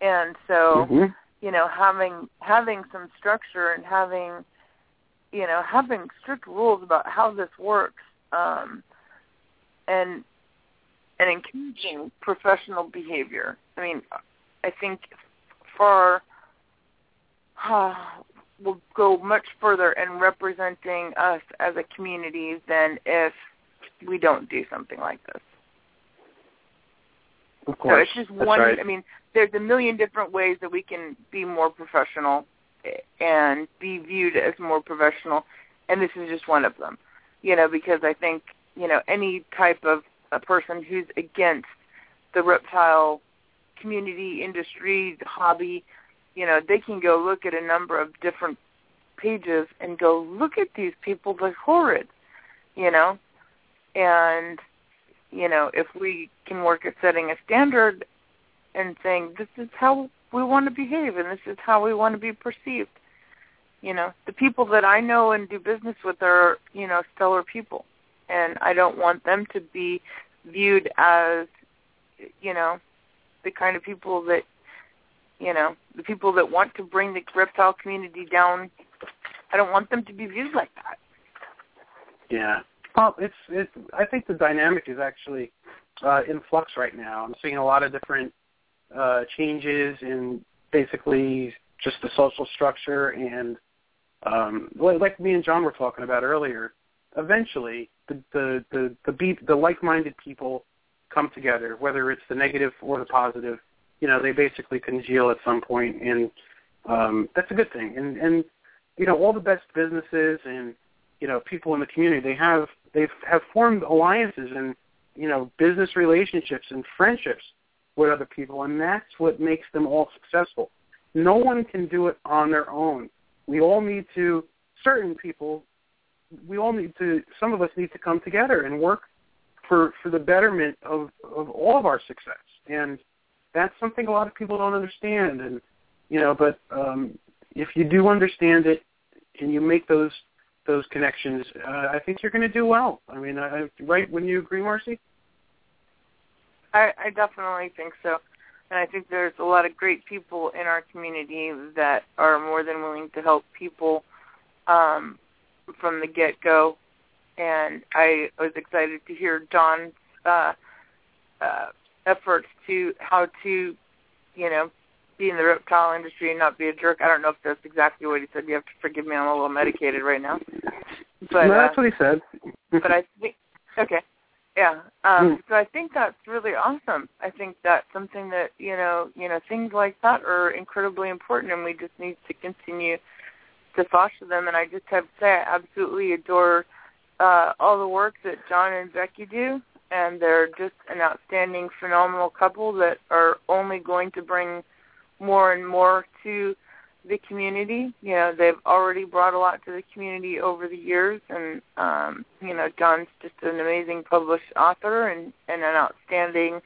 and so Mhm. you know, having having some structure and having, you know, having strict rules about how this works, um, and and encouraging professional behavior. I mean, I think far uh, will go much further in representing us as a community than if we don't do something like this. Of course. So it's just That's one. right. I mean, there's a million different ways that we can be more professional and be viewed as more professional, and this is just one of them. You know, because I think you know any type of a person who's against the reptile community, industry, hobby, you know, they can go look at a number of different pages and go, look at these people, they're horrid, you know, and you know, if we can work at setting a standard and saying this is how we want to behave and this is how we want to be perceived. You know, the people that I know and do business with are, you know, stellar people. And I don't want them to be viewed as, you know, the kind of people that, you know, the people that want to bring the reptile community down. I don't want them to be viewed like that. Yeah. Well, it's it's. I think the dynamic is actually uh, in flux right now. I'm seeing a lot of different uh, changes in basically just the social structure and um, li- like me and John were talking about earlier. Eventually, the the the the, be- the like-minded people come together, whether it's the negative or the positive. You know, they basically congeal at some point, and um, that's a good thing. And and you know, all the best businesses and you know people in the community they have they have formed alliances and you know business relationships and friendships with other people and that's what makes them all successful no one can do it on their own we all need to certain people we all need to some of us need to come together and work for for the betterment of of all of our success and that's something a lot of people don't understand. And you know, but um, if you do understand it and you make those those connections, uh, I think you're going to do well. I mean, I, right? When you agree, Marcy? I, I definitely think so. And I think there's a lot of great people in our community that are more than willing to help people um, from the get-go. And I was excited to hear Don's uh, uh, efforts to how to, you know, be in the reptile industry and not be a jerk. I don't know if that's exactly what he said. You have to forgive me. I'm a little medicated right now. But no, that's uh, what he said. but I think okay. Yeah. Um Mm. so I think that's really awesome. I think that's something that, you know, you know, things like that are incredibly important and we just need to continue to foster them and I just have to say I absolutely adore uh all the work that John and Becky do and they're just an outstanding phenomenal couple that are only going to bring more and more to the community. You know, they've already brought a lot to the community over the years, and um, you know, John's just an amazing published author and, and an outstanding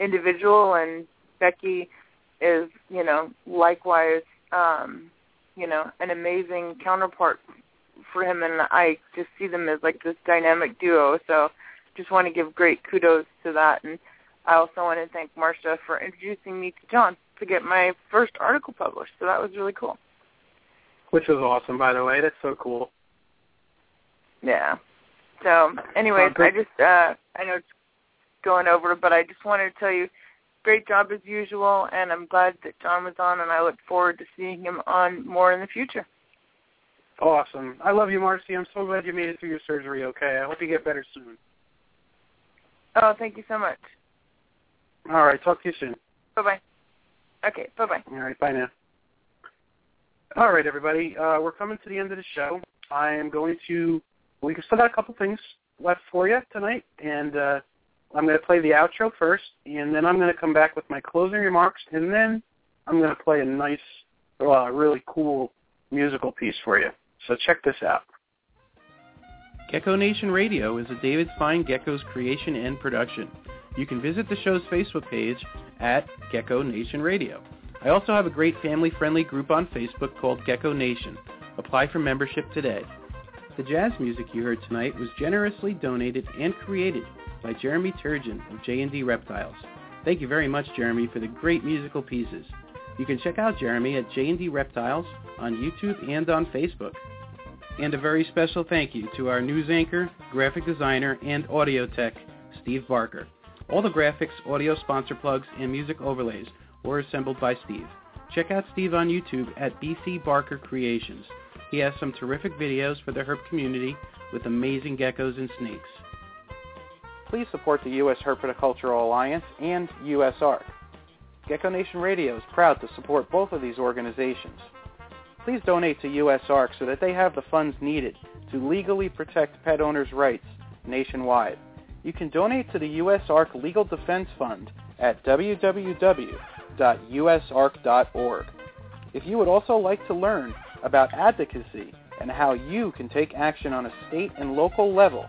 individual, and Becky is, you know, likewise, um, you know, an amazing counterpart for him, and I just see them as like this dynamic duo. So, just want to give great kudos to that, and I also want to thank Marcia for introducing me to John to get my first article published. So that was really cool. Which was awesome, by the way. That's so cool. Yeah. So, anyways, I just uh I know it's going over, but I just wanted to tell you, great job as usual, and I'm glad that John was on, and I look forward to seeing him on more in the future. Awesome. I love you, Marcy. I'm so glad you made it through your surgery okay. I hope you get better soon. Oh, thank you so much. All right. Talk to you soon. Bye bye. Okay, bye bye. All right. Bye now. All right, everybody. Uh, we're coming to the end of the show. I am going to. We still got a couple things left for you tonight, and uh, I'm going to play the outro first, and then I'm going to come back with my closing remarks, and then I'm going to play a nice, uh, really cool musical piece for you. So check this out. Gecko Nation Radio is a David Fine Gecko's creation and production. You can visit the show's Facebook page at Gecko Nation Radio. I also have a great family-friendly group on Facebook called Gecko Nation. Apply for membership today. The jazz music you heard tonight was generously donated and created by Jeremy Turgeon of J&D Reptiles. Thank you very much, Jeremy, for the great musical pieces. You can check out Jeremy at J&D Reptiles on YouTube and on Facebook. And a very special thank you to our news anchor, graphic designer, and audio tech, Steve Barker. All the graphics, audio sponsor plugs, and music overlays were assembled by Steve. Check out Steve on YouTube at BC Barker Creations. He has some terrific videos for the herp community with amazing geckos and snakes. Please support the U.S. Herpetocultural Alliance and USARC. Gecko Nation Radio is proud to support both of these organizations. Please donate to USARC so that they have the funds needed to legally protect pet owners' rights nationwide. You can donate to the USARC Legal Defense Fund at www.usarc.org. If you would also like to learn about advocacy and how you can take action on a state and local level,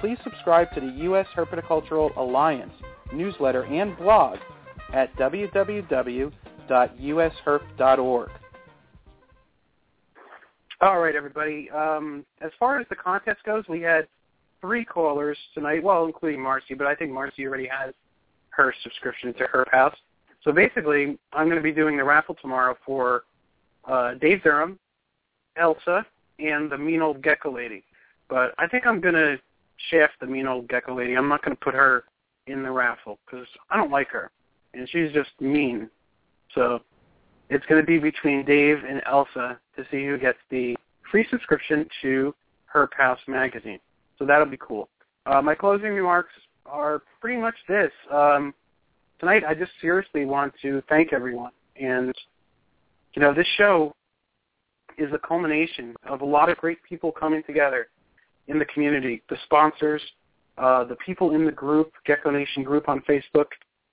please subscribe to the U.S. Herpetocultural Alliance newsletter and blog at www.usherp.org. All right, everybody. Um, as far as the contest goes, we had three callers tonight, well, including Marcy, but I think Marcy already has her subscription to Herp House. So basically, I'm going to be doing the raffle tomorrow for uh, Dave Durham, Elsa, and the mean old gecko lady. But I think I'm going to shaft the mean old gecko lady. I'm not going to put her in the raffle because I don't like her, and she's just mean. So it's going to be between Dave and Elsa to see who gets the free subscription to Herp House magazine. So that'll be cool. Uh, my closing remarks are pretty much this. Um, tonight, I just seriously want to thank everyone. And, you know, this show is a culmination of a lot of great people coming together in the community, the sponsors, uh, the people in the group, Gecko Nation group on Facebook.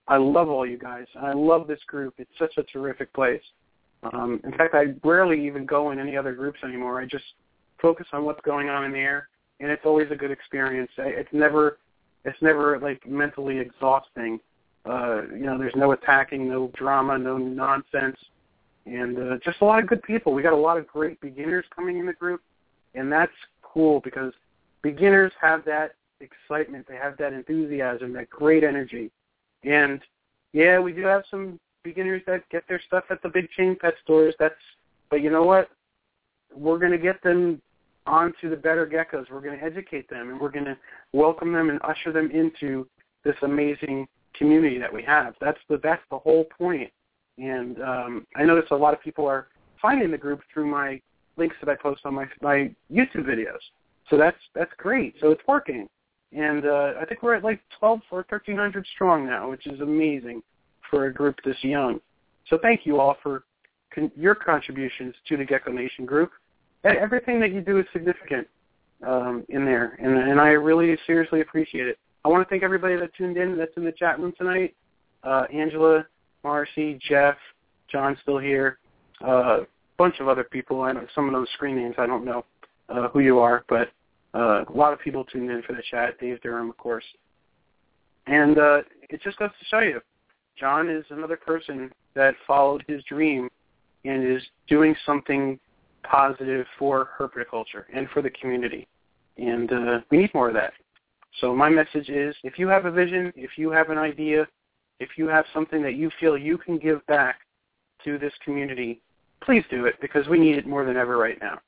I love all you guys. I love this group. It's such a terrific place. Um, in fact, I rarely even go in any other groups anymore. I just focus on what's going on in there, and it's always a good experience. It's never, it's never like mentally exhausting Uh, you know, there's no attacking, no drama, no nonsense, and uh, just a lot of good people. We got a lot of great beginners coming in the group, and that's cool because beginners have that excitement, they have that enthusiasm, that great energy, and yeah, we do have some beginners that get their stuff at the big chain pet stores. That's, but you know what? We're to get them onto the better geckos. We're going to educate them, and we're going to welcome them and usher them into this amazing community that we have. That's the that's the whole point. And um, I notice a lot of people are finding the group through my links that I post on my my YouTube videos. So that's that's great. So it's working. And uh, I think we're at like 12 or 1300 strong now, which is amazing for a group this young. So thank you all for con- your contributions to the Gecko Nation group. Everything that you do is significant um, in there, and, and I really seriously appreciate it. I want to thank everybody that tuned in that's in the chat room tonight. Uh, Angela, Marcy, Jeff, John's still here, a uh, bunch of other people. I know some of those screen names I don't know uh, who you are, but uh, a lot of people tuned in for the chat. Dave Durham, of course, and uh, it just goes to show you, John is another person that followed his dream and is doing something positive for herpetoculture and for the community. And uh, we need more of that. So my message is, if you have a vision, if you have an idea, if you have something that you feel you can give back to this community, please do it because we need it more than ever right now.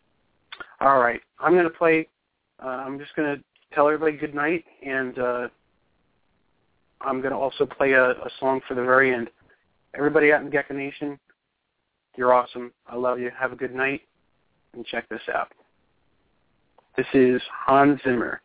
All right, I'm going to play. Uh, I'm just going to tell everybody good night, and uh, I'm going to also play a, a song for the very end. Everybody out in Gecko Nation, you're awesome. I love you. Have a good night, and check this out. This is Hans Zimmer